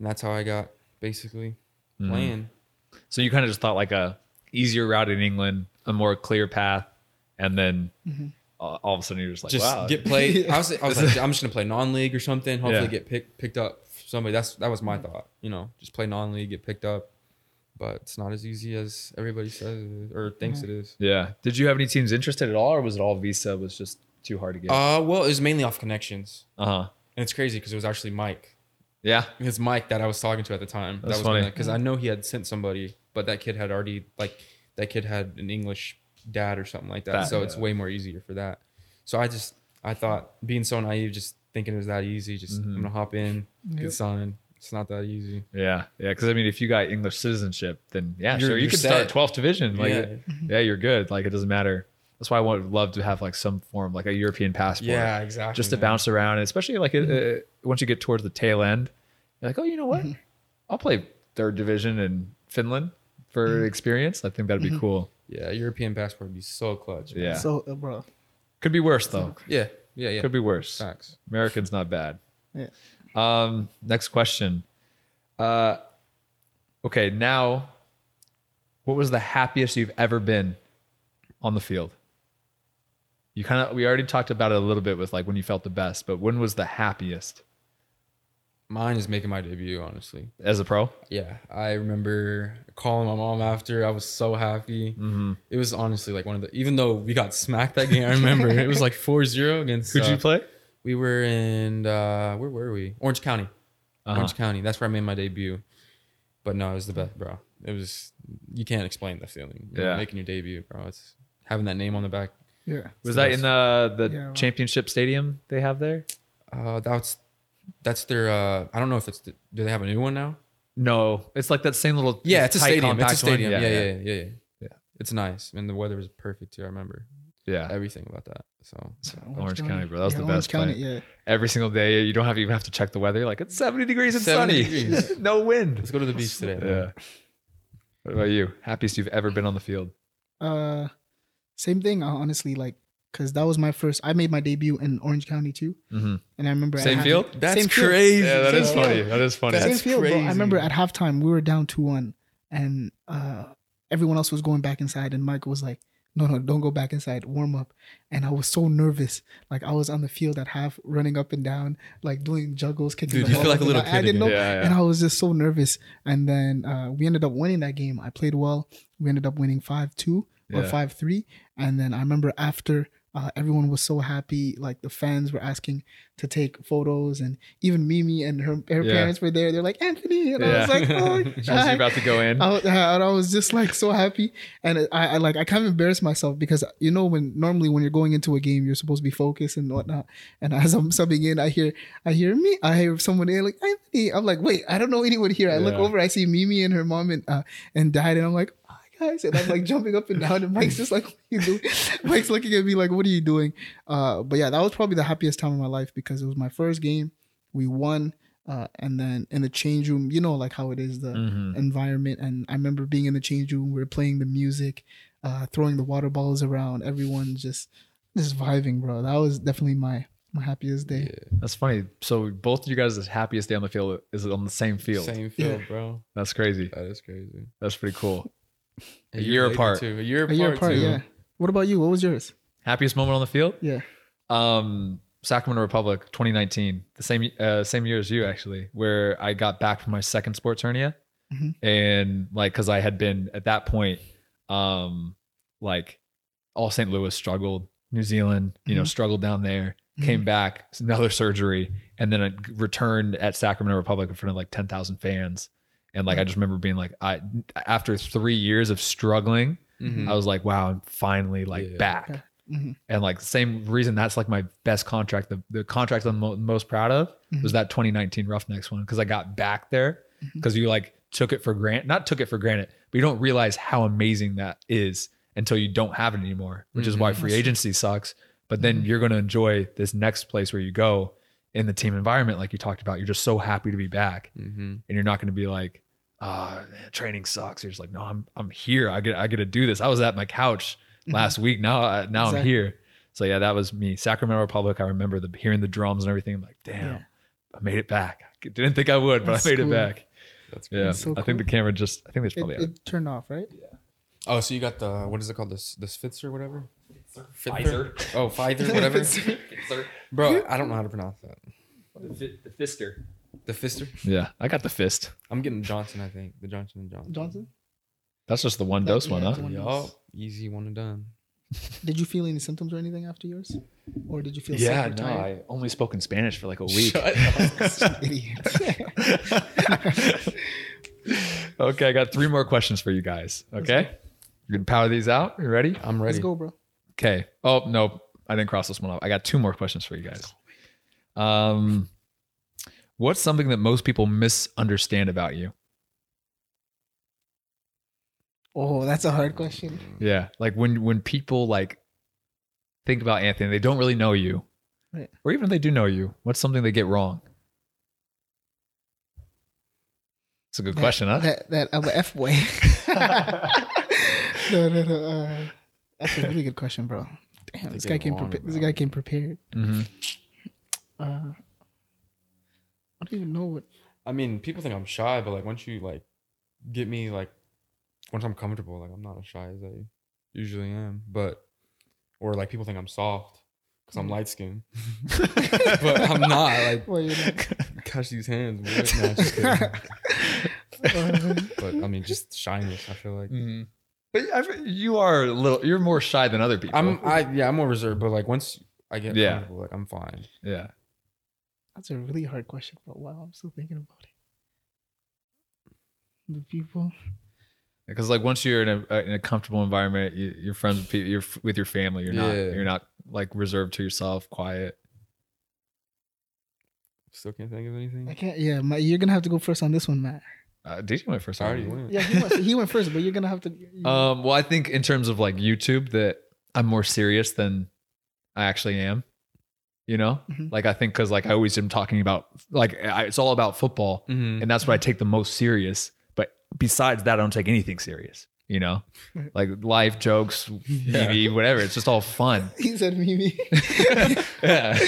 Speaker 2: that's how I got basically
Speaker 1: Mhm.
Speaker 2: playing.
Speaker 1: So you kind of just thought like a easier route in England, a more clear path, and then all, all of a sudden you're just like,
Speaker 2: just
Speaker 1: wow,
Speaker 2: get played. I was I was like, I'm just gonna play non-league or something. Hopefully
Speaker 1: Yeah.
Speaker 2: get picked picked up somebody. That's that was my thought. You know, just play non-league, get picked up. But it's not as easy as everybody says or thinks it is.
Speaker 1: yeah. Did you have any teams interested at all, or was it all visa was just too hard to get?
Speaker 2: Uh, well, it was mainly off connections.
Speaker 1: Uh huh.
Speaker 2: And it's crazy because it was actually Mike.
Speaker 1: Yeah.
Speaker 2: It's Mike that I was talking to at the time.
Speaker 1: That's
Speaker 2: that was
Speaker 1: funny.
Speaker 2: because I know he had sent somebody, but that kid had already like that kid had an English dad or something like that.
Speaker 1: That-
Speaker 2: so it's way more easier for that. So I just I thought being so naive, just thinking it was that easy. Just
Speaker 1: Mhm.
Speaker 2: I'm gonna hop in,
Speaker 3: Yep.
Speaker 2: get signed. It's not that easy.
Speaker 1: Yeah, yeah. Because I mean, if you got English citizenship, then yeah,
Speaker 2: You're-
Speaker 1: sure, you
Speaker 2: you're
Speaker 1: can
Speaker 2: set.
Speaker 1: start 12th division. Like,
Speaker 2: Yeah.
Speaker 1: yeah. you're good. Like, it doesn't matter. That's why I would love to have like some form, like a European passport,
Speaker 2: Yeah, exactly.
Speaker 1: just to
Speaker 2: man.
Speaker 1: bounce around. And especially like it, uh, once you get towards the tail end, you're like, oh, you know what? I'll play third division in Finland for experience. I think that'd be cool.
Speaker 2: Yeah, European passport would be so clutch. man.
Speaker 1: Yeah,
Speaker 3: So, uh, bro.
Speaker 1: could be worse though.
Speaker 2: Yeah. Yeah. Yeah.
Speaker 1: Could be worse.
Speaker 2: Facts.
Speaker 1: American's not bad.
Speaker 3: Yeah.
Speaker 1: Um, next question. Uh, okay, now, what was the happiest you've ever been on the field? You kind of we already talked about it a little bit with like when you felt the best, but when was the happiest
Speaker 2: Mine is making my debut, honestly.
Speaker 1: as a pro?
Speaker 2: Yeah, I remember calling my mom after. I was so happy.
Speaker 1: Mm-hmm.
Speaker 2: It was honestly like one of the, even though we got smacked that game, I remember it was like 4 0 against.
Speaker 1: Who'd
Speaker 2: uh,
Speaker 1: you play?
Speaker 2: We were in, uh, where were we? Orange County.
Speaker 1: Uh-huh.
Speaker 2: Orange County. That's where I made my debut. But no, it was the best, bro. It was, you can't explain the feeling. You know,
Speaker 1: Yeah.
Speaker 2: Making your debut, bro. It's having that name on the back.
Speaker 3: Yeah.
Speaker 1: Was
Speaker 2: the
Speaker 1: that in the the
Speaker 3: Yeah.
Speaker 1: championship stadium they have there?
Speaker 2: Uh, that's, that's their, uh, I don't know if it's, the, do they have a new one now?
Speaker 1: No, it's like that same little
Speaker 2: Yeah, it's a
Speaker 1: tight,
Speaker 2: stadium. It's a stadium. Yeah yeah yeah, yeah, yeah,
Speaker 1: Yeah.
Speaker 2: It's nice. And the weather was perfect too. I remember
Speaker 1: yeah.
Speaker 2: everything about that. So,
Speaker 1: Orange County, bro. That was
Speaker 3: Yeah,
Speaker 1: the
Speaker 3: Orange
Speaker 1: best
Speaker 3: County, yeah.
Speaker 1: Every single day, you don't have even have to check the weather. You're like it's 70 degrees and
Speaker 2: 70
Speaker 1: sunny,
Speaker 2: degrees.
Speaker 1: no wind.
Speaker 2: let's go to the beach today. man.
Speaker 1: Yeah. What about you? Happiest you've ever been on the field?
Speaker 3: Uh, same thing. uh, Honestly, like, cause that was my first. I made my debut in Orange County too,
Speaker 1: Mm-hmm.
Speaker 3: and I remember at
Speaker 1: Same
Speaker 3: half-
Speaker 1: field?
Speaker 2: That's
Speaker 3: Same field.
Speaker 2: crazy.
Speaker 1: Yeah, that is
Speaker 3: Same
Speaker 1: funny.
Speaker 3: field.
Speaker 1: That is funny.
Speaker 3: Same
Speaker 2: That's
Speaker 3: field, bro. I remember at halftime we were down two one, and uh, everyone else was going back inside, and Michael was like, "No, no, don't go back inside. Warm up." And I was so nervous, like I was on the field at half, running up and down, like doing juggles, kicking.
Speaker 2: Dude,
Speaker 3: the
Speaker 2: you feel like a little
Speaker 3: down. I
Speaker 2: kid
Speaker 3: didn't know.
Speaker 1: Yeah, yeah.
Speaker 3: and I was just so nervous. And then uh, we ended up winning that game. I played well. We ended up winning five two or five three. And then I remember after uh, everyone was so happy, like the fans were asking to take photos, and even Mimi and her, her
Speaker 1: Yeah.
Speaker 3: parents were there. They're like Anthony, and I was like, oh, hi."
Speaker 1: about to go in.
Speaker 3: I, was- I was just like so happy, and I, I like I kind of embarrassed myself because you know when normally when you're going into a game you're supposed to be focused and whatnot, and as I'm subbing in I hear I hear me I hear someone there like Anthony I'm like wait I don't know anyone here I look over I see Mimi and her mom and uh, and dad and I'm like guys and I'm like jumping up and down and Mike's just like what are you doing Mike's looking at me like what are you doing uh, but yeah that was probably the happiest time of my life because it was my first game we won uh, and then in the change room you know like how it is the
Speaker 1: Mhm.
Speaker 3: environment and i remember being in the change room we were playing the music uh throwing the water balls around everyone just just vibing bro that was definitely my my happiest day
Speaker 2: Yeah.
Speaker 1: That's funny. So both of you guys' happiest day on the field is on the same field.
Speaker 2: Same field, bro.
Speaker 1: That's crazy.
Speaker 2: That is crazy.
Speaker 1: That's pretty cool. A year
Speaker 2: later,
Speaker 1: apart.
Speaker 2: Too. A year
Speaker 3: A
Speaker 2: apart.
Speaker 3: year apart,
Speaker 2: too.
Speaker 3: yeah. What about you? What was yours?
Speaker 1: Happiest moment on the field?
Speaker 3: Yeah.
Speaker 1: Um, Sacramento Republic, 2019, the same uh, same year as you actually, where I got back from my second sports hernia,
Speaker 3: Mhm.
Speaker 1: and like because I had been at that point, um, like all St. Louis struggled, New Zealand, you know,
Speaker 3: Mhm.
Speaker 1: struggled down there, came back, another surgery, and then I returned at Sacramento Republic in front of like 10,000 fans, and like I just remember being like, I after three years of struggling,
Speaker 2: Mhm.
Speaker 1: I was like, wow, I'm finally like
Speaker 2: Yeah.
Speaker 1: back
Speaker 3: Okay. Mhm.
Speaker 1: and like the same reason that's like my best contract the, the contract i'm mo- most proud of
Speaker 3: Mm-hmm.
Speaker 1: was that 2019 roughnecks one because i got back there because you like took it for granted not took it for granted but you don't realize how amazing that is until you don't have it anymore which is why free agency sucks but then you're going to enjoy this next place where you go in the team environment like you talked about you're just so happy to be back
Speaker 2: Mhm.
Speaker 1: and you're not going to be like ah training sucks you're just like no i'm i'm here i get i get to do this i was at my couch last week now I, now i'm here so yeah that was me sacramento republic i remember the hearing the drums and everything i'm like damn
Speaker 3: Yeah.
Speaker 1: i made it back I didn't think i would but i made
Speaker 3: cool.
Speaker 1: it back
Speaker 2: That's
Speaker 1: yeah
Speaker 3: That's so
Speaker 1: i think the camera just i think there's probably
Speaker 3: it turned off, right? Yeah.
Speaker 2: Oh, so you got the what is it called? This the Spitzer, whatever.
Speaker 1: Pfizer.
Speaker 2: Oh, Pfizer, whatever.
Speaker 1: a
Speaker 2: Bro, I don't know how to pronounce that.
Speaker 1: the, the fister
Speaker 2: The Fister.
Speaker 1: yeah i got the fist
Speaker 2: I'm getting Johnson. I think the Johnson and Johnson.
Speaker 3: Johnson,
Speaker 1: that's just the one
Speaker 3: That-
Speaker 1: dose
Speaker 3: yeah,
Speaker 1: one huh
Speaker 3: it's one-
Speaker 2: Yup. Easy one and done.
Speaker 3: did you feel any symptoms or anything after yours, or did you feel
Speaker 1: yeah
Speaker 3: sick or
Speaker 1: no
Speaker 3: tired?
Speaker 1: i only spoke in spanish for like a week
Speaker 3: Idiot.
Speaker 1: okay, I got three more questions for you guys. Okay, you can power these out. You ready?
Speaker 2: I'm ready.
Speaker 3: Let's go, bro.
Speaker 1: Okay. Oh no, I didn't cross this one off. I got two more questions for you guys. Um, what's something that most people misunderstand about you?
Speaker 3: Oh, that's a hard question.
Speaker 1: Yeah, like when when people like think about Anthony, they don't really know you,
Speaker 3: Right.
Speaker 1: or even if they do know you, what's something they get wrong? It's a good
Speaker 3: That-
Speaker 1: question, huh?
Speaker 3: That that I'm a f boy. no, no, no. Uh, that's a really good question, bro. Damn,
Speaker 2: They
Speaker 3: this guy came
Speaker 2: wrong
Speaker 3: prepared. This guy came prepared. Uh, I don't even know what.
Speaker 2: I mean, people think I'm shy, but like once you like get me like once I'm comfortable, like I'm not as shy as I usually am. But or like people think I'm soft because I'm light skinned, but I'm not. Like
Speaker 3: Well, you know.
Speaker 2: catch these hands. Weird. No, just kidding.
Speaker 3: Uh,
Speaker 2: but I mean, just shyness. I feel like
Speaker 1: hmm But I, you are a little. You're more shy than other people.
Speaker 2: I'm. I yeah, I'm more reserved. But like once I get
Speaker 1: Yeah.
Speaker 2: comfortable, like I'm fine.
Speaker 1: yeah.
Speaker 3: that's a really hard question, but wow, I'm still thinking about it. The people.
Speaker 1: because like once you're in a uh, in a comfortable environment, you, you're friends with people, you're f- with your family. You're not
Speaker 2: Yeah.
Speaker 1: you're not like reserved to yourself, quiet.
Speaker 2: Still can't think of anything.
Speaker 3: I can't. Yeah, my, you're gonna have to go first on this one, Matt.
Speaker 1: Uh, DJ went first.
Speaker 2: I already
Speaker 1: already.
Speaker 2: went.
Speaker 3: Yeah, he went, he went first, but you're gonna have to.
Speaker 1: Um, well, I think in terms of like YouTube, that I'm more serious than I actually am. You know,
Speaker 3: Mhm.
Speaker 1: like I think because like I always am talking about like I, it's all about football,
Speaker 2: Mhm.
Speaker 1: and that's what I take the most serious. But besides that, I don't take anything serious. You know, like life jokes, TV, whatever. It's just all fun.
Speaker 3: he said Mimi.
Speaker 1: yeah.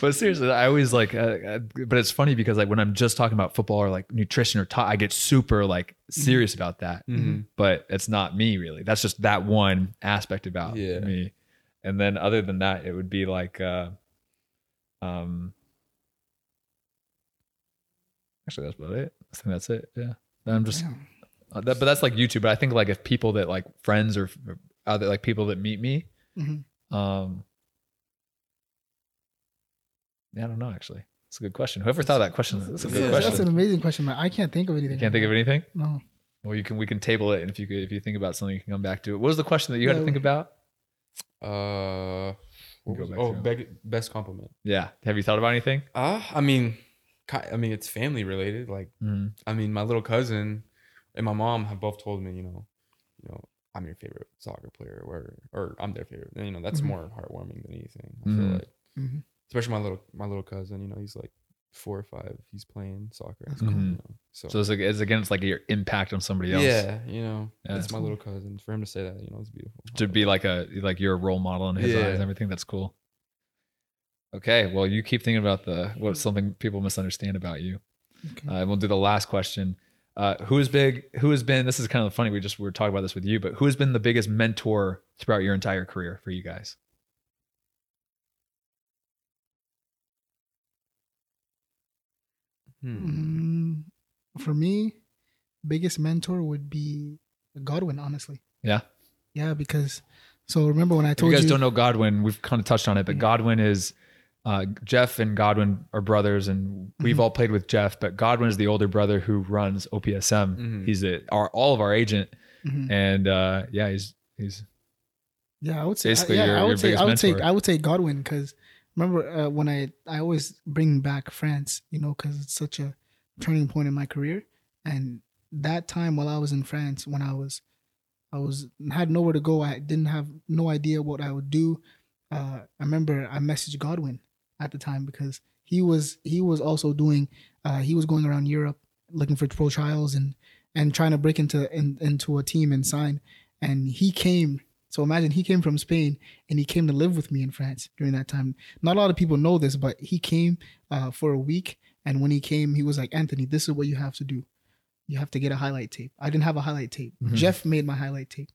Speaker 1: but seriously, I always like, uh, uh, but it's funny because like when I'm just talking about football or like nutrition or ta- I get super like serious about that.
Speaker 2: Mhm.
Speaker 1: But it's not me really. That's just that one aspect about
Speaker 2: Yeah.
Speaker 1: me. And then other than that, it would be like, uh, um, actually that's about it. I think that's it. Yeah. I'm just,
Speaker 3: Damn.
Speaker 1: Uh, that, but that's like YouTube. But I think like if people that like friends or, or other like people that meet me,
Speaker 3: Mhm.
Speaker 1: um, yeah, I don't know. Actually, it's a good question. Whoever thought that question, that's a good
Speaker 2: Yeah,
Speaker 3: That's an amazing question, man. I can't think of anything.
Speaker 1: You can't think of anything.
Speaker 3: No.
Speaker 1: Well, you can. We can table it, and if you could, if you think about something, you can come back to it. What was the question that you had to think
Speaker 3: we-
Speaker 1: about?
Speaker 2: Uh,
Speaker 1: Go back
Speaker 2: oh,
Speaker 1: to it.
Speaker 2: beg, best compliment.
Speaker 1: Yeah. Have you thought about anything?
Speaker 2: Uh, I mean, I mean, it's family related. Like,
Speaker 1: Mm.
Speaker 2: I mean, my little cousin and my mom have both told me, you know, you know, I'm your favorite soccer player, or or I'm their favorite. And, you know, that's
Speaker 3: Mhm.
Speaker 2: more heartwarming than anything. I
Speaker 1: Mhm.
Speaker 2: feel like,
Speaker 3: Mhm.
Speaker 2: especially my little my little cousin. You know, he's like four or five. He's playing soccer.
Speaker 3: That's
Speaker 1: cool.
Speaker 2: you
Speaker 1: Mhm.
Speaker 2: know, So,
Speaker 1: So it's like it's again, it's like your impact on somebody else.
Speaker 2: yeah, you know,
Speaker 1: Yeah.
Speaker 2: that's my little cousin. For him to say that, you know, it's beautiful.
Speaker 1: To be like a like you're a role model in his
Speaker 2: Yeah.
Speaker 1: eyes and everything. That's cool. Okay. Well, you keep thinking about the what something people misunderstand about you.
Speaker 3: Okay.
Speaker 1: Uh, we'll do the last question. Uh, who is big? Who has been? This is kind of funny. We just we were talking about this with you, but who has been the biggest mentor throughout your entire career for you guys?
Speaker 2: Hmm.
Speaker 3: Mm, for me, biggest mentor would be Godwin. Honestly,
Speaker 1: Yeah.
Speaker 3: yeah, because so remember when I told
Speaker 1: you
Speaker 3: you,
Speaker 1: guys don't know Godwin, we've kind of touched on it, but
Speaker 3: Yeah.
Speaker 1: Godwin is uh, Jeff and Godwin are brothers, and we've
Speaker 3: Mhm.
Speaker 1: all played with Jeff. But Godwin is the older brother who runs OPSM.
Speaker 2: Mhm.
Speaker 1: He's a, our all of our agent,
Speaker 3: Mhm.
Speaker 1: and uh, yeah, he's he's
Speaker 3: Yeah, I would say.
Speaker 1: Basically
Speaker 3: yeah,
Speaker 1: your-
Speaker 3: I
Speaker 1: your
Speaker 3: would say.
Speaker 1: biggest
Speaker 3: I would say. I would say Godwin because remember uh, when I I always bring back France, you know, because it's such a turning point in my career, and that time while I was in France, when I was, I was had nowhere to go. I didn't have no idea what I would do. Uh, I remember I messaged Godwin at the time because he was he was also doing uh, he was going around Europe looking for pro trials and and trying to break into in, into a team and sign. And he came. So imagine he came from Spain and he came to live with me in France during that time. Not a lot of people know this, but he came uh, for a week. And when he came, he was like, Anthony, this is what you have to do. You have to get a highlight tape. I didn't have a highlight tape.
Speaker 1: Mhm.
Speaker 3: Jeff made my highlight tape.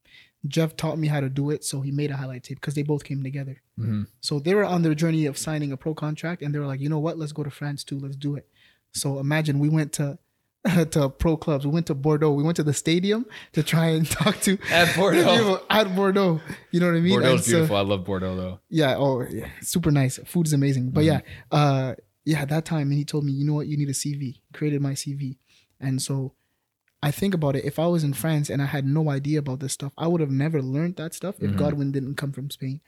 Speaker 3: Jeff taught me how to do it, so he made a highlight tape because they both came together.
Speaker 1: mhm.
Speaker 3: So they were on their journey of signing a pro contract, and they were like, you know what? Let's go to France too. Let's do it. So imagine we went to to pro clubs. We went to Bordeaux. We went to the stadium to try and talk to
Speaker 1: At Bordeaux.
Speaker 3: at Bordeaux. You know what I mean?
Speaker 1: Bordeaux's
Speaker 3: so-
Speaker 1: beautiful. I love Bordeaux though.
Speaker 3: yeah. Oh, yeah. Super nice. Food is amazing. But yeah, uh, yeah. That time, and he told me, you know what? You need a CV. Created my CV, and so I think about it. If I was in France and I had no idea about this stuff, I would have never learned that stuff if
Speaker 1: Mhm.
Speaker 3: Godwin didn't come from Spain.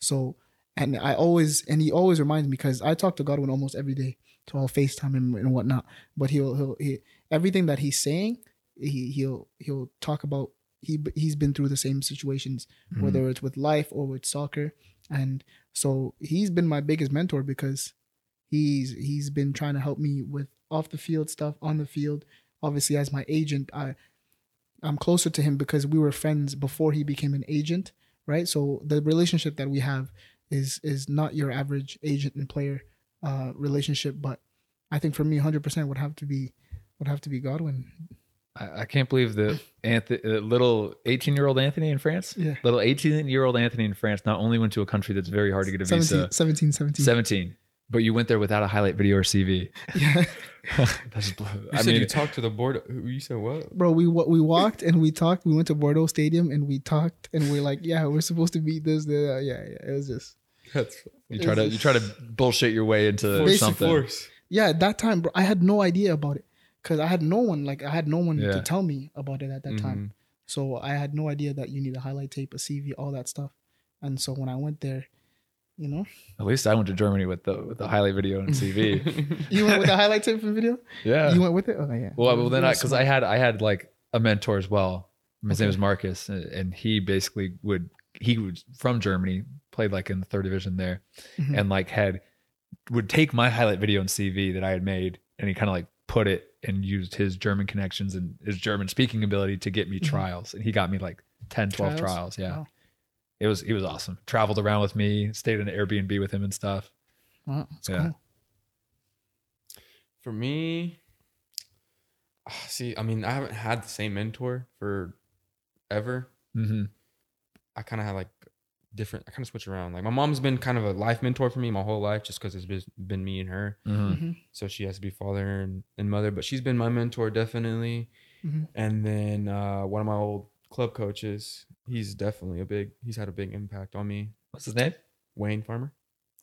Speaker 3: So, and I always and he always reminds me because I talk to Godwin almost every day, so I'll Facetime him and whatnot. But he'll he'll he, everything that he's saying, he he'll he'll talk about. He he's been through the same situations
Speaker 1: Mhm.
Speaker 3: whether it's with life or with soccer. And so he's been my biggest mentor because he's he's been trying to help me with off the field stuff, on the field. Obviously, as my agent, I I'm closer to him because we were friends before he became an agent, right? So the relationship that we have is is not your average agent and player uh, relationship, but I think for me, 100% would have to be would have to be Godwin.
Speaker 1: I, I can't believe that Anthony, uh, little 18 year old Anthony in France,
Speaker 3: Yeah.
Speaker 1: little 18 year old Anthony in France, not only went to a country that's very hard to get a
Speaker 3: 17,
Speaker 1: visa,
Speaker 3: 17, 17.
Speaker 1: 17, but you went there without a highlight video or CV.
Speaker 3: Yeah.
Speaker 1: that's,
Speaker 2: You
Speaker 1: I
Speaker 2: said
Speaker 1: mean,
Speaker 2: you talked to the board. You said what?
Speaker 3: bro we wa- we walked and we talked we went to bordeaux stadium and we talked and we're like yeah we're supposed to beat this the yeah yeah it was just
Speaker 2: That's
Speaker 1: you try to you try to bullshit your way into
Speaker 3: Basic
Speaker 1: something.
Speaker 2: force.
Speaker 3: yeah at that time bro i had no idea about it because i had no one like i had no one
Speaker 1: Yeah.
Speaker 3: to tell me about it at that time
Speaker 2: Mhm.
Speaker 3: so i had no idea that you need a highlight tape a cv all that stuff and so when i went there you know
Speaker 1: At least I went to Germany with the with the highlight video and CV.
Speaker 3: you went with the highlight tape from video
Speaker 1: yeah.
Speaker 3: you went with it oh yeah
Speaker 1: Well, well, then I because
Speaker 3: smart.
Speaker 1: I had I had like a mentor as well. His name
Speaker 3: Okay.
Speaker 1: was Marcus, and and he basically would he was from Germany, played like in the third division there,
Speaker 3: Mhm.
Speaker 1: and like had would take my highlight video and CV that I had made, and he kind of like put it and used his German connections and his German speaking ability to get me
Speaker 3: Mhm.
Speaker 1: trials, and he got me like 10, 12
Speaker 3: Trials?
Speaker 1: trials. Yeah,
Speaker 3: Wow.
Speaker 1: It was he was awesome. Traveled around with me, stayed in an Airbnb with him and stuff.
Speaker 3: Wow, that's
Speaker 1: Yeah.
Speaker 3: cool
Speaker 2: For me, ah, see, I mean, I haven't had the same mentor for ever.
Speaker 1: hmm
Speaker 2: I kind of had like different. I kind of switch around. Like my mom's been kind of a life mentor for me my whole life, just because it's been- been me and her.
Speaker 1: hmm
Speaker 3: Mhm.
Speaker 2: So she has to be father and, and mother. But she's been my mentor definitely.
Speaker 3: Mhm.
Speaker 2: And then uh, one of my old club coaches, he's definitely a big. He's had a big impact on me.
Speaker 1: What's his name?
Speaker 2: Wayne Farmer.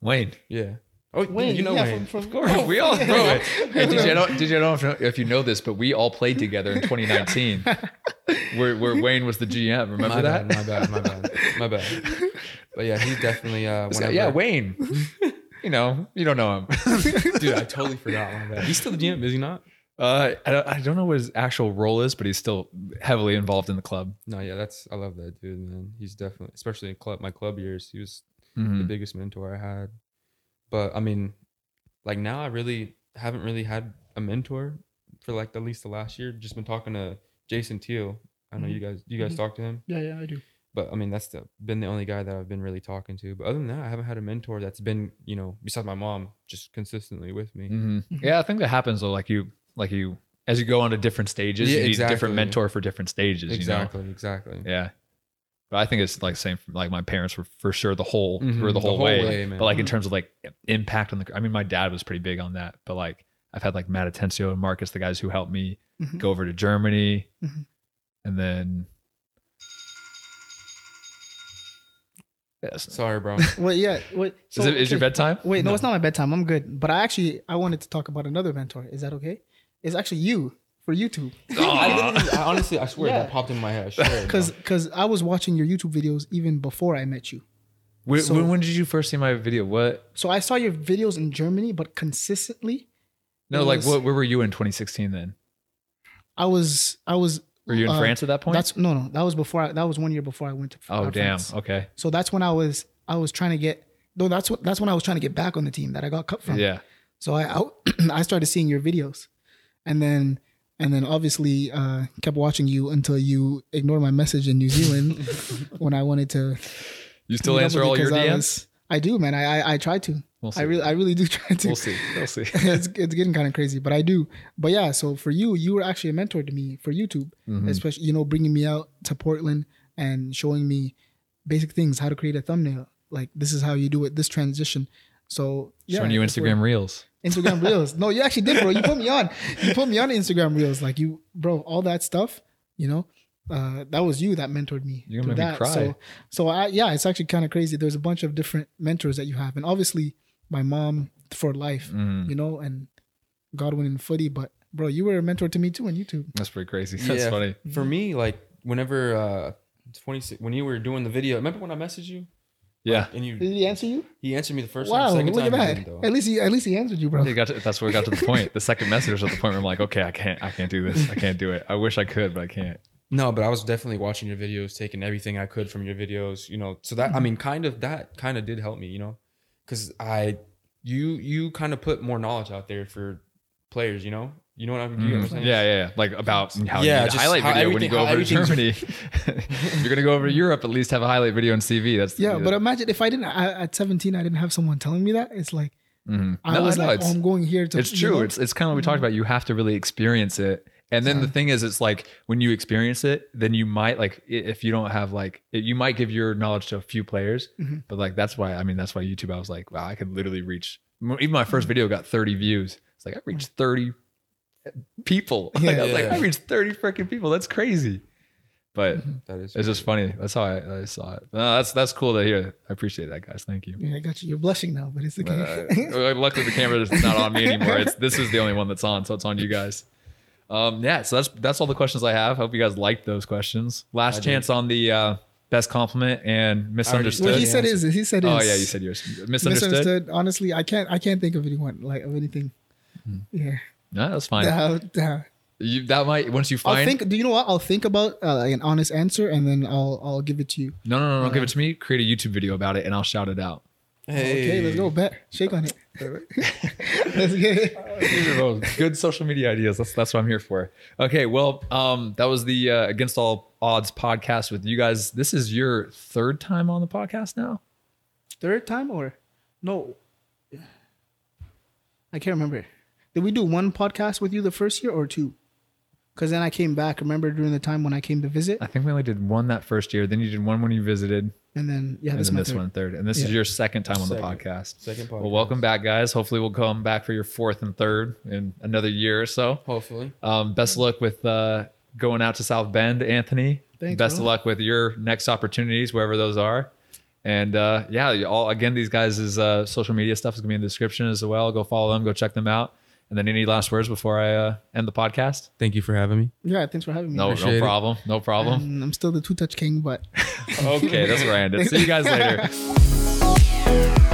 Speaker 1: Wayne.
Speaker 2: Yeah. Oh,
Speaker 3: Wayne,
Speaker 2: you know
Speaker 3: yeah,
Speaker 2: Wayne.
Speaker 3: from, from,
Speaker 1: Of course, we all
Speaker 3: yeah.
Speaker 1: know it. Hey, did you know? Did you know if, if you know this? But we all played together in 2019, where where Wayne was the GM. Remember
Speaker 2: my
Speaker 1: that?
Speaker 2: Bad, my bad. My bad. My bad. But yeah, he's definitely. Uh,
Speaker 1: This guy-
Speaker 2: whenever,
Speaker 1: yeah, Wayne. you know, you don't know him.
Speaker 2: Dude, I totally forgot. My bad. He's still the GM, is he not?
Speaker 1: Uh, I don't, I don't know what his actual role is, but he's still heavily involved in the club.
Speaker 2: No, yeah, that's I love that dude, man. He's definitely, especially in club my club years, he was the
Speaker 1: Mhm.
Speaker 2: biggest mentor I had. But I mean, like now I really haven't really had a mentor for like at least the last year. Just been talking to Jason Teal. I know
Speaker 3: Mhm.
Speaker 2: you guys you guys
Speaker 3: Mhm.
Speaker 2: talk to him.
Speaker 3: yeah yeah i do
Speaker 2: But I mean that's the, been the only guy that I've been really talking to. But other than that, I haven't had a mentor that's been, you know, besides my mom, just consistently with me.
Speaker 1: Mhm.
Speaker 3: Mhm.
Speaker 1: Yeah, I think that happens though. Like you, like you as you go on to different stages,
Speaker 2: Yeah,
Speaker 1: you need a different mentor for different stages.
Speaker 2: exactly, exactly.
Speaker 1: You know? Yeah. But I think it's like same. for- Like my parents were for sure the whole
Speaker 2: Mhm,
Speaker 1: through the whole, way.
Speaker 2: man.
Speaker 1: But like in
Speaker 3: Mhm.
Speaker 1: terms of like impact on the, I mean, my dad was pretty big on that. But like I've had like Matt Atencio and Marcus, the guys who helped me
Speaker 3: Mhm.
Speaker 1: go over to Germany,
Speaker 3: Mhm.
Speaker 1: and then. Yes.
Speaker 2: Sorry, bro.
Speaker 3: Wait, yeah. Wait, so,
Speaker 1: is it is your bedtime?
Speaker 3: Wait, no,
Speaker 2: No.
Speaker 3: it's not my bedtime. I'm good. But I actually I wanted to talk about another mentor. Is that okay? It's actually you for YouTube.
Speaker 2: I, I honestly, I swear
Speaker 3: Yeah.
Speaker 2: that popped in my head. I swear,
Speaker 3: Because because I was watching your YouTube videos even before I met you.
Speaker 1: When,
Speaker 3: So-
Speaker 1: when, when did you first see my video? What?
Speaker 3: So I saw your videos in Germany, but consistently,
Speaker 1: No,
Speaker 3: It
Speaker 1: like
Speaker 3: was-
Speaker 1: what? Where were you in 2016? Then
Speaker 3: I was I was.
Speaker 1: were you in
Speaker 3: uh,
Speaker 1: France at that point?
Speaker 3: That's no no. That was before. I, that was one year before I went to.
Speaker 1: oh
Speaker 3: uh,
Speaker 1: damn.
Speaker 3: France.
Speaker 1: Okay.
Speaker 3: So that's when I was I was trying to get. No, that's what that's when I was trying to get back on the team that I got cut from.
Speaker 1: Yeah.
Speaker 3: So I I, I started seeing your videos, and then and then obviously uh, kept watching you until you ignored my message in New Zealand when I wanted to.
Speaker 1: You still answer all your
Speaker 3: 'cause I
Speaker 1: DMs?
Speaker 3: was- I do, man. I I, I try to.
Speaker 1: We'll see.
Speaker 3: I really I really do try to.
Speaker 1: we'll see. We'll see.
Speaker 3: it's it's getting kind of crazy, but I do. But yeah, so for you, you were actually a mentor to me for YouTube,
Speaker 1: Mhm.
Speaker 3: especially you know bringing me out to Portland and showing me basic things, how to create a thumbnail. Like this is how you do it. This transition. So yeah,
Speaker 1: Showing you Instagram Reels.
Speaker 3: Instagram Reels. No, you actually did, bro. You put me on. You put me on Instagram Reels. Like you, bro. All that stuff. You know, uh, that was you that mentored me.
Speaker 1: You're gonna
Speaker 3: through
Speaker 1: make me cry.
Speaker 3: So, so I yeah, it's actually kind of crazy. There's a bunch of different mentors that you have, and obviously my mom for life.
Speaker 1: Mm,
Speaker 3: You know, and Godwin and Footy. But bro, you were a mentor to me too on YouTube.
Speaker 1: that's pretty crazy. That's
Speaker 2: Yeah.
Speaker 1: funny.
Speaker 2: for me, like whenever uh, 26, when you were doing the video, remember when I messaged you?
Speaker 1: Yeah.
Speaker 2: Like, and you
Speaker 3: Did he answer you?
Speaker 2: he answered me the first
Speaker 3: wow,
Speaker 2: time. Second
Speaker 3: look at
Speaker 2: time he
Speaker 3: that. At least he at least he answered you, bro.
Speaker 1: You got to, that's where we got to the point. The second message was at the point where I'm like, okay, I can't, I can't do this. I can't do it. I wish I could, but I can't.
Speaker 2: No, but I was definitely watching your videos, taking everything I could from your videos, you know. So that I mean, kind of that kind of did help me, you know, because I you you kind of put more knowledge out there for players, you know. You know what I'm, you know what I'm
Speaker 1: Mm,
Speaker 2: saying?
Speaker 1: yeah, yeah, yeah. Like about how
Speaker 2: Yeah,
Speaker 1: you need a
Speaker 2: just
Speaker 1: highlight
Speaker 2: how
Speaker 1: video when you go over to Germany. you're gonna go over to Europe, at least have a highlight video on CV. That's
Speaker 3: yeah, but imagine if I didn't I, at 17, I didn't have someone telling me that. It's like
Speaker 1: Mhm.
Speaker 3: I
Speaker 1: No,
Speaker 3: was
Speaker 1: know,
Speaker 3: like, oh, I'm going here to.
Speaker 1: it's true.
Speaker 3: know?
Speaker 1: It's it's kind of what we talked about. You have to really experience it. And then the thing is, it's like when you experience it, then you might like if you don't have like it, you might give your knowledge to a few players.
Speaker 3: Mhm.
Speaker 1: But like that's why I mean that's why YouTube. I was like, wow, I could literally reach. Even my first video got 30 views. It's like I reached 30 people. Like, I was like, I reached 30 freaking people. That's crazy. But
Speaker 2: That is.
Speaker 1: it's just funny. That's how I, I saw it. No, that's that's cool to hear. I appreciate that, guys. Thank you.
Speaker 3: Yeah, I got you. You're blushing now, but it's okay.
Speaker 1: Uh, luckily, the camera is not on me anymore. It's this is the only one that's on, so it's on you guys. Um, yeah, so that's that's all the questions I have. Hope you guys liked those questions. Last
Speaker 2: I did.
Speaker 1: chance on the uh, best compliment and misunderstood.
Speaker 3: well, he said
Speaker 2: answer.
Speaker 3: his. He said his.
Speaker 1: oh yeah, you said yours. Misunderstood.
Speaker 3: misunderstood. Honestly, I can't. I can't think of anyone like of anything.
Speaker 1: Hmm.
Speaker 3: Yeah.
Speaker 1: No, that's fine.
Speaker 3: Uh, uh,
Speaker 1: You, that might once you find.
Speaker 3: I'll
Speaker 1: find.
Speaker 3: think. Do you know what? I'll think about uh, like an honest answer, and then I'll I'll give it to you.
Speaker 1: no, no, no, no. Give it to me. Create a YouTube video about it, and I'll shout it out.
Speaker 2: Hey,
Speaker 3: Okay, let's go. Bet. Shake on it. let's get it.
Speaker 1: These good social media ideas. That's that's what I'm here for. Okay, well, um, that was the uh, Against All Odds podcast with you guys. This is your third time on the podcast now.
Speaker 3: Third time or no? I can't remember. Did we do one podcast with you the first year or two? Because then I came back. Remember during the time when I came to visit,
Speaker 1: I think we only did one that first year. Then you did one when you visited,
Speaker 3: and then yeah,
Speaker 1: and
Speaker 3: this
Speaker 1: then this
Speaker 3: third.
Speaker 1: one third. And this is your second time on the podcast.
Speaker 2: second podcast.
Speaker 1: Well, welcome back, guys. Hopefully, we'll come back for your fourth and third in another year or so.
Speaker 2: Hopefully,
Speaker 1: Um, best of luck with uh, going out to South Bend, Anthony.
Speaker 3: Thanks,
Speaker 1: best
Speaker 3: bro.
Speaker 1: of luck with your next opportunities, wherever those are. And uh, yeah, all again, these guys' uh, social media stuff is gonna be in the description as well. Go follow them, go check them out. And then any last words before I uh, end the podcast?
Speaker 2: thank you for having me.
Speaker 3: Yeah, thanks for having me.
Speaker 1: No,
Speaker 2: Appreciate
Speaker 1: no
Speaker 2: it.
Speaker 1: problem, no problem.
Speaker 3: And I'm still the two touch king, but
Speaker 1: okay, that's where I ended. See you guys later.